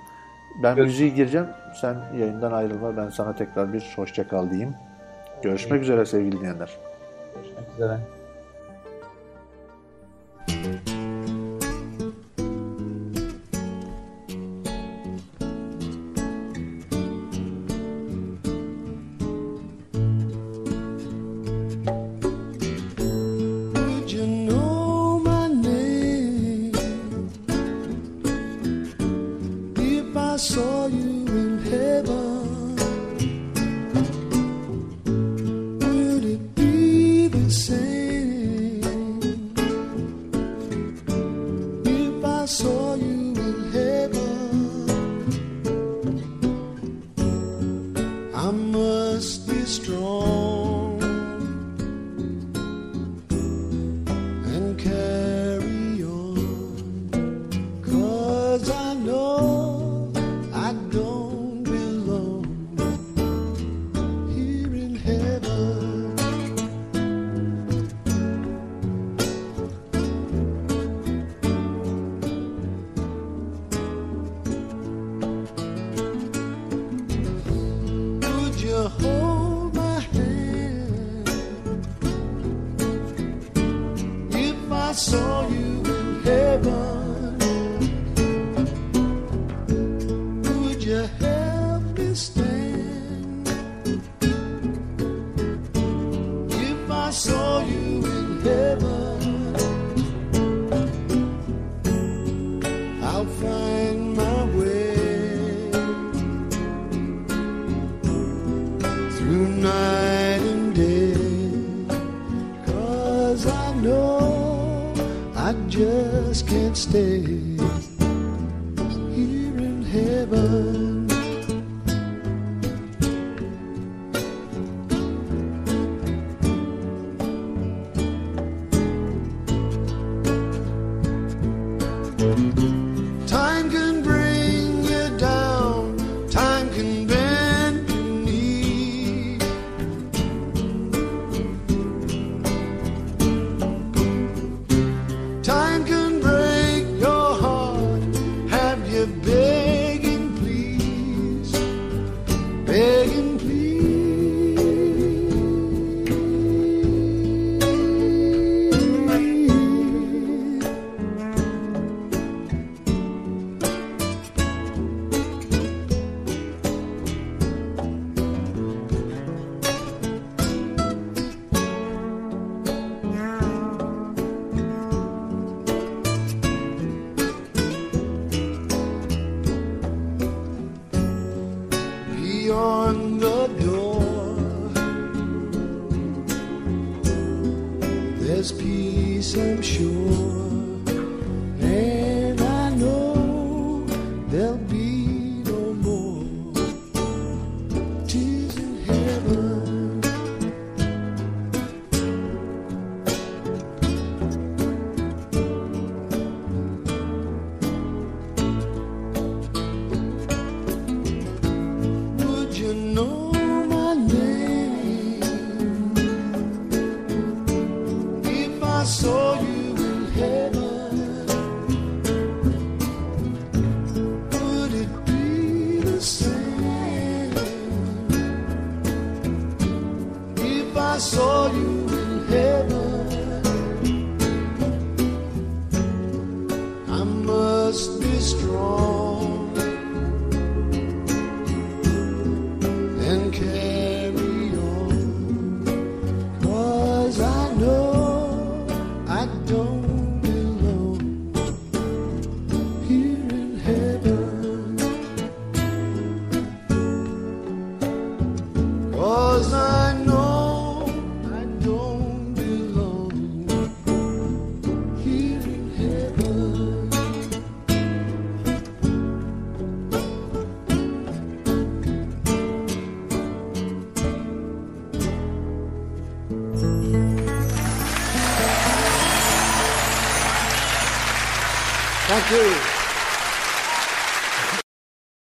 Ben Görüş- müziği gireceğim. Sen yayından ayrılma. Ben sana tekrar bir hoşça kal diyeyim. Görüşmek üzere sevgili dinleyenler. Görüşmek üzere.